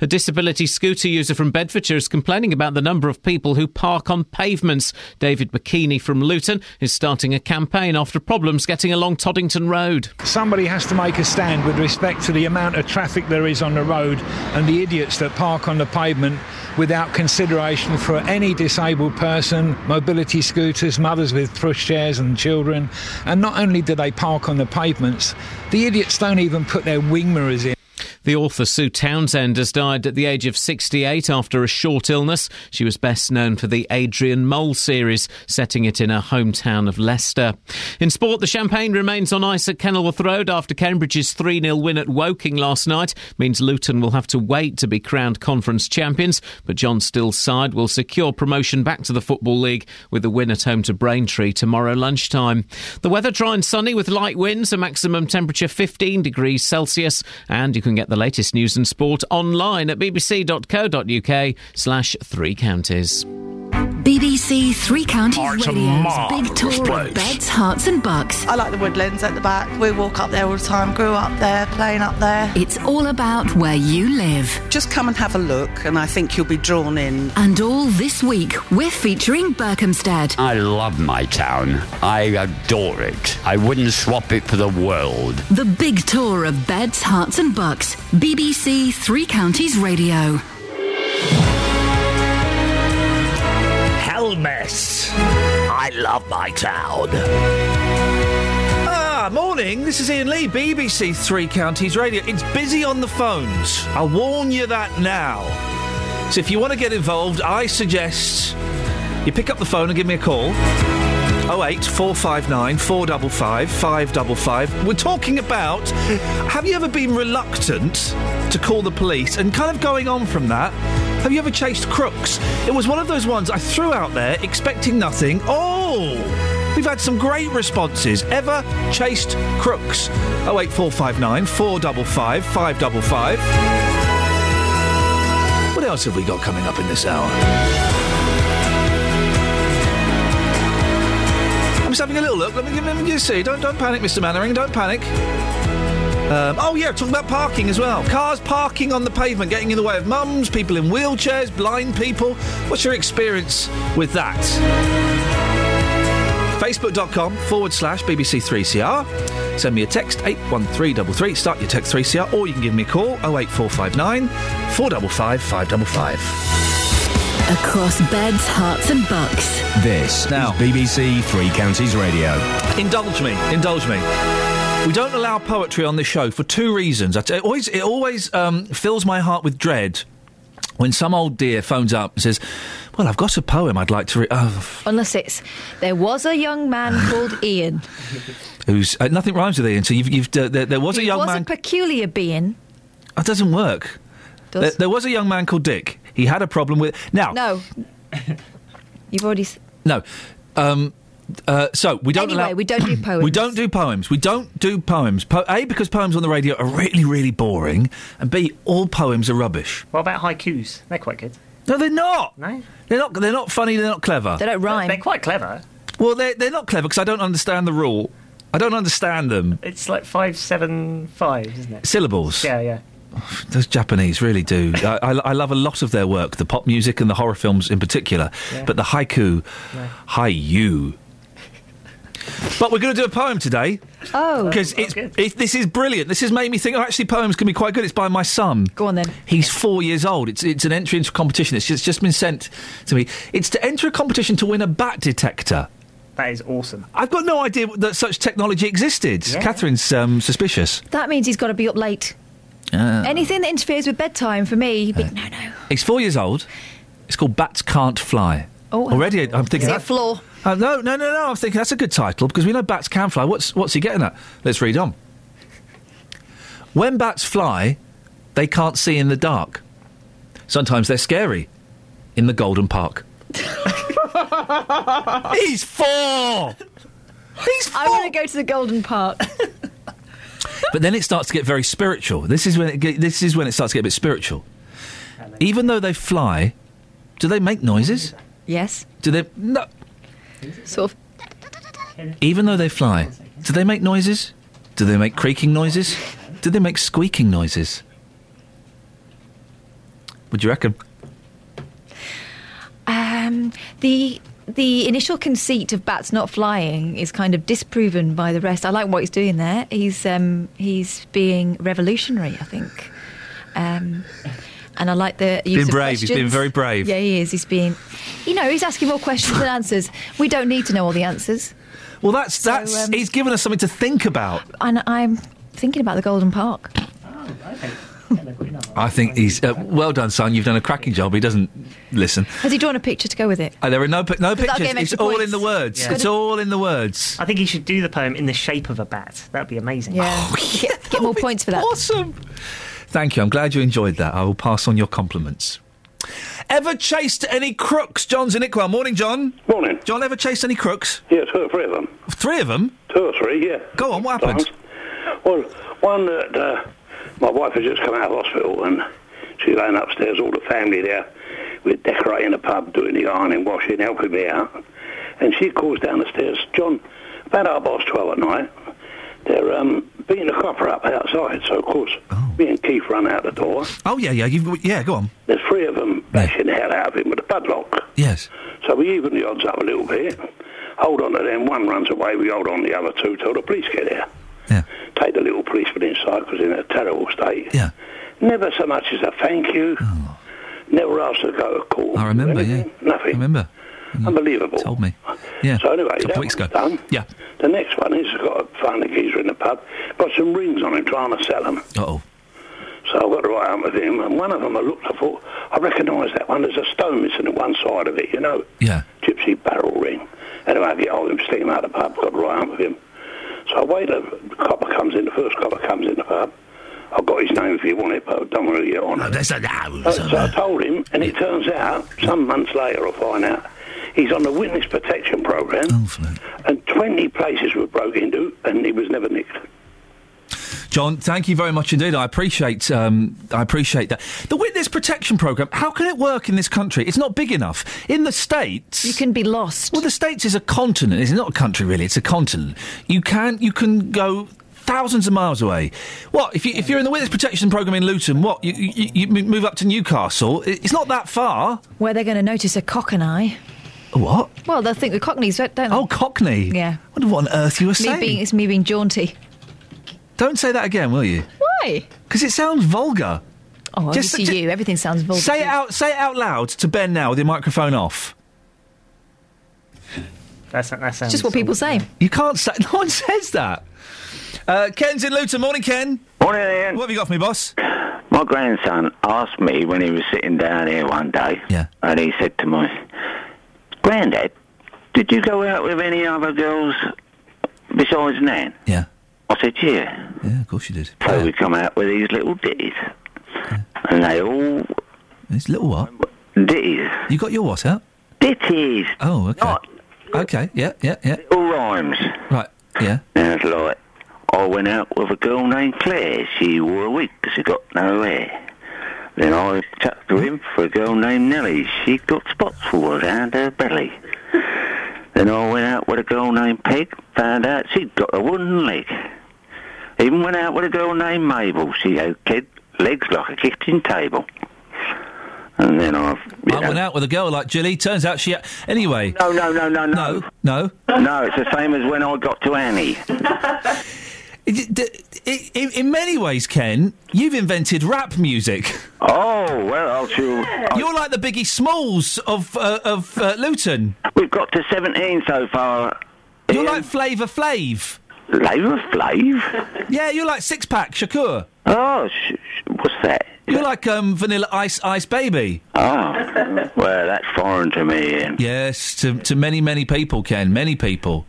A disability scooter user from Bedfordshire is complaining about the number of people who park on pavements. David McKeaney from Luton is starting a campaign after problems getting along Toddington Road. Somebody has to make a stand with respect to the amount of traffic there is on the road and the idiots that park on the pavement without consideration for any disabled person, mobility scooters, mothers with pushchairs and children. And not only do they park on the pavements, the idiots don't even put their wing mirrors in. The author Sue Townsend has died at the age of 68 after a short illness. She was best known for the Adrian Mole series, setting it in her hometown of Leicester. In sport, the champagne remains on ice at Kenilworth Road after Cambridge's 3 0 win at Woking last night. Means Luton will have to wait to be crowned conference champions, but John Still's side will secure promotion back to the Football League with a win at home to Braintree tomorrow lunchtime. The weather dry and sunny with light winds, a maximum temperature 15 degrees Celsius, and you can get the latest news and sport online at bbc.co.uk slash three counties. BBC Three Counties Hearts and Radio's big tour place. of beds, Herts, and bucks. I like the woodlands at the back. We walk up there all the time. Grew up there, playing up there. It's all about where you live. Just come and have a look, and I think you'll be drawn in. And all this week, we're featuring Berkhamsted. I love my town. I adore it. I wouldn't swap it for the world. The big tour of beds, Herts, and bucks. BBC Three Counties Radio. Helmess. I love my town. Ah, morning. This is Iain Lee, BBC Three Counties Radio. It's busy on the phones. I'll warn you that now. So if you want to get involved, I suggest you pick up the phone and give me a call. 08 459 455 555. We're talking about have you ever been reluctant to call the police and kind of going on from that? Have you ever chased crooks? It was one of those ones I threw out there expecting nothing. Oh! We've had some great responses. Ever chased crooks? 08459 455 555. What else have we got coming up in this hour? I'm just having a little look. Let me give let me just see. Don't don't panic, Mr. Mainwaring. Don't panic. Um, oh yeah, talking about parking as well. Cars parking on the pavement, getting in the way of mums, people in wheelchairs, blind people. What's your experience with that? Facebook.com forward slash BBC3CR. Send me a text 81333. Start your text 3CR, or you can give me a call 08459 455 555. Across beds, Herts, and bucks. This now. is BBC Three Counties Radio. Indulge me, indulge me. We don't allow poetry on this show for two reasons. I t- It always, it always um, fills my heart with dread when some old dear phones up and says, "Well, I've got a poem I'd like to read." Oh, Unless it's there was a young man called Iain. who's uh, nothing rhymes with Iain? So you've, you've uh, there, there was a He young was man. Was a peculiar being. that doesn't work. Does. There, there was a young man called Dick. He had a problem with now. No. You've already. s- No. Um, uh, so we don't Anyway, allow. we don't do poems. We don't do poems. We don't do poems. Po- a because poems on the radio are really, really boring, and B all poems are rubbish. What about haikus? They're quite good. No, they're not. No, They're not. They're not funny. They're not clever. They don't rhyme. They're quite clever. Well, they're they're not clever because I don't understand the rule. I don't understand them. It's like five, seven, five, isn't it? Syllables. Yeah, yeah. Those Japanese really do. I, I, I love a lot of their work, the pop music and the horror films in particular. Yeah. But the haiku, Yeah. haiku. But we're going to do a poem today. Oh. Because it's, it, this is brilliant. This has made me think, oh, actually, poems can be quite good. It's by my son. Go on then. He's four years old. It's, it's an entry into a competition. It's just, just been sent to me. It's to enter a competition to win a bat detector. That is awesome. I've got no idea that such technology existed. Yeah. Catherine's um, suspicious. That means he's got to be up late. Ah. Anything that interferes with bedtime for me. Big no, no. He's four years old. It's called Bats Can't Fly. Oh, Already, I'm Is thinking. it a flaw? Uh, no, no, no, no. I'm thinking that's a good title because we know bats can fly. What's what's he getting at? Let's read on. When bats fly, they can't see in the dark. Sometimes they're scary. In the Golden Park. He's four. He's I want to go to the Golden Park. But then it starts to get very spiritual. This is when it get, this is when it starts to get a bit spiritual. Even though they fly, do they make noises? yes. Do they? No. Sort of. Even though they fly, do they make noises? Do they make creaking noises? Do they make squeaking noises? What do you reckon? Um, the the initial conceit of bats not flying is kind of disproven by the rest. I like what he's doing there. He's um, he's being revolutionary, I think. Um, and I like the use been of brave. He's been very brave. Yeah, he is. He's been, you know, he's asking more questions than answers. We don't need to know all the answers. Well, that's that's. um, he's given us something to think about. And I'm thinking about the Golden Park. I think he's uh, well done, son. You've done a cracking job. He doesn't listen. Has he drawn a picture to go with it? Uh, there are no pi- no 'Cause that'll pictures. It's all points. in the words. Yeah. It's all in the words. I think he should do the poem in the shape of a bat. That'd be amazing. Yeah. get, get more points for that. Awesome. Thank you. I'm glad you enjoyed that. I will pass on your compliments. Ever chased any crooks? John's in Ickwell. Morning, John. Morning. John, ever chased any crooks? Yeah, two or three of them. Three of them? Two or three, yeah. Go on, what happened? Well, one that uh, my wife had just come out of hospital and she's laying upstairs, all the family there. We're decorating the pub, doing the ironing, washing, helping me out. And she calls down the stairs, John, about half past 12 at night, they're um, beating a copper up outside. So, of course, oh. me and Keith run out the door. Oh, yeah, yeah. You've, yeah, go on. There's three of them bashing the hell out of him with a padlock. Yes. So we even the odds up a little bit. Hold on to them. One runs away. We hold on the other two till the police get here. Yeah. Take the little policeman inside because in a terrible state. Yeah. Never so much as a thank you. Oh. Never asked to go to court. Oh. I remember, yeah. Nothing. I remember. Unbelievable. Told me. Yeah. So anyway, a couple of weeks ago. done. Yeah. The next one is got a find a geezer in the pub. Got some rings on him trying to sell them. Uh oh. So I got to write up with him, and one of them I looked, I thought, I recognise that one. There's a stone missing at one side of it, you know. Yeah. Gypsy barrel ring. Anyway, I get hold of him, stick him out of the pub, got right up with him. So I wait, a copper comes in, the first copper comes in the pub. I've got his name if you want it, but I don't want to get on it. There's a no. So, so I told him, and it turns out, some months later, I find out, he's on the witness protection program, and 20 places were broke into, and he was never nicked. John, thank you very much indeed. I appreciate um, I appreciate that. The witness protection program. How can it work in this country? It's not big enough. In the states, you can be lost. Well, the states is a continent. It's not a country really. It's a continent. You can you can go thousands of miles away. What if you if you're in the witness protection program in Luton? What you, you, you move up to Newcastle? It's not that far. Where they're going to notice a cockney. A What? Well, they'll think the cockneys, don't they? Oh, cockney. Yeah. I wonder what on earth you were Me saying. being, it's me being jaunty. Don't say that again, will you? Why? Because it sounds vulgar. Oh, Just- obviously ju- you. Everything sounds vulgar. Say it out. Say it out loud to Ben now with your microphone off. That's that sounds. It's just what people say. You can't say. No one says that. Uh, Ken's in Luton. Morning, Ken. Morning, Iain. What have you got for me, boss? My grandson asked me when he was sitting down here one day, yeah. and he said to me, Grandad, did you go out with any other girls besides Nan? Yeah. I said, yeah. Yeah, of course you did. So we come out with these little ditties. And they all... These little what? Ditties. You got your what out? Ditties. Oh, okay. Okay. Yeah. Yeah. Yeah. Little rhymes. Right. Yeah. And it's like, I went out with a girl named Claire. She wore a wig because she got no hair. Then I chucked her in for a girl named Nellie. She got spots all around her belly. Then I went out with a girl named Peg. Found out she'd got a wooden leg. Even went out with a girl named Mabel. She had kid legs like a kitchen table. And then I've... I went out with a girl like Jilly. Turns out she. Anyway. No, no, no, no, no, no. No. No, it's the same as when I got to Annie. In, in many ways, Ken, you've invented rap music. Oh well, I'll. You're like the Biggie Smalls of uh, of uh, Luton. We've got to 17 so far. You're like Flavor Flav. Flavor Flav? Yeah, you're like Six Pack Shakur. Oh, sh- sh- what's that? You're like um, Vanilla Ice Ice Baby. Oh, well, that's foreign to me. Iain. Yes, to, to many, many people, Ken, many people.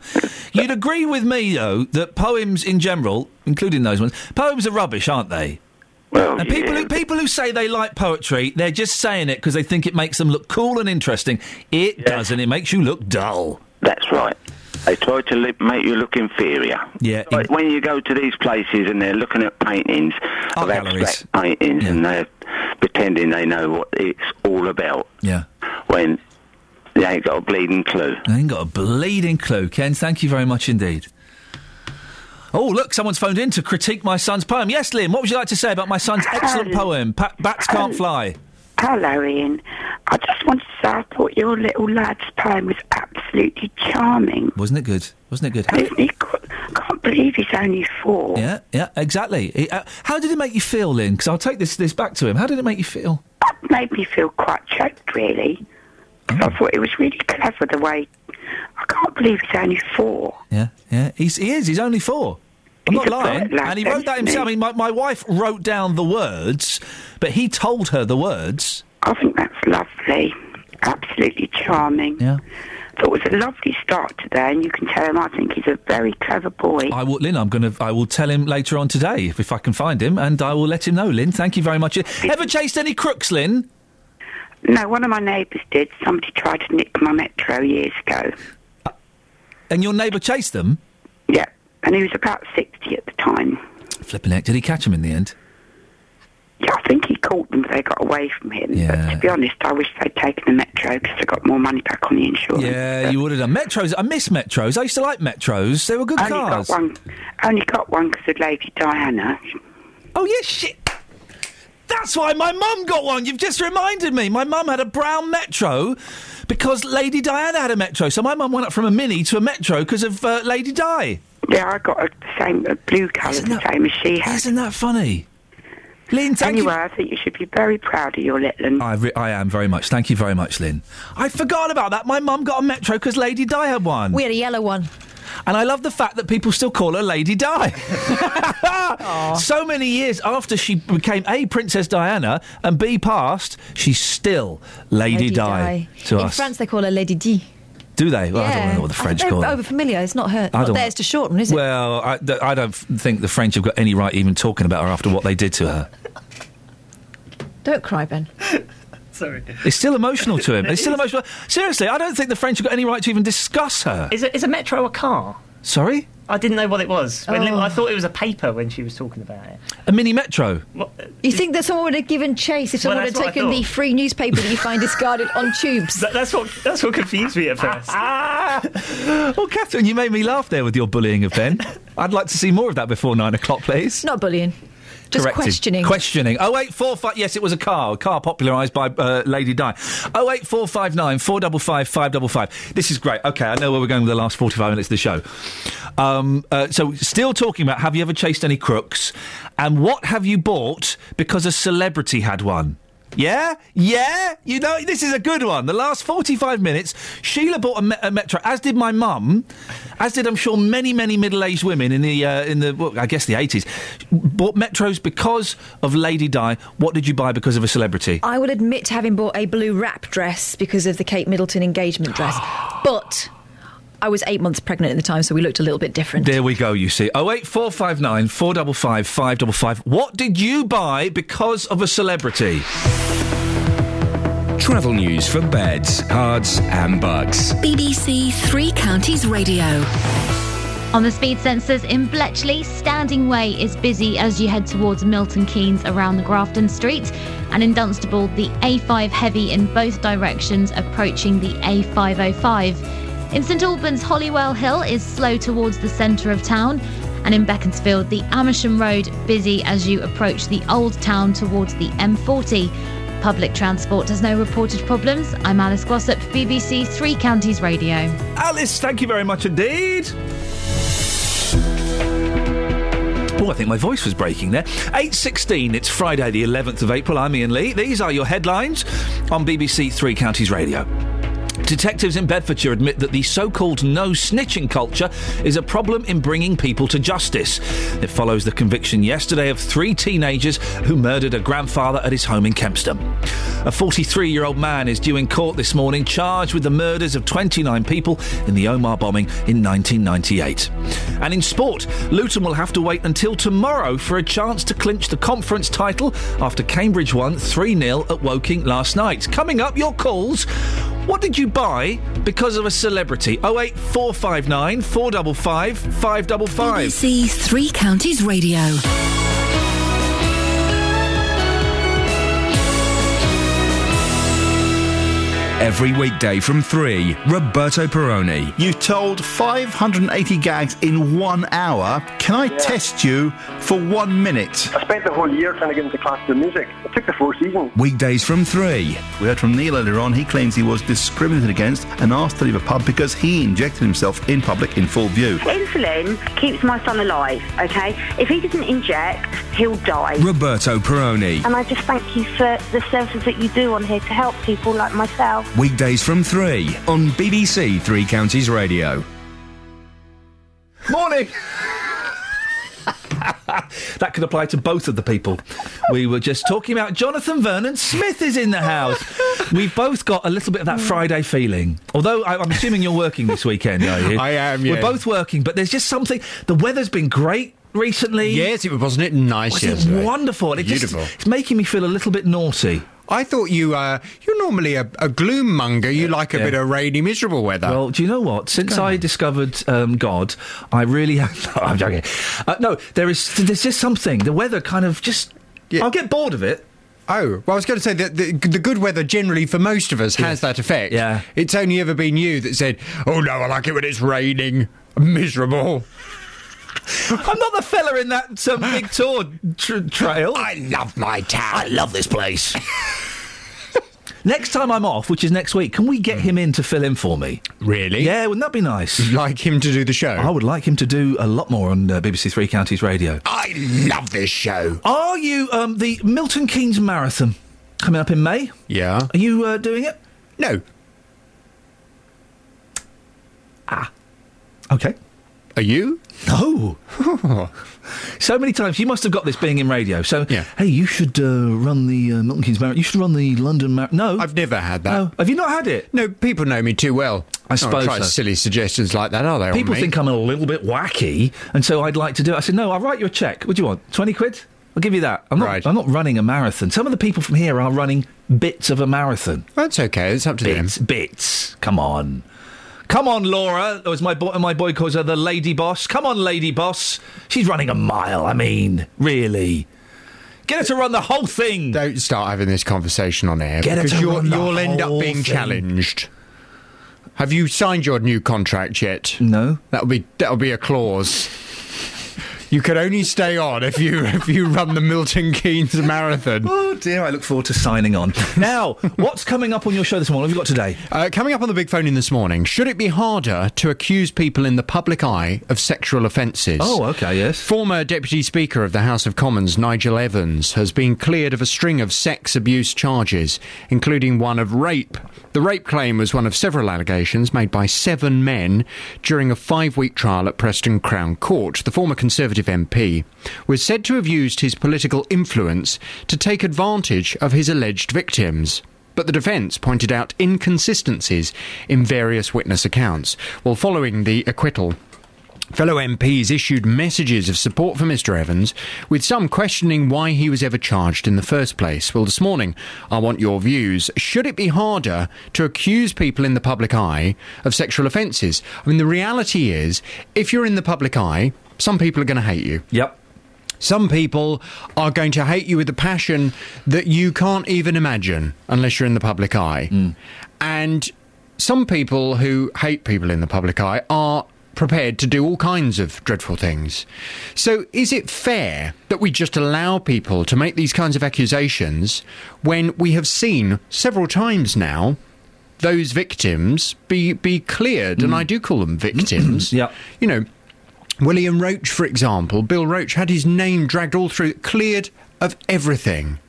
You'd agree with me, though, that poems in general, including those ones, poems are rubbish, aren't they? Well, and people, who, people who say they like poetry, they're just saying it because they think it makes them look cool and interesting. It doesn't. It makes you look dull. That's right. They try to li- make you look inferior. Yeah. Like when you go to these places and they're looking at paintings of abstract paintings and they're pretending they know what it's all about Yeah. when they ain't got a bleeding clue. I ain't got a bleeding clue. Ken, thank you very much indeed. Oh, look, someone's phoned in to critique my son's poem. Yes, Liam, what would you like to say about my son's excellent poem, pa- Bats Can't Fly? Hello, Iain. I just wanted say I thought your little lad's poem was absolutely charming. Wasn't it good? Wasn't it good? Isn't qu- can't believe he's only four. Yeah, yeah, exactly. He- uh, how did it make you feel, Lynn? Because I'll take this this back to him. How did it make you feel? It made me feel quite choked, really. Oh. I thought it was really clever the way. I can't believe he's only four. Yeah, yeah. He's, he is. He's only four. I'm He's not lying. lad, And he wrote that himself. I mean, my, my wife wrote down the words, but he told her the words. I think that's lovely. Absolutely charming. Yeah. Thought it was a lovely start today, and you can tell him I think he's a very clever boy. I will, Lynn. I'm going to. I will tell him later on today if, if I can find him, and I will let him know. Lynn, thank you very much. Ever chased any crooks, Lynn? No, one of my neighbours did. Somebody tried to nick my metro years ago. Uh, and your neighbour chased them? Yeah, and he was about 60 at the time. Flipping heck! Did he catch him in the end? Yeah, I think he caught them, but they got away from him. But Yeah. to be honest, I wish they'd taken the metro because they got more money back on the insurance. Yeah, you would have done. Metros. I miss metros. I used to like metros. They were good only cars. got one. Only got one because of Lady Diana. Oh yeah, shit. That's why my mum got one. You've just reminded me. My mum had a brown Metro because Lady Diana had a Metro. So my mum went up from a Mini to a Metro because of uh, Lady Di. Yeah, I got a, same a blue colour, the same as she had. Isn't that funny? Lynn, thank anyway, I think you should be very proud of your little one. I, re- I am very much. Thank you very much, Lynn. I forgot about that. My mum got a Metro because Lady Di had one. We had a yellow one. And I love the fact that people still call her Lady Di. so many years after she became A, Princess Diana, and B, passed, she's still Lady, Di, to In us. France, they call her Lady D. Do they? Well, I don't know what the French call it. over familiar. It's not her. I Not don't- theirs to shorten, is it? Well, I, I don't think the French have got any right even talking about her after what they did to her. Don't cry, Ben. Sorry. It's still emotional to him. It's still emotional. Seriously, I don't think the French have got any right to even discuss her. Is a, is a metro a car? Sorry? I didn't know what it was. When Lou- Oh. I thought it was a paper when she was talking about it. A mini metro? Uh, you think that someone would have given chase if Well, someone had what I taken the thought. free newspaper that you find discarded on tubes? That, that's what that's what confused me at first. Well, Catherine, you made me laugh there with your bullying of Ben. I'd like to see more of that before nine o'clock, please. Not bullying. Just Corrected. questioning. Questioning. Oh eight four five. Yes, it was a car. A car popularised by uh, Lady Di. Oh eight four five nine four double five five double five. This is great. Okay, I know where we're going with the last forty five minutes of the show. Um, uh, so, still talking about have you ever chased any crooks, and what have you bought because a celebrity had one? Yeah, yeah. You know, this is a good one. The last forty-five minutes, Sheila bought a, me- a metro, as did my mum, as did I'm sure many, many middle-aged women in the uh, in the well, I guess the eighties, bought metros because of Lady Di. What did you buy because of a celebrity? I will admit to having bought a blue wrap dress because of the Kate Middleton engagement dress, but I was eight months pregnant at the time, so we looked a little bit different. There we go. You see, oh eight four five nine four double five five double five. What did you buy because of a celebrity? Travel news for beds, cards, and bucks. BBC Three Counties Radio. On the speed sensors in Bletchley, Standing Way is busy as you head towards Milton Keynes around the Grafton Street. And in Dunstable, the A5 heavy in both directions approaching the A505. In St Albans, Holywell Hill is slow towards the centre of town. And in Beaconsfield, the Amersham Road busy as you approach the Old Town towards the M40. Public transport has no reported problems. I'm Alice Glossop, BBC Three Counties Radio. Alice, thank you very much indeed. Oh, I think my voice was breaking there. 8.16, it's Friday the 11th of April. I'm Iain Lee. These are your headlines on BBC Three Counties Radio. Detectives in Bedfordshire admit that the so called no snitching culture is a problem in bringing people to justice. It follows the conviction yesterday of three teenagers who murdered a grandfather at his home in Kempston. A 43 year old man is due in court this morning charged with the murders of 29 people in the Omagh bombing in 1998. And in sport, Luton will have to wait until tomorrow for a chance to clinch the conference title after Cambridge won 3 0 at Woking last night. Coming up, your calls. What did you buy because of a celebrity? 08459 455 555. BBC Three Counties Radio. Every weekday from 3, Roberto Perrone. You told 580 gags in one hour. Can I test you for one minute? I spent the whole year trying to get into classical music. It took the four seasons. Weekdays from 3. We heard from Neil earlier on. He claims he was discriminated against and asked to leave a pub because he injected himself in public in full view. Insulin keeps my son alive, okay? If he doesn't inject, he'll die. Roberto Perrone. And I just thank you for the services that you do on here to help people like myself. Weekdays from 3 on BBC Three Counties Radio. Morning. that could apply to both of the people. We were just talking about Jonathan Vernon Smith is in the house. We've both got a little bit of that Friday feeling. Although I, I'm assuming you're working this weekend, are you? I am, We're both working, but there's just something. The weather's been great recently. Yes, it wasn't it nice Was it wonderful? And It just- it's making me feel a little bit naughty. I thought you uh, you're normally a, a gloom monger. You like a Yeah. bit of rainy, miserable weather. Well, do you know what? Since I discovered um, God, I really have. No, I'm joking. Uh, no, there is. There's just something. The weather kind of just. I'll get bored of it. Oh, well, I was going to say that the, the good weather generally for most of us has that effect. Yeah. It's only ever been you that said, oh no, I like it when it's raining. Miserable. I'm not the fella in that um, big tour tr- trail. I love my town. I love this place. next time I'm off, which is next week, can we get him in to fill in for me? Really? Yeah, wouldn't that be nice? You'd like him to do the show? I would like him to do a lot more on uh, BBC Three Counties Radio. I love this show. Are you um, the Milton Keynes Marathon coming up in May? Yeah. Are you uh, doing it? No. Ah. Okay. Are you? No. So many times you must have got this being in radio. So hey, you should uh, run the uh, Milton Keynes Marathon. You should run the London Marathon. No, I've never had that. No. Have you not had it? No, people know me too well. I suppose try so. silly suggestions like that, are they? People think I'm a little bit wacky, and so I'd like to do it. I said, no, I'll write you a check. What do you want? Twenty quid? I'll give you that. I'm not. I'm not running a marathon. Some of the people from here are running bits of a marathon. That's okay. It's up to bits, them. Bits. Come on. Come on, Laura. Or As my boy, my boy calls her the lady boss. Come on, lady boss. She's running a mile. I mean, really. Get her to run the whole thing. Don't start having this conversation on air Get her because to you'll, run the you'll end up whole being thing. challenged. Have you signed your new contract yet? No. That'll be that'll be a clause. You can only stay on if you if you run the Milton Keynes Marathon. Oh dear, I look forward to signing on. now, what's coming up on your show this morning? What have you got today? Uh, coming up on the big phone in this morning, should it be harder to accuse people in the public eye of sexual offences? Oh, okay, yes. Former Deputy Speaker of the House of Commons, Nigel Evans, has been cleared of a string of sex abuse charges, including one of rape. The rape claim was one of several allegations made by seven men during a five week trial at Preston Crown Court. The former Conservative MP was said to have used his political influence to take advantage of his alleged victims. But the defence pointed out inconsistencies in various witness accounts. Well, following the acquittal, Fellow MPs issued messages of support for Mr. Evans, with some questioning why he was ever charged in the first place. Well, this morning, I want your views. Should it be harder to accuse people in the public eye of sexual offences? I mean, the reality is, if you're in the public eye, some people are going to hate you. Yep. Some people are going to hate you with a passion that you can't even imagine unless you're in the public eye. Hmm. And some people who hate people in the public eye are prepared to do all kinds of dreadful things. So, is it fair that we just allow people to make these kinds of accusations when we have seen several times now those victims be be cleared? And hmm. I do call them victims. yeah. You know, William Roache, for example, Bill Roache had his name dragged all through, cleared of everything.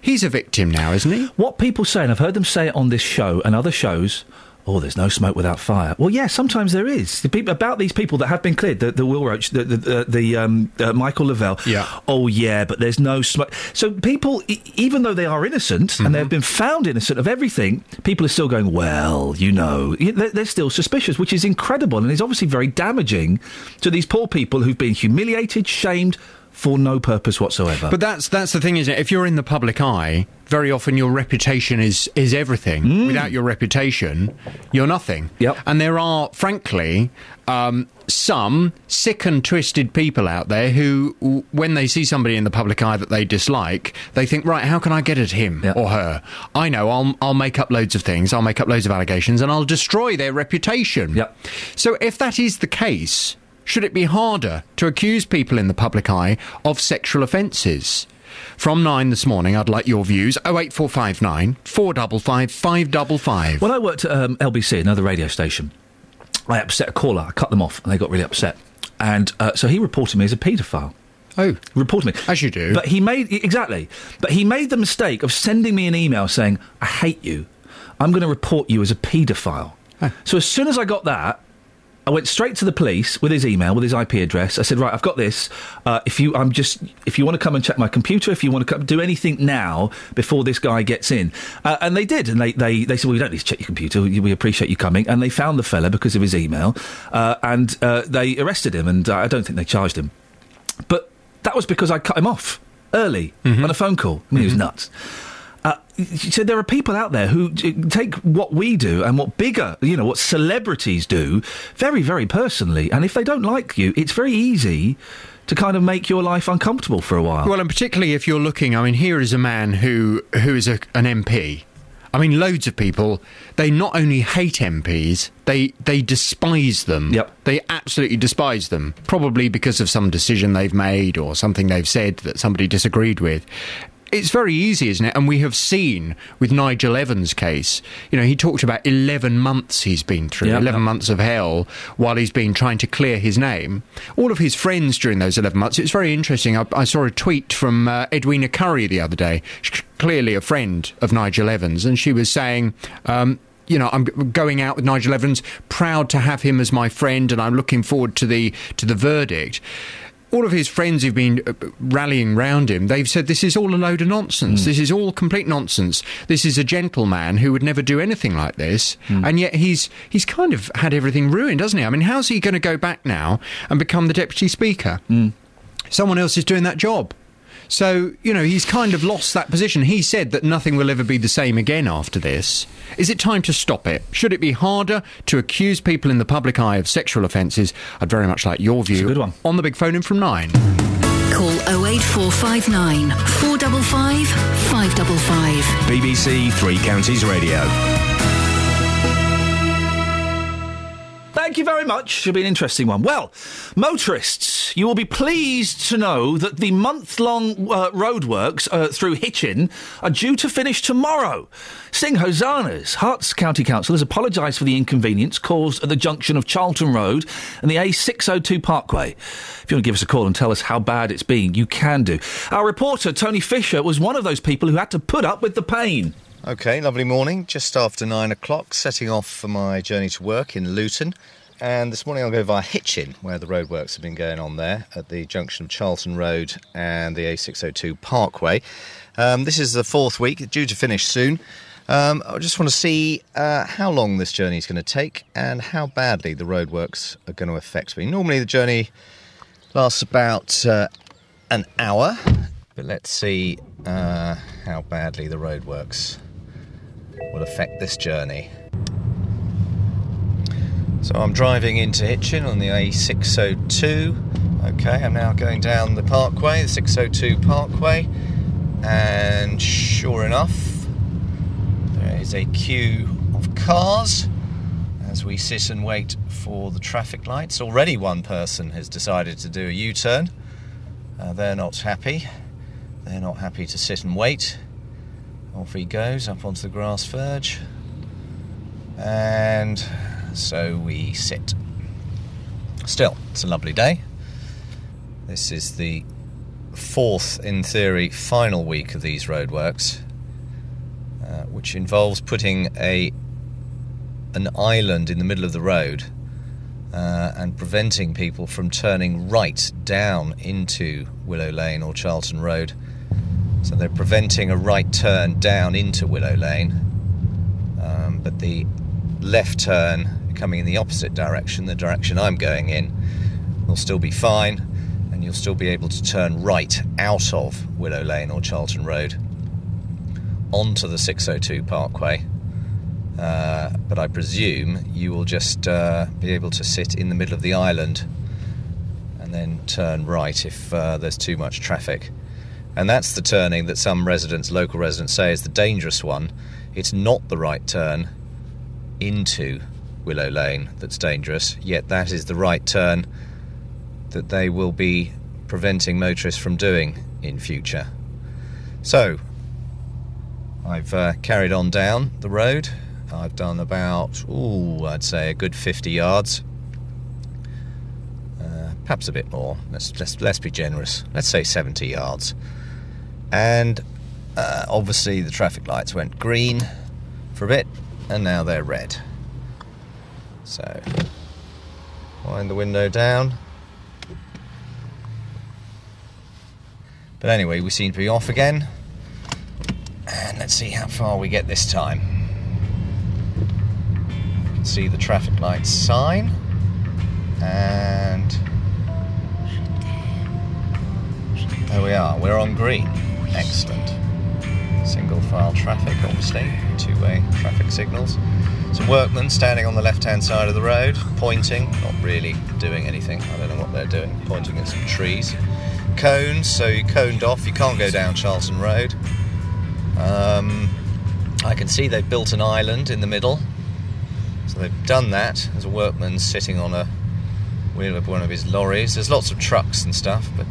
He's a victim now, isn't he? What people say, and I've heard them say it on this show and other shows. Oh, there's no smoke without fire. Well, yeah, sometimes there is. The people, about these people that have been cleared, the, the Will Roache, the, the, the, um, uh, Michael Le Vell. Yeah. Oh, yeah, but there's no smoke. So people, e- even though they are innocent and they've been found innocent of everything, people are still going, well, you know, they're, they're still suspicious, which is incredible and is obviously very damaging to these poor people who've been humiliated, shamed for no purpose whatsoever. But that's that's the thing, isn't it? If you're in the public eye, very often your reputation is is everything. Without your reputation, you're nothing. Yep. And there are, frankly, um, some sick and twisted people out there who, when they see somebody in the public eye that they dislike, they think, right, how can I get at him or her? I know, I'll I'll make up loads of things, I'll make up loads of allegations, and I'll destroy their reputation. Yep. So if that is the case. Should it be harder to accuse people in the public eye of sexual offences? From nine this morning, I'd like your views. 08459 455 555. When I worked at um, LBC, another radio station, I upset a caller. I cut them off, and they got really upset. And uh, so he reported me as a paedophile. Oh, reported me as you do. But he made exactly. But he made the mistake of sending me an email saying, "I hate you. I'm going to report you as a paedophile." So as soon as I got that, I went straight to the police with his email, with his IP address. I said, "Right, I've got this. Uh, if you, I'm just, if you want to come and check my computer, if you want to come, do anything now before this guy gets in." Uh, and they did, and they, they, they said, "Well, you don't need to check your computer. We we appreciate you coming." And they found the fella because of his email, uh, and uh, they arrested him. And uh, I don't think they charged him, but that was because I cut him off early on a phone call. I mean, he was nuts. Uh, so there are people out there who uh, take what we do and what bigger, you know, what celebrities do very, very personally. And if they don't like you, it's very easy to kind of make your life uncomfortable for a while. Well, and particularly if you're looking, I mean, here is a man who who is a, an MP. I mean, loads of people. They not only hate MPs, they they despise them. Yep. They absolutely despise them. Probably because of some decision they've made or something they've said that somebody disagreed with. It's very easy, isn't it? And we have seen with Nigel Evans' case, you know, he talked about 11 months he's been through, Yeah, 11 yeah. months of hell while he's been trying to clear his name. All of his friends during those 11 months, it's very interesting. I, I saw a tweet from uh, Edwina Currie the other day, She's clearly a friend of Nigel Evans, and she was saying, um, you know, I'm going out with Nigel Evans, proud to have him as my friend, and I'm looking forward to the to the verdict all of his friends who've been uh, rallying round him, they've said this is all a load of nonsense. Hmm. This is all complete nonsense. This is a gentleman who would never do anything like this, hmm. and yet he's he's kind of had everything ruined, hasn't he? I mean, how's he going to go back now and become the deputy speaker? Hmm. Someone else is doing that job. So, you know, he's kind of lost that position. He said that nothing will ever be the same again after this. Is it time to stop it? Should it be harder to accuse people in the public eye of sexual offences? I'd very much like your view. good one. On the big phone in from nine. Call 08459 455 555. BBC Three Counties Radio. Thank you very much. Should be an interesting one. Well, motorists, you will be pleased to know that the month long uh, roadworks uh, through Hitchin are due to finish tomorrow. Sing hosannas. Herts County Council has apologised for the inconvenience caused at the junction of Charlton Road and the A602 Parkway. If you want to give us a call and tell us how bad it's been, you can do. Our reporter, Tony Fisher, was one of those people who had to put up with the pain. Okay, lovely morning. Just after nine o'clock, setting off for my journey to work in Luton. And this morning I'll go via Hitchin, where the roadworks have been going on there at the junction of Charlton Road and the A602 Parkway. Um, this is the fourth week, due to finish soon. Um, I just want to see uh, how long this journey is going to take and how badly the roadworks are going to affect me. Normally the journey lasts about uh, an hour, but let's see uh, how badly the roadworks will affect this journey. So I'm driving into Hitchin on the A602. Okay, I'm now going down the parkway, the 602 parkway, and sure enough, there is a queue of cars as we sit and wait for the traffic lights. Already one person has decided to do a U turn. Uh, they're not happy. They're not happy to sit and wait. Off he goes up onto the grass verge. And so we sit. Still, it's a lovely day. This is the fourth, in theory, final week of these roadworks, uh, which involves putting a an island in the middle of the road uh, and preventing people from turning right down into Willow Lane or Charlton Road. So they're preventing a right turn down into Willow Lane, um, but the left turn coming in the opposite direction, the direction I'm going in, will still be fine, and you'll still be able to turn right out of Willow Lane or Charlton Road onto the 602 Parkway. Uh, but I presume you will just uh, be able to sit in the middle of the island and then turn right if uh, there's too much traffic. And that's the turning that some residents, local residents, say is the dangerous one. It's not the right turn into Willow Lane that's dangerous, yet that is the right turn that they will be preventing motorists from doing in future. So, I've uh, carried on down the road. I've done about, ooh, I'd say a good 50 yards. Uh, perhaps a bit more. Let's, let's, let's be generous. Let's say 70 yards. And uh, obviously, the traffic lights went green for a bit, and now they're red. So, wind the window down. But anyway, we seem to be off again. And let's see how far we get this time. You can see the traffic light sign. And there we are, we're on green. Excellent. Single file traffic, obviously, two way traffic signals. Some workmen standing on the left hand side of the road, pointing, not really doing anything. I don't know what they're doing, pointing at some trees. Cones, so you coned off, you can't go down Charlton Road. Um, I can see they've built an island in the middle. So they've done that. There's a workman sitting on a wheel of one of his lorries. There's lots of trucks and stuff, but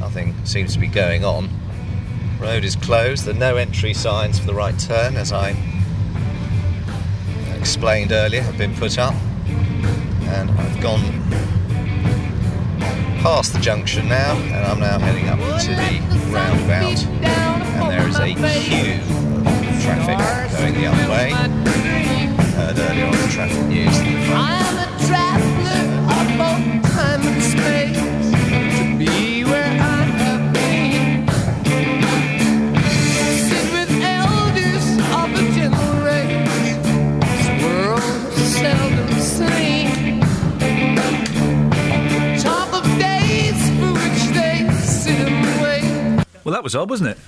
nothing seems to be going on. Road is closed. There are no entry signs for the right turn, as I explained earlier, have been put up. And I've gone past the junction now, and I'm now heading up to the roundabout. And there is a queue of traffic going the other way. Heard earlier on the traffic news. Well, that was odd, wasn't it?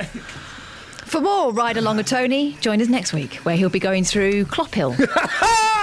For more Ride Along with Tony, join us next week, where he'll be going through Clophill.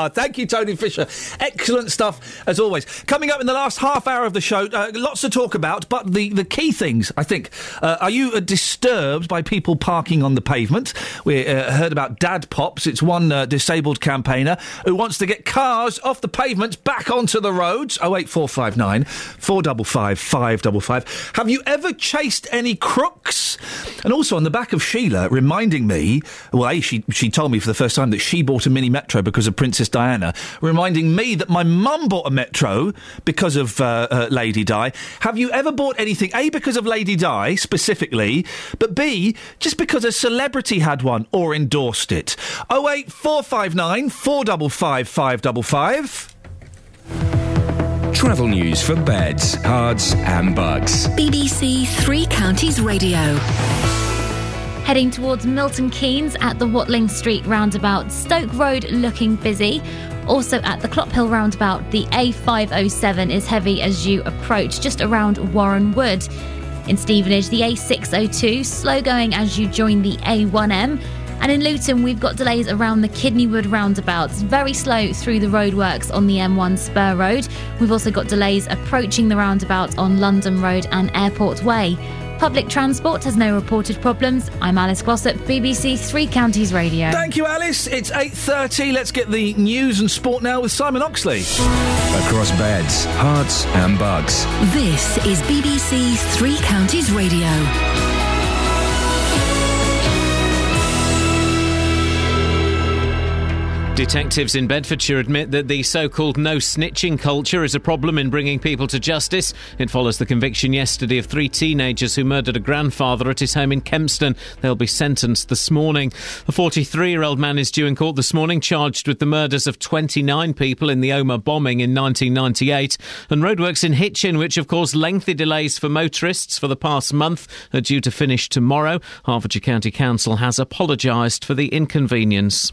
Ah, thank you, Tony Fisher. Excellent stuff, as always. Coming up in the last half hour of the show, uh, lots to talk about, but the, the key things, I think. Uh, are you uh, disturbed by people parking on the pavement? We uh, heard about Dad Pops. It's one uh, disabled campaigner who wants to get cars off the pavements back onto the roads. 08459 455 555. Have you ever chased any crooks? And also on the back of Sheila reminding me, well, A, she, she told me for the first time that she bought a mini metro because of Princess Diana, reminding me that my mum bought a metro because of uh, uh, Lady Di. Have you ever bought anything, A, because of Lady Di specifically, but B, just because a celebrity had one or endorsed it? 08459 455 555. Travel news for beds, cards, and bucks. BBC Three Counties Radio. Heading towards Milton Keynes at the Watling Street roundabout, Stoke Road looking busy. Also at the Clophill roundabout, the A507 is heavy as you approach just around Warren Wood. In Stevenage, the A602 slow going as you join the A1M. And in Luton, we've got delays around the Kidney Wood roundabouts, very slow through the roadworks on the M1 Spur Road. We've also got delays approaching the roundabout on London Road and Airport Way. Public transport has no reported problems. I'm Alice Glossop, BBC Three Counties Radio. Thank you, Alice. It's 8.30. Let's get the news and sport now with Simon Oxley. Across beds, Herts, and bucks. This is BBC Three Counties Radio. Detectives in Bedfordshire admit that the so called no snitching culture is a problem in bringing people to justice. It follows the conviction yesterday of three teenagers who murdered a grandfather at his home in Kempston. They'll be sentenced this morning. A 43 year old man is due in court this morning, charged with the murders of 29 people in the Omagh bombing in 1998. And roadworks in Hitchin, which have caused lengthy delays for motorists for the past month, are due to finish tomorrow. Hertfordshire County Council has apologised for the inconvenience.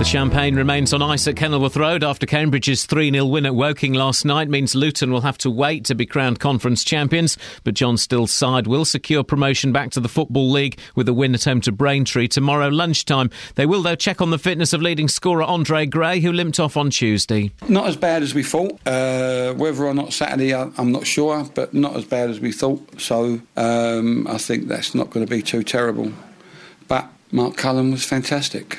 The champagne remains on ice at Kenilworth Road after Cambridge's 3 0 win at Woking last night means Luton will have to wait to be crowned conference champions. But John Still's side will secure promotion back to the Football League with a win at home to Braintree tomorrow lunchtime. They will, though, check on the fitness of leading scorer Andre Gray, who limped off on Tuesday. Not as bad as we thought. Uh, whether or not Saturday, I'm not sure, but not as bad as we thought. So um, I think that's not going to be too terrible. But Mark Cullen was fantastic,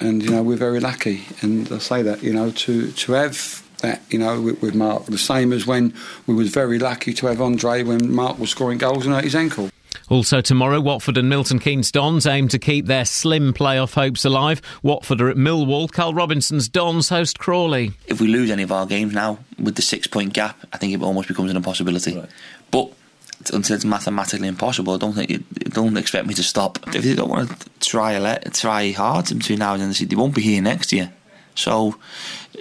and you know we're very lucky. And I say that you know to to have that you know with, with Mark, the same as when we was very lucky to have Andre when Mark was scoring goals and hurt his ankle. Also tomorrow, Watford and Milton Keynes Dons aim to keep their slim playoff hopes alive. Watford are at Millwall. Karl Robinson's Dons host Crawley. if we lose any of our games now with the six point gap, I think it almost becomes an impossibility. But until it's mathematically impossible, I don't think you, don't expect me to stop. If they don't want to try let, try hard between now and then, they won't be here next year. So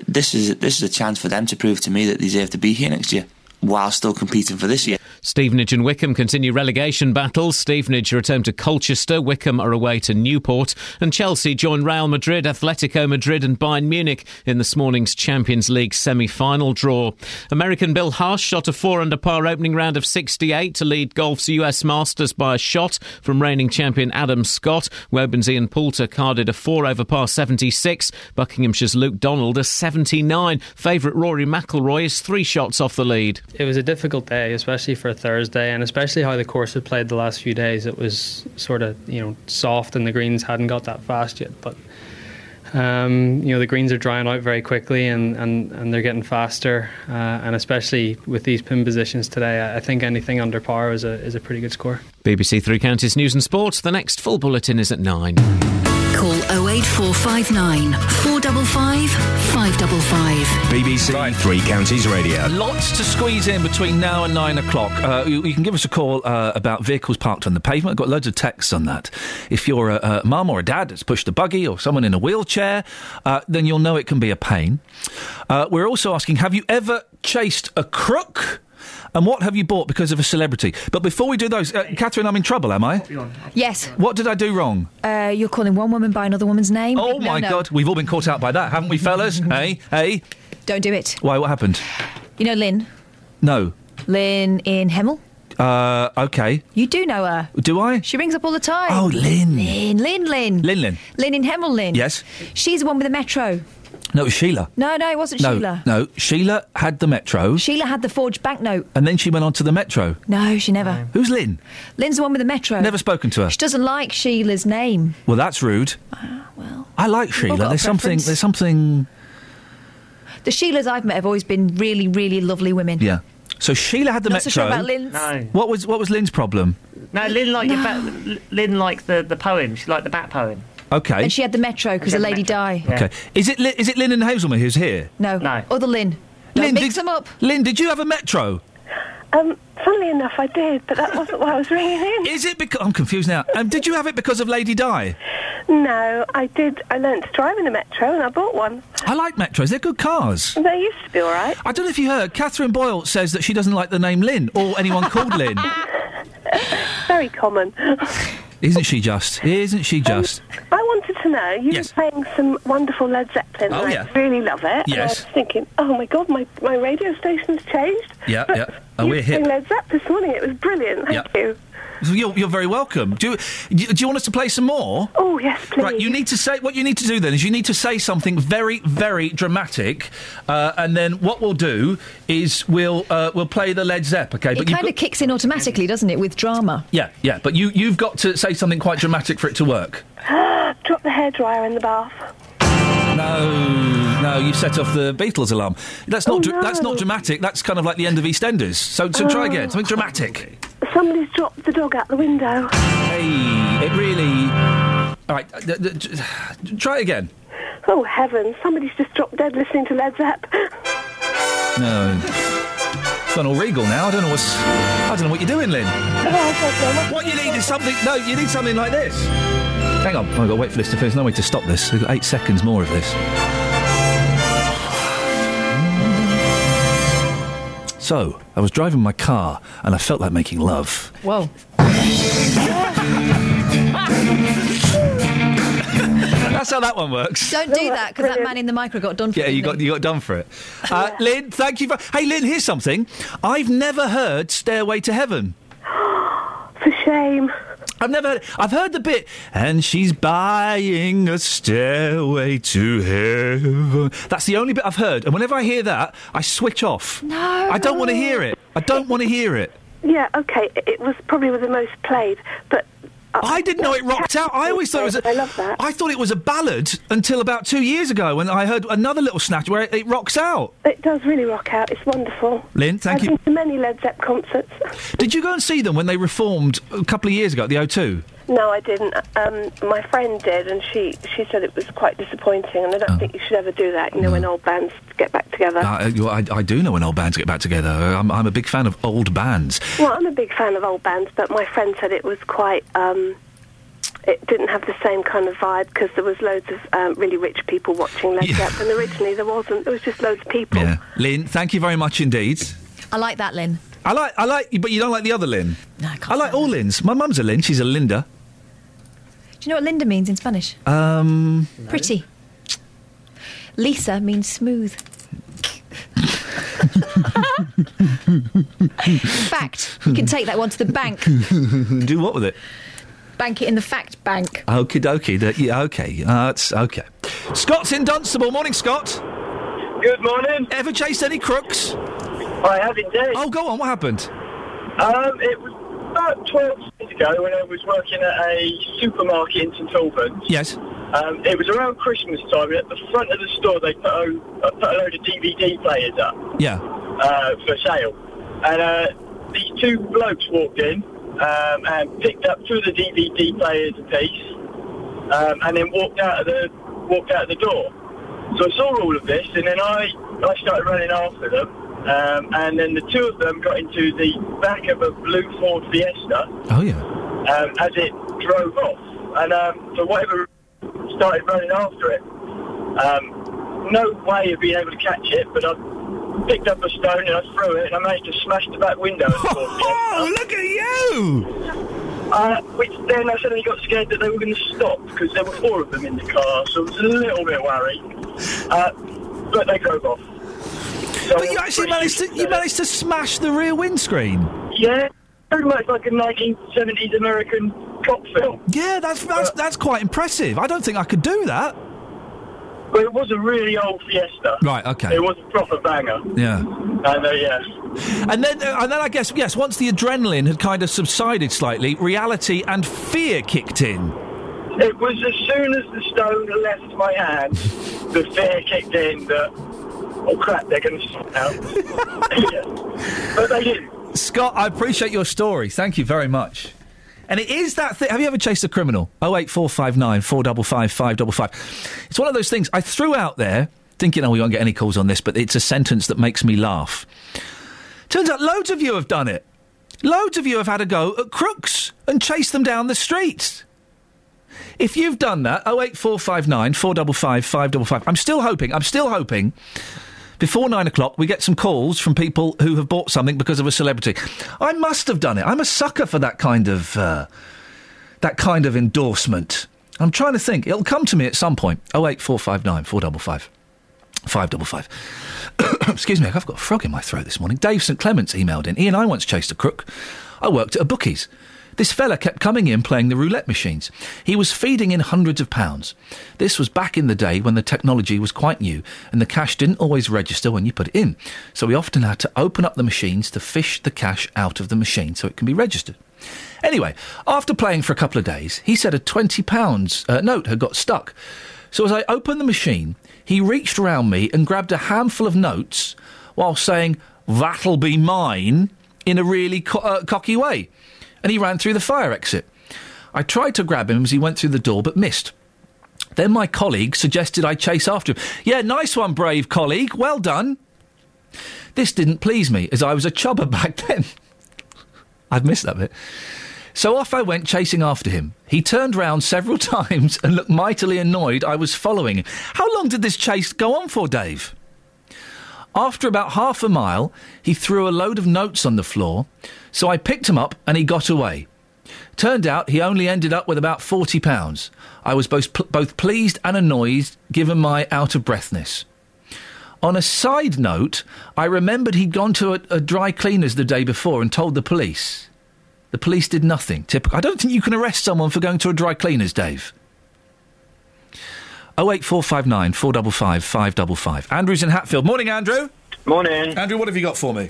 this is this is a chance for them to prove to me that they deserve to be here next year while still competing for this year. Stevenage and Wycombe continue relegation battles. Stevenage return to Colchester, Wycombe are away to Newport, and Chelsea join Real Madrid, Atletico Madrid, and Bayern Munich in this morning's Champions League semi final draw. American Bill Haas shot a four under par opening round of 68 to lead golf's US Masters by a shot from reigning champion Adam Scott. Woburns Ian Poulter carded a four over par 76. Buckinghamshire's Luke Donald a 79. Favourite Rory McIlroy is three shots off the lead. It was a difficult day, especially for a Thursday, and especially how the course had played the last few days. It was sort of you know soft, and the greens hadn't got that fast yet. But um, you know the greens are drying out very quickly, and, and, and they're getting faster. Uh, and especially with these pin positions today, I I think anything under par is a is a pretty good score. BBC Three Counties News and Sports. The next full bulletin is at nine. Call 08459 455 555. BBC Three Counties Radio. Lots to squeeze in between now and nine o'clock. Uh, you, you can give us a call uh, about vehicles parked on the pavement. I've got loads of texts on that. If you're a, a mum or a dad that's pushed a buggy or someone in a wheelchair, uh, then you'll know it can be a pain. Uh, we're also asking Have you ever chased a crook? And what have you bought because of a celebrity? But before we do those, uh, Catherine, I'm in trouble, am I? Yes. What did I do wrong? Uh, you're calling one woman by another woman's name. Oh Big my no-no. God, we've all been caught out by that, haven't we, fellas? hey, hey. Don't do it. Why? What happened? You know Lynn? No. Lynn in Hemel? Uh, okay. You do know her. Do I? She rings up all the time. Oh, Lynn. Lynn, Lynn, Lynn. Lynn, Lynn. Lynn in Hemel, Lynn. Yes. She's the one with the metro. No, it was Sheila. No, no, it wasn't no, Sheila. no. Sheila had the Metro, Sheila had the forged banknote. and then she went on to the Metro. No, she never. Who's Lynn? Lynn's the one with the metro. Never spoken to her. She doesn't like Sheila's name. Well, that's rude. Ah, well, I like Sheila. There's something. There's something. The Sheilas I've met have always been really, really lovely women. Yeah. So Sheila had the Not so Metro. sure about Lynn's. No. What was what was Lynn's problem? No, Lynn liked, No. your bat, Lynn liked the, the poem. She liked the bat poem. Okay. And she had the metro because a the lady died. Yeah. Okay. Is it Lynn, is it Lynn and Hazelman who's here? No. No. Other Lynn. Don't Lynn, mix did- them up. Lynn, did you have a Metro? Um, funnily enough, I did, but that wasn't why I was ringing in. Is it because I'm confused now? Um, did you have it because of Lady Di? No, I did. I learnt to drive in a metro, and I bought one. I like Metros. They're good cars. They used to be all right. I don't know if you heard. Catherine Boyle says that she doesn't like the name Lynn or anyone called Lynn. Very common. Isn't she just? Isn't she um, just? I wanted to know. You Yes. were playing some wonderful Led Zeppelin. Oh, and yeah. I really love it. And I Yes. was thinking, oh my god, my, my radio station's changed. Yeah, yeah. Oh, you we're playing. Led Zeppelin this morning. It was brilliant. Thank Yeah. you. You're, you're very welcome. Do, you- do you want us to play some more? Oh yes, please. Right, you need to say what you need to do then is you need to say something very, very dramatic, uh, and then what we'll do is we'll uh, we'll play the Led Zepp, okay? but It you've kind got- of kicks in automatically, doesn't it, with drama? yeah, yeah, but you you've got to say something quite dramatic for it to work. Drop the hairdryer in the bath. No, no, you set off the Beatles alarm. That's not Oh, dra- that's not dramatic. That's kind of like the end of EastEnders. So so try again, something oh. dramatic. Somebody's dropped the dog out the window. Hey, it really. All right, d- d- d- try again. Oh heavens! Somebody's just dropped dead listening to Led Zepp. No. It's all regal now. I don't know what's. I don't know what you're doing, Lynn. What you need is something. No, you need something like this. Hang on, I've got to wait for this to finish. There's no way to stop this. We've got eight seconds more of this. So, I was driving my car and I felt like making love. Whoa. That's how that one works. Don't do that because that man in the micro got done for Yeah, it, you got you got done for it. Uh, Lynn, thank you for. Hey, Lynn, here's something. I've never heard "Stairway to Heaven." For shame. I've never heard. I've heard the bit, and she's buying a stairway to heaven. That's the only bit I've heard, and whenever I hear that, I switch off. No. I don't want to hear it. I don't want to hear it. Yeah, okay. It was probably with the most played, but I didn't know it rocked out. I always thought it was. A, I love that. I thought it was a ballad until about two years ago when I heard another little snatch where it, it rocks out. It does really rock out. It's wonderful. Lynn, thank I've you. been to many Led Zepp concerts. Did you go and see them when they reformed a couple of years ago at the O2? No, I didn't. Um, my friend did, and she, she said it was quite disappointing, and I don't think you should ever do that, you know, when old bands get back together. Uh, you- I, I do know when old bands get back together. I'm, I'm a big fan of old bands. Well, I'm a big fan of old bands, but my friend said it was quite. Um, it didn't have the same kind of vibe because there was loads of um, really rich people watching Led Zepp, and originally there wasn't. There was just loads of people. Yeah, Lynn, thank you very much indeed. I like that, Lynn. I like, I like, but you don't like the other Lynn. No, I can't. I like all Lynns. My mum's a Lynn. She's a Linda. Do you know what Linda means in Spanish? Um, Pretty. Lisa means smooth. fact. You can take that one to the bank. do what with it? Bank it in the fact bank. Okie dokie. Yeah, okay. Uh, that's okay. Scott's in Dunstable. Morning, Scott. Good morning. Ever chased any crooks? I have indeed. Oh, go on. What happened? Um, it was about 12 years ago when I was working at a supermarket in St Albans. Yes. Um, it was around Christmas time, and at the front of the store they put a, uh, put a load of DVD players up Yeah. uh, for sale. And uh, these two blokes walked in um, and picked up two of the DVD players apiece, um, and then walked out of the walked out of the door. So I saw all of this, and then I I started running after them, um, and then the two of them got into the back of a blue Ford Fiesta Oh, yeah. um, as it drove off, and um, for whatever started running after it. Um, no way of being able to catch it, but I picked up a stone and I threw it and I managed to smash the back window. of the Ford Oh, look at you! Uh, which then I suddenly got scared that they were going to stop because there were four of them in the car, so I was a little bit worried. Uh, but they drove off. But you actually managed to you managed to smash the rear windscreen. Yeah, pretty much like a 1970s American cop film. Yeah, that's that's that's quite impressive. I don't think I could do that. But it was a really old Fiesta. Right, okay. It was a proper banger. Yeah. And uh, yeah. And then, uh, and then I guess yes. Once the adrenaline had kind of subsided slightly, reality and fear kicked in. It was as soon as the stone left my hand, the fear kicked in that, oh crap, they're going to stop now. Yeah. But they didn't. Scott, I appreciate your story. Thank you very much. And it is that thing. Have you ever chased a criminal? Oh eight four five nine four double five five double five. It's one of those things I threw out there, thinking, oh, we won't get any calls on this, but it's a sentence that makes me laugh. Turns out loads of you have done it. Loads of you have had a go at crooks and chased them down the streets. If you've done that, 08459 455 555. I'm still hoping, I'm still hoping before nine o'clock we get some calls from people who have bought something because of a celebrity. I must have done it. I'm a sucker for that kind of, uh, that kind of endorsement. I'm trying to think. It'll come to me at some point. 08459 455 555. Excuse me, I've got a frog in my throat this morning. Dave St Clements emailed in. Iain, I once chased a crook. I worked at a bookies. This fella kept coming in playing the roulette machines. He was feeding in hundreds of pounds. This was back in the day when the technology was quite new and the cash didn't always register when you put it in. So we often had to open up the machines to fish the cash out of the machine so it can be registered. Anyway, after playing for a couple of days, he said a £20 uh, note had got stuck. So as I opened the machine, he reached around me and grabbed a handful of notes while saying, That'll be mine, in a really co- uh, cocky way. And he ran through the fire exit. I tried to grab him as he went through the door, but missed. Then my colleague suggested I chase after him. Yeah, nice one, brave colleague. Well done. This didn't please me, as I was a chubber back then. I've missed that bit. So off I went chasing after him. He turned round several times and looked mightily annoyed I was following him. How long did this chase go on for, Dave? After about half a mile, he threw a load of notes on the floor, so I picked him up and he got away. Turned out he only ended up with about £40. I was both, both pleased and annoyed given my out of breathness. On a side note, I remembered he'd gone to a, a dry cleaner's the day before and told the police. The police did nothing. Typical. I don't think you can arrest someone for going to a dry cleaner's, Dave. 08459 455 555. Andrew's in Hatfield. Morning, Andrew. Morning. Andrew, what have you got for me?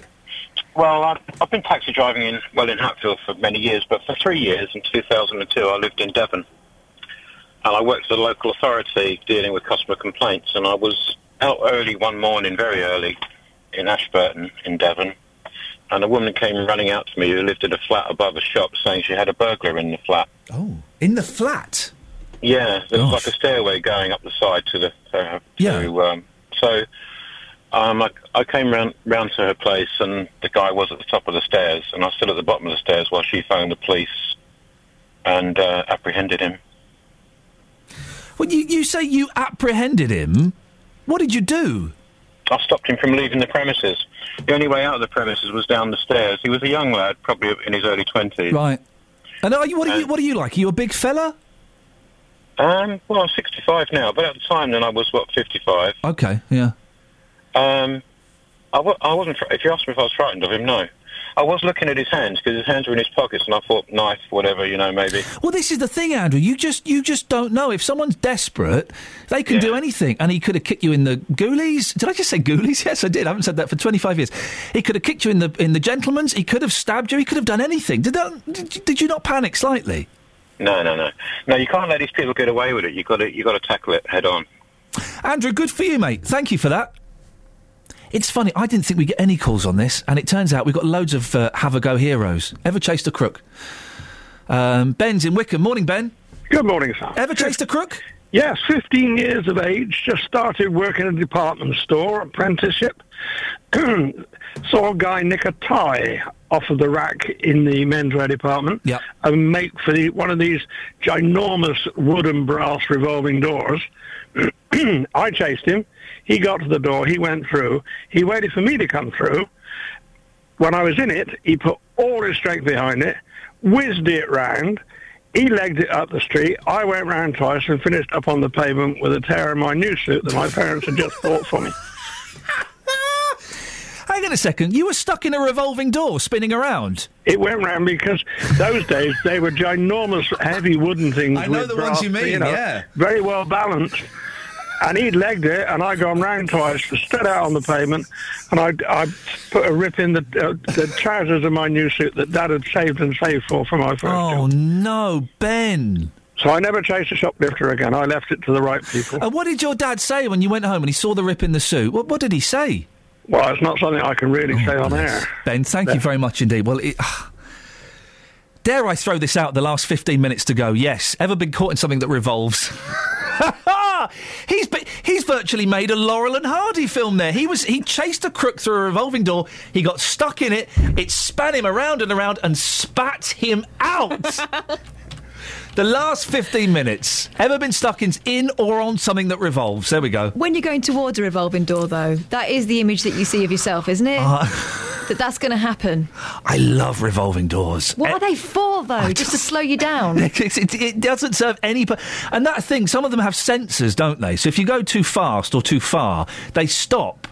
Well, I've, I've been taxi driving in well in Hatfield for many years, but for three years in 2002, I lived in Devon, and I worked for a local authority dealing with customer complaints. And I was out early one morning, very early, in Ashburton in Devon, and a woman came running out to me who lived in a flat above a shop, saying she had a burglar in the flat. Oh, in the flat. Yeah, there was Gosh. like a stairway going up the side to the. Uh, Yeah. Um, so, um, I, I came round round to her place, and the guy was at the top of the stairs, and I stood at the bottom of the stairs while she phoned the police and uh, apprehended him. Well, you, you say you apprehended him. What did you do? I stopped him from leaving the premises. The only way out of the premises was down the stairs. He was a young lad, probably in his early twenties. Right. And are you, what, are you, what are you like? Are you a big fella? Um, well, I'm 65 now, but at the time then I was what 55. Okay, yeah. Um, I, w- I wasn't. Fr- if you asked me if I was frightened of him, no. I was looking at his hands because his hands were in his pockets, and I thought knife, whatever, you know, maybe. Well, this is the thing, Andrew. You just you just don't know. If someone's desperate, they can do anything. And he could have kicked you in the ghoulies. Did I just say ghoulies? Yes, I did. I haven't said that for twenty five years. He could have kicked you in the in the gentleman's. He could have stabbed you. He could have done anything. Did that? Did, did you not panic slightly? No, no, no, no. You can't let these people get away with it. You got to, you got to tackle it head on. Andrew, good for you, mate. Thank you for that. It's funny. I didn't think we'd get any calls on this, and it turns out we've got loads of uh, have a go heroes. Ever chased a crook? Um, Ben's in Wycombe. Morning, Ben. Good morning, sir. Ever chased a crook? Yes, 15 years of age, just started working in a department store, apprenticeship. Saw a guy nick a tie off of the rack in the menswear department Yep. and make for the, one of these ginormous wood and brass revolving doors. I chased him. He got to the door. He went through. He waited for me to come through. When I was in it, he put all his strength behind it, whizzed it round. He legged it up the street. I went round twice and finished up on the pavement with a tear in my new suit that my parents had just bought for me. Hang on a second. You were stuck in a revolving door spinning around. It went round because those days they were ginormous, heavy wooden things. I know the ones you mean, know, yeah. Very well balanced. And he'd legged it, and I'd gone round twice, stood out on the pavement, and I, I put a rip in the uh, the trousers of my new suit that Dad had saved and saved for for my first Oh no, Ben! So I never chased a shoplifter again. I left it to the right people. And what did your dad say when you went home and he saw the rip in the suit? What, what did he say? Well, it's not something I can really say on air. Ben, thank you very much indeed. Well, it, dare I throw this out the last 15 minutes to go? Yes. Ever been caught in something that revolves? he's he's virtually made a Laurel and Hardy film there. He was he chased a crook through a revolving door. He got stuck in it. It span him around and around and spat him out. the last 15 minutes. Ever been stuck in in or on something that revolves? There we go. When you're going towards a revolving door, though, that is the image that you see of yourself, isn't it? Uh, that that's going to happen. I love revolving doors. What are they for, though? Just to slow you down? It, it, it doesn't serve any. pu- And that thing, some of them have sensors, don't they? So if you go too fast or too far, they stop.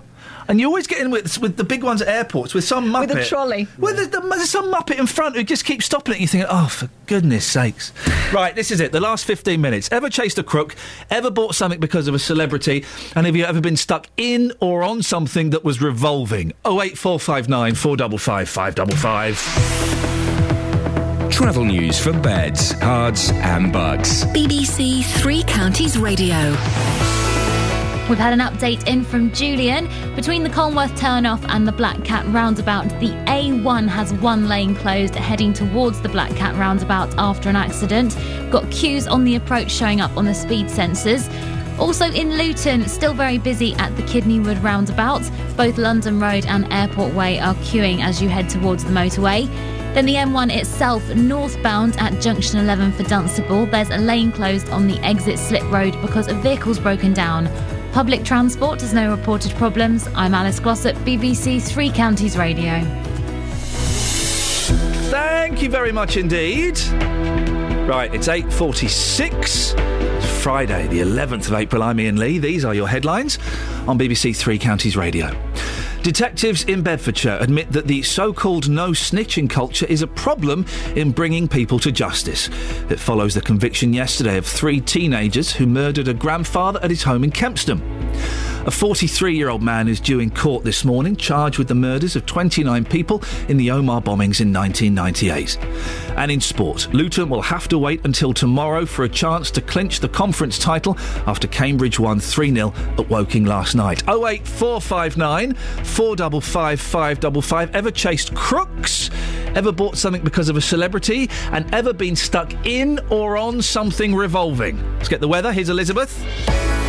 And you always get in with, with the big ones at airports with some muppet. With a trolley. Well, there's, there's some muppet in front who just keeps stopping it. You think, oh, for goodness sakes. Right, this is it. The last 15 minutes. Ever chased a crook? Ever bought something because of a celebrity? And have you ever been stuck in or on something that was revolving? 08459 455 555. Travel news for beds, cards, and bugs. BBC Three Counties Radio. We've had an update in from Julian. Between the Colmworth turnoff and the Black Cat roundabout, the A1 has one lane closed heading towards the Black Cat roundabout after an accident. Got queues on the approach showing up on the speed sensors. Also in Luton, still very busy at the Kidney Wood roundabout. Both London Road and Airport Way are queuing as you head towards the motorway. Then the M1 itself, northbound at junction 11 for Dunstable, there's a lane closed on the exit slip road because a vehicle's broken down. Public transport has no reported problems. I'm Alice Glossop, BBC Three Counties Radio. Thank you very much indeed. Right, it's 8.46. It's Friday, the 11th of April. I'm Iain Lee. These are your headlines on BBC Three Counties Radio. Detectives in Bedfordshire admit that the so called no snitching culture is a problem in bringing people to justice. It follows the conviction yesterday of three teenagers who murdered a grandfather at his home in Kempston. A 43 year old man is due in court this morning, charged with the murders of 29 people in the Omagh bombings in 1998. And in sport, Luton will have to wait until tomorrow for a chance to clinch the conference title after Cambridge won 3 0 at Woking last night. 08459 455 555. Ever chased crooks? Ever bought something because of a celebrity? And ever been stuck in or on something revolving? Let's get the weather. Here's Elizabeth.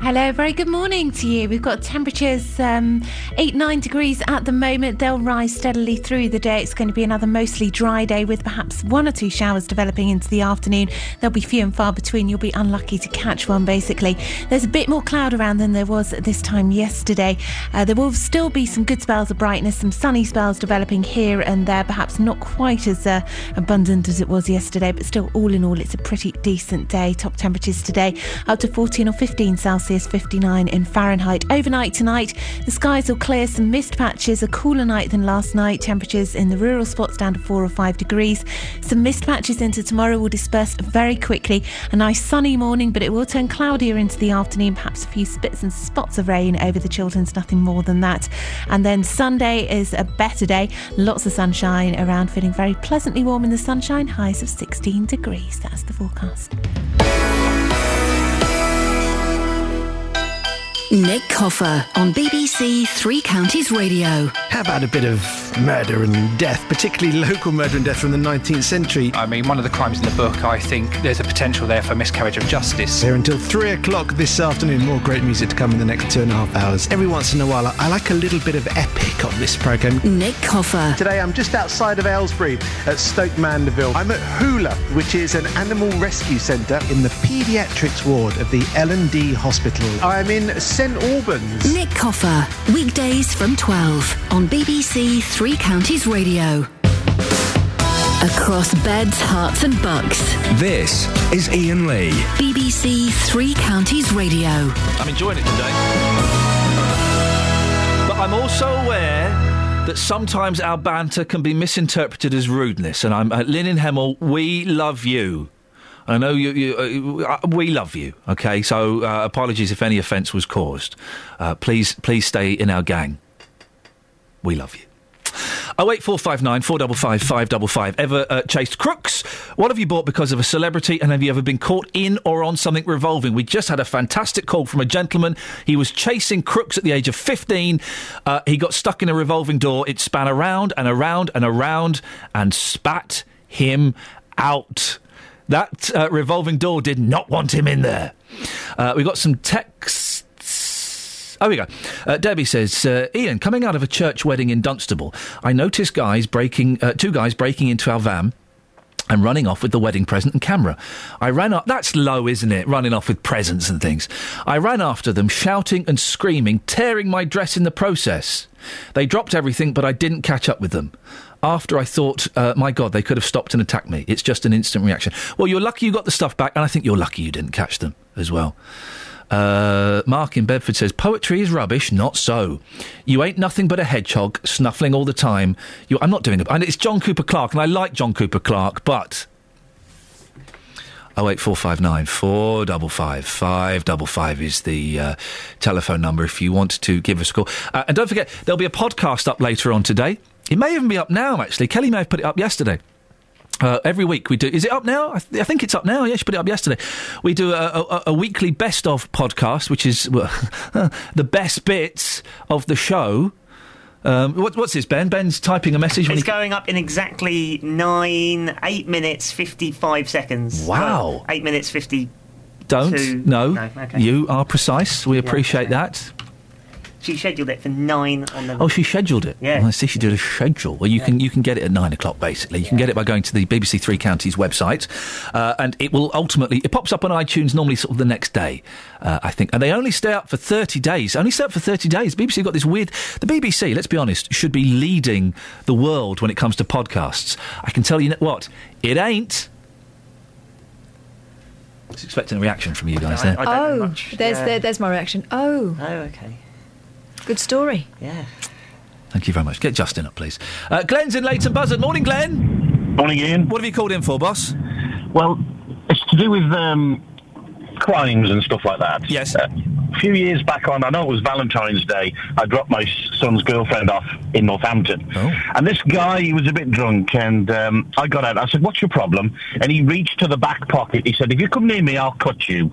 Hello, very good morning to you. We've got temperatures um, 8 9 degrees at the moment. They'll rise steadily through the day. It's going to be another mostly dry day with perhaps one or two showers developing into the afternoon. They'll be few and far between. You'll be unlucky to catch one, basically. There's a bit more cloud around than there was at this time yesterday. Uh, there will still be some good spells of brightness, some sunny spells developing here and there, perhaps not quite as uh, abundant as it was yesterday, but still, all in all, it's a pretty decent day. Top temperatures today up to 14 or 15 Celsius. 59 in Fahrenheit. Overnight tonight, the skies will clear some mist patches, a cooler night than last night. Temperatures in the rural spots down to 4 or 5 degrees. Some mist patches into tomorrow will disperse very quickly. A nice sunny morning, but it will turn cloudier into the afternoon. Perhaps a few spits and spots of rain over the Chilterns, nothing more than that. And then Sunday is a better day. Lots of sunshine around, feeling very pleasantly warm in the sunshine. Highs of 16 degrees. That's the forecast. Nick Coffer on BBC Three Counties Radio. How about a bit of murder and death, particularly local murder and death from the 19th century. I mean, one of the crimes in the book, I think there's a potential there for miscarriage of justice. Here until three o'clock this afternoon. More great music to come in the next two and a half hours. Every once in a while, I, I like a little bit of epic on this programme. Nick Coffer. Today, I'm just outside of Aylesbury at Stoke Mandeville. I'm at Hula, which is an animal rescue centre in the paediatrics ward of the L&D Hospital. I'm in St Albans. Nick Coffer. Weekdays from 12 on BBC Three Counties Radio. Across beds, Herts, and bucks. This is Iain Lee. BBC Three Counties Radio. I'm enjoying it today. But I'm also aware that sometimes our banter can be misinterpreted as rudeness. And I'm at Lynn in Hemel. We love you. I know you. you uh, we love you. Okay, so uh, apologies if any offence was caused. Uh, please, please stay in our gang. We love you. Oh eight four five nine four double five five double five. Ever uh, chased crooks? What have you bought because of a celebrity? And have you ever been caught in or on something revolving? We just had a fantastic call from a gentleman. He was chasing crooks at the age of fifteen. Uh, he got stuck in a revolving door. It span around and around and around and spat him out. That uh, revolving door did not want him in there. Uh, we got some texts. Oh, we go. Uh, Debbie says, uh, Iain, coming out of a church wedding in Dunstable, I noticed guys breaking, uh, two guys breaking into our van and running off with the wedding present and camera. I ran up. That's low, isn't it? Running off with presents and things. I ran after them, shouting and screaming, tearing my dress in the process. They dropped everything, but I didn't catch up with them. After I thought, uh, my God, they could have stopped and attacked me. It's just an instant reaction. Well, you're lucky you got the stuff back, and I think you're lucky you didn't catch them as well. Uh, Mark in Bedford says, Poetry is rubbish, not so. You ain't nothing but a hedgehog, snuffling all the time. You, I'm not doing it. And it's John Cooper Clarke, and I like John Cooper Clarke, but. 08459 455 555 is the uh, telephone number if you want to give us a call. Uh, and don't forget, there'll be a podcast up later on today. It may even be up now, actually. Kelly may have put it up yesterday. Uh, every week we do. Is it up now? I, th- I, think it's up now. Yeah, she put it up yesterday. We do a, a, a weekly best of podcast, which is the best bits of the show um, what, what's this, Ben? Ben's typing a message. It's he- going up in exactly nine, eight minutes, fifty-five seconds. Wow. Oh, eight minutes fifty. Don't two- no. No, okay. You are precise. We appreciate that. She scheduled it for nine on the. Oh, she scheduled it. Yeah. I see. She did a schedule. Well, you can you can get it at nine o'clock. Basically, you can get it by going to the BBC Three Counties website, uh, and it will ultimately it pops up on iTunes normally sort of the next day, uh, I think. And they only stay up for thirty days. Only stay up for thirty days. BBC got this weird. The BBC, let's be honest, should be leading the world when it comes to podcasts. I can tell you what, it ain't. I was expecting a reaction from you guys there. oh, there's yeah. there, there's my reaction. Oh, Oh, okay. Good story. Yeah. Thank you very much. Get Justin up, please. Uh, Glenn's in Leighton Buzzard. Morning, Glenn. Morning, Iain. What have you called in for, boss? Well, it's to do with um, crimes and stuff like that. Yes. Uh, a few years back on, I know it was Valentine's Day, I dropped my son's girlfriend off in Northampton. Oh. And this guy, he was a bit drunk, and um, I got out. I said, What's your problem? And he reached to the back pocket. He said, If you come near me, I'll cut you.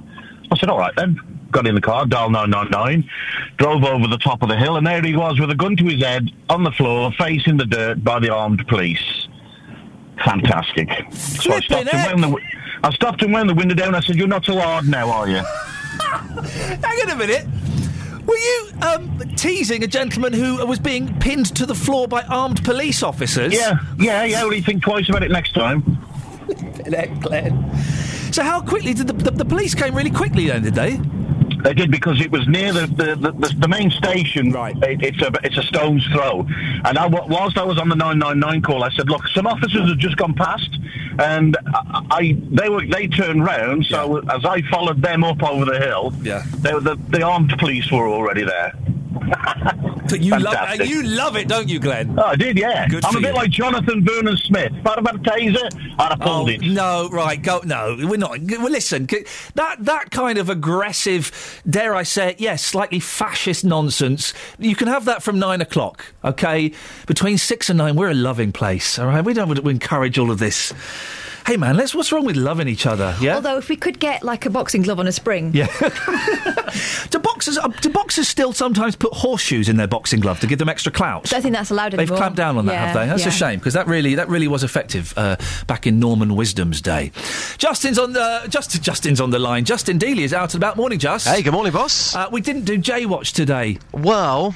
I said, All right then. Got in the car, dial 999, drove over the top of the hill, and there he was with a gun to his head on the floor, facing the dirt by the armed police. Fantastic. So I stopped him, wound the, I stopped him, wound the window down. I said, "You're not so hard now, are you?" Hang on a minute. Were you um, teasing a gentleman who was being pinned to the floor by armed police officers? Yeah, yeah, yeah. Well, you think twice about it next time. Glenn. So how quickly did the, the, the police came really quickly then? Did they? They did because it was near the the, the, the, main station. Right. It, it's a it's a stone's throw. And I, whilst I was on the 999 call, I said, "Look, some officers have just gone past, and I, I they were they turned round. So as I followed them up over the hill, yeah, they, the the armed police were already there. You love uh, Fantastic. you love it, don't you, Glenn? Oh, I did, yeah. Good I'm a bit you. like Jonathan Vernon Smith. If I'd have had a taser, I'd have pulled Oh, it. no, right, go. No, we're not. Well, listen, that that kind of aggressive, dare I say it, yes, slightly fascist nonsense. You can have that from nine o'clock, okay? Between six and nine, we're a loving place, all right? We don't we encourage all of this Hey man, let's. What's wrong with loving each other? Yeah. Although if we could get like a boxing glove on a spring. Yeah. do boxers uh, do boxers still sometimes put horseshoes in their boxing glove to give them extra clout? I don't think that's allowed They've clamped down on that, Yeah, have they? That's yeah. a shame because that really that really was effective uh, back in Norman Wisdom's day. Justin's on the just Justin's on the line. Justin Dealey is out and about. Morning, Just. Hey, good morning, boss. Uh, we didn't do J Watch today. Well,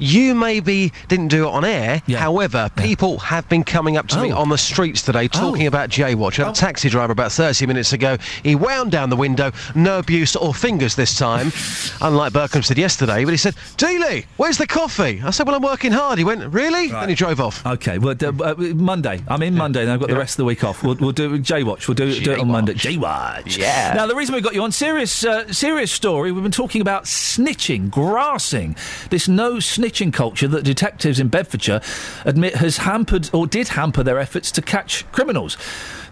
you maybe didn't do it on air. However, people have been coming up to me Oh. on the streets today talking about J-Watch. I had a taxi driver about 30 minutes ago. He wound down the window, no abuse or fingers this time, unlike Berkhamsted yesterday. But he said, Dealey, where's the coffee? I said, well, I'm working hard. He went, really? And he drove off. Okay, well, d- uh, Monday. I'm in Monday, and I've got the rest of the week off. We'll, we'll do J Watch. We'll do, do it on Monday. J Watch. Yeah. Now, the reason we got you on serious, uh, serious story. We've been talking about snitching, grassing, this no snitching culture that detectives in Bedfordshire admit has hampered or did hamper their efforts to catch criminals.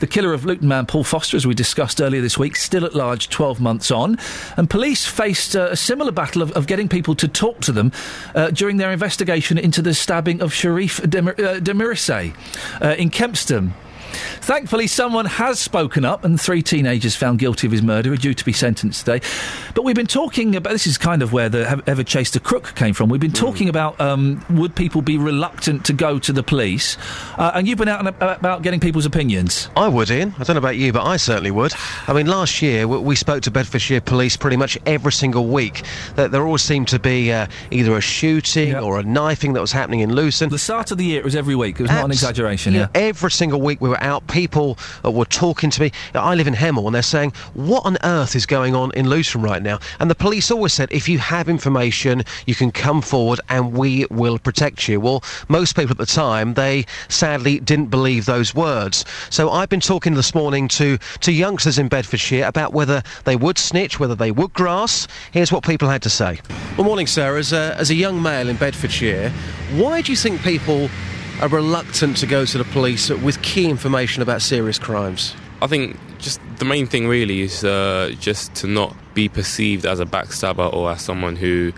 The killer of Luton man Paul Foster, as we discussed earlier this week, still at large 12 months on. And police faced uh, a similar battle of, of getting people to talk to them uh, during their investigation into the stabbing of Sharif Demir- uh, uh, in Kempston. Thankfully, someone has spoken up, and three teenagers found guilty of his murder are due to be sentenced today. But we've been talking about this is kind of where the Ever Chased a Crook came from. We've been talking about um, would people be reluctant to go to the police, uh, and you've been out and about getting people's opinions. I would, Iain. I don't know about you, but I certainly would. I mean, last year we, spoke to Bedfordshire Police pretty much every single week. There, there always seemed to be uh, either a shooting or a knifing that was happening in Luton. The start of the year it was every week. It was not an exaggeration. Yeah. every single week we were out. People uh, were talking to me. I live in Hemel, and they're saying, "What on earth is going on in Luton right now?" And the police always said, "If you have information, you can come forward, and we will protect you." Well, most people at the time, they sadly didn't believe those words. So I've been talking this morning to to youngsters in Bedfordshire about whether they would snitch, whether they would grass. Here's what people had to say. Well, morning, sir. As a, as a young male in Bedfordshire, why do you think people are reluctant to go to the police with key information about serious crimes? I think just the main thing really is uh, just to not be perceived as a backstabber or as someone who,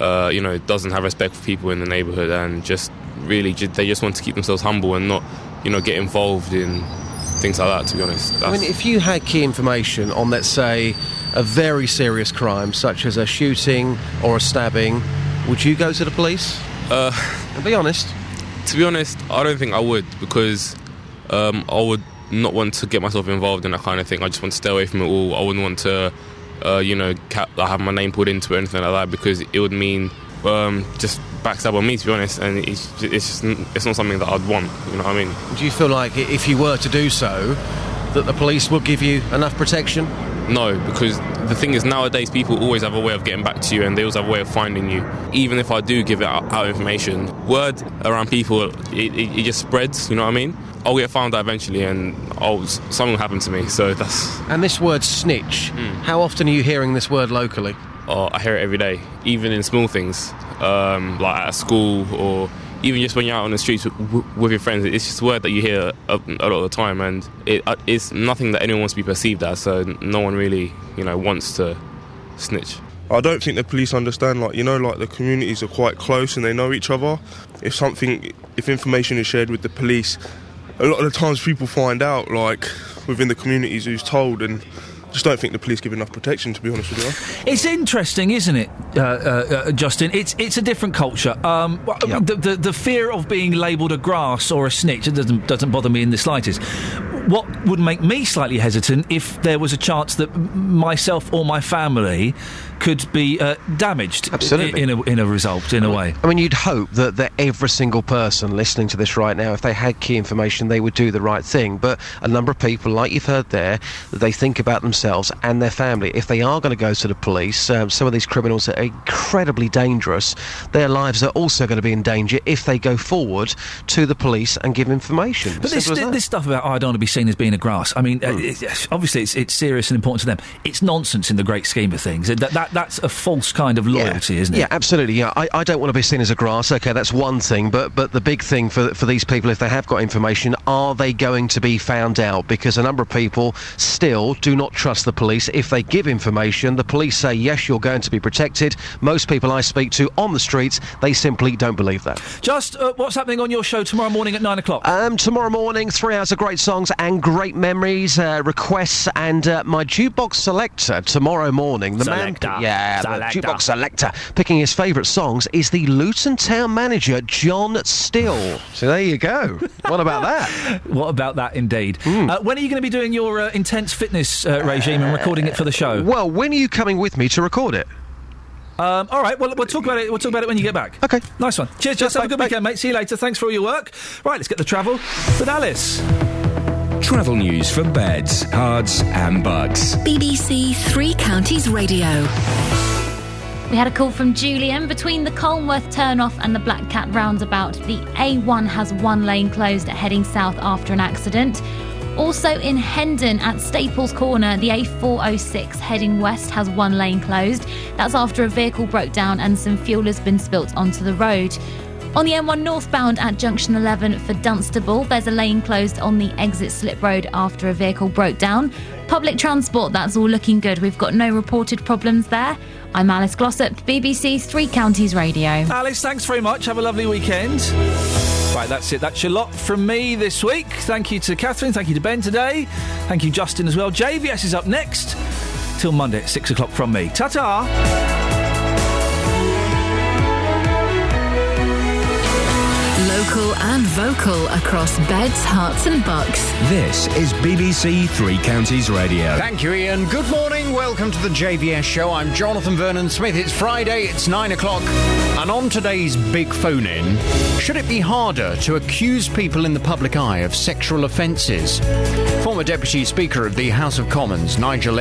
uh, you know, doesn't have respect for people in the neighbourhood and just really ju- they just want to keep themselves humble and not, you know, get involved in things like that. To be honest, I mean, if you had key information on, let's say, a very serious crime, such as a shooting or a stabbing, would you go to the police? Uh, and be honest. To be honest, I don't think I would because um, I would not want to get myself involved in that kind of thing. I just want to stay away from it all. I wouldn't want to, uh, you know, ca- like, have my name put into it or anything like that because it would mean um, just backstab on me. To be honest, and it's it's just, it's not something that I'd want. You know what I mean? Do you feel like if you were to do so, that the police will give you enough protection? No, because the thing is, nowadays people always have a way of getting back to you, and they always have a way of finding you. Even if I do give out, out information, word around people, it, it, it just spreads. You know what I mean? I'll get found out eventually, and I'll, something will happen to me. So that's. And this word snitch, how often are you hearing this word locally? Oh, I hear it every day, even in small things, um, like at school or even just when you're out on the streets with, your friends. It's just a word that you hear a, a lot of the time, and it, uh, it's nothing that anyone wants to be perceived as. So no one really, you know, wants to snitch. I don't think the police understand, like, you know, like the communities are quite close and they know each other. If something, if information is shared with the police, a lot of the times people find out, like, within the communities who's told, and just don't think the police give enough protection, to be honest with you. It's interesting, isn't it, uh, uh, uh, Justin? It's it's a different culture. Um, w- the, the the fear of being labelled a grass or a snitch it doesn't doesn't bother me in the slightest. What would make me slightly hesitant if there was a chance that myself or my family could be uh, damaged Absolutely. in a in a result in a way. I mean, you'd hope that, that every single person listening to this right now, if they had key information, they would do the right thing. But a number of people, like you've heard there, they think about themselves and their family. If they are going to go to the police, um, some of these criminals are incredibly dangerous. Their lives are also going to be in danger if they go forward to the police and give information. But this, this stuff about oh, I don't want to be seen as being a grass. I mean, uh, it's, obviously it's, it's serious and important to them. It's nonsense in the great scheme of things. That, that that's a false kind of loyalty, isn't it? Yeah, absolutely. Yeah, I, I don't want to be seen as a grass. Okay, that's one thing. But but the big thing for for these people, if they have got information, are they going to be found out? Because a number of people still do not trust the police. If they give information, the police say yes, you're going to be protected. Most people I speak to on the streets, they simply don't believe that. Just uh, what's happening on your show tomorrow morning at nine o'clock? Um, tomorrow morning, three hours of great songs and great memories, uh, requests, and uh, my jukebox selector tomorrow morning. The Selector. man, yeah, Selector. the jukebox selector, picking his favourite songs is the Luton Town manager John Still. So there you go. What about that? what about that, indeed? Uh, when are you going to be doing your uh, intense fitness uh, regime and recording it for the show? Well, when are you coming with me to record it? Um, all right, well, we'll talk about it. We'll talk about it when you get back. Okay, nice one. Cheers, just have a good weekend, mate. See you later. Thanks for all your work. Right, let's get the travel with Alice. Travel news for beds, cards, and bugs. BBC Three Counties Radio. We had a call from Julian. Between the Colmworth turnoff and the Black Cat roundabout, the A1 has one lane closed heading south after an accident. Also in Hendon at Staples Corner, the A406 heading west has one lane closed. That's after a vehicle broke down and some fuel has been spilt onto the road. On the M1 northbound at junction 11 for Dunstable, there's a lane closed on the exit slip road after a vehicle broke down. Public transport, that's all looking good. We've got no reported problems there. I'm Alice Glossop, BBC Three Counties Radio. Alice, thanks very much. Have a lovely weekend. Right, that's it. That's your lot from me this week. Thank you to Catherine. Thank you to Ben today. Thank you, Justin, as well. JVS is up next. Till Monday at six o'clock from me. Ta ta. Local and vocal across beds, Herts, and bucks. This is BBC Three Counties Radio. Thank you, Iain. Good morning. Welcome to the JVS show. I'm Jonathan Vernon Smith. It's Friday, it's nine o'clock. And on today's big phone in, should it be harder to accuse people in the public eye of sexual offences? Former Deputy Speaker of the House of Commons, Nigel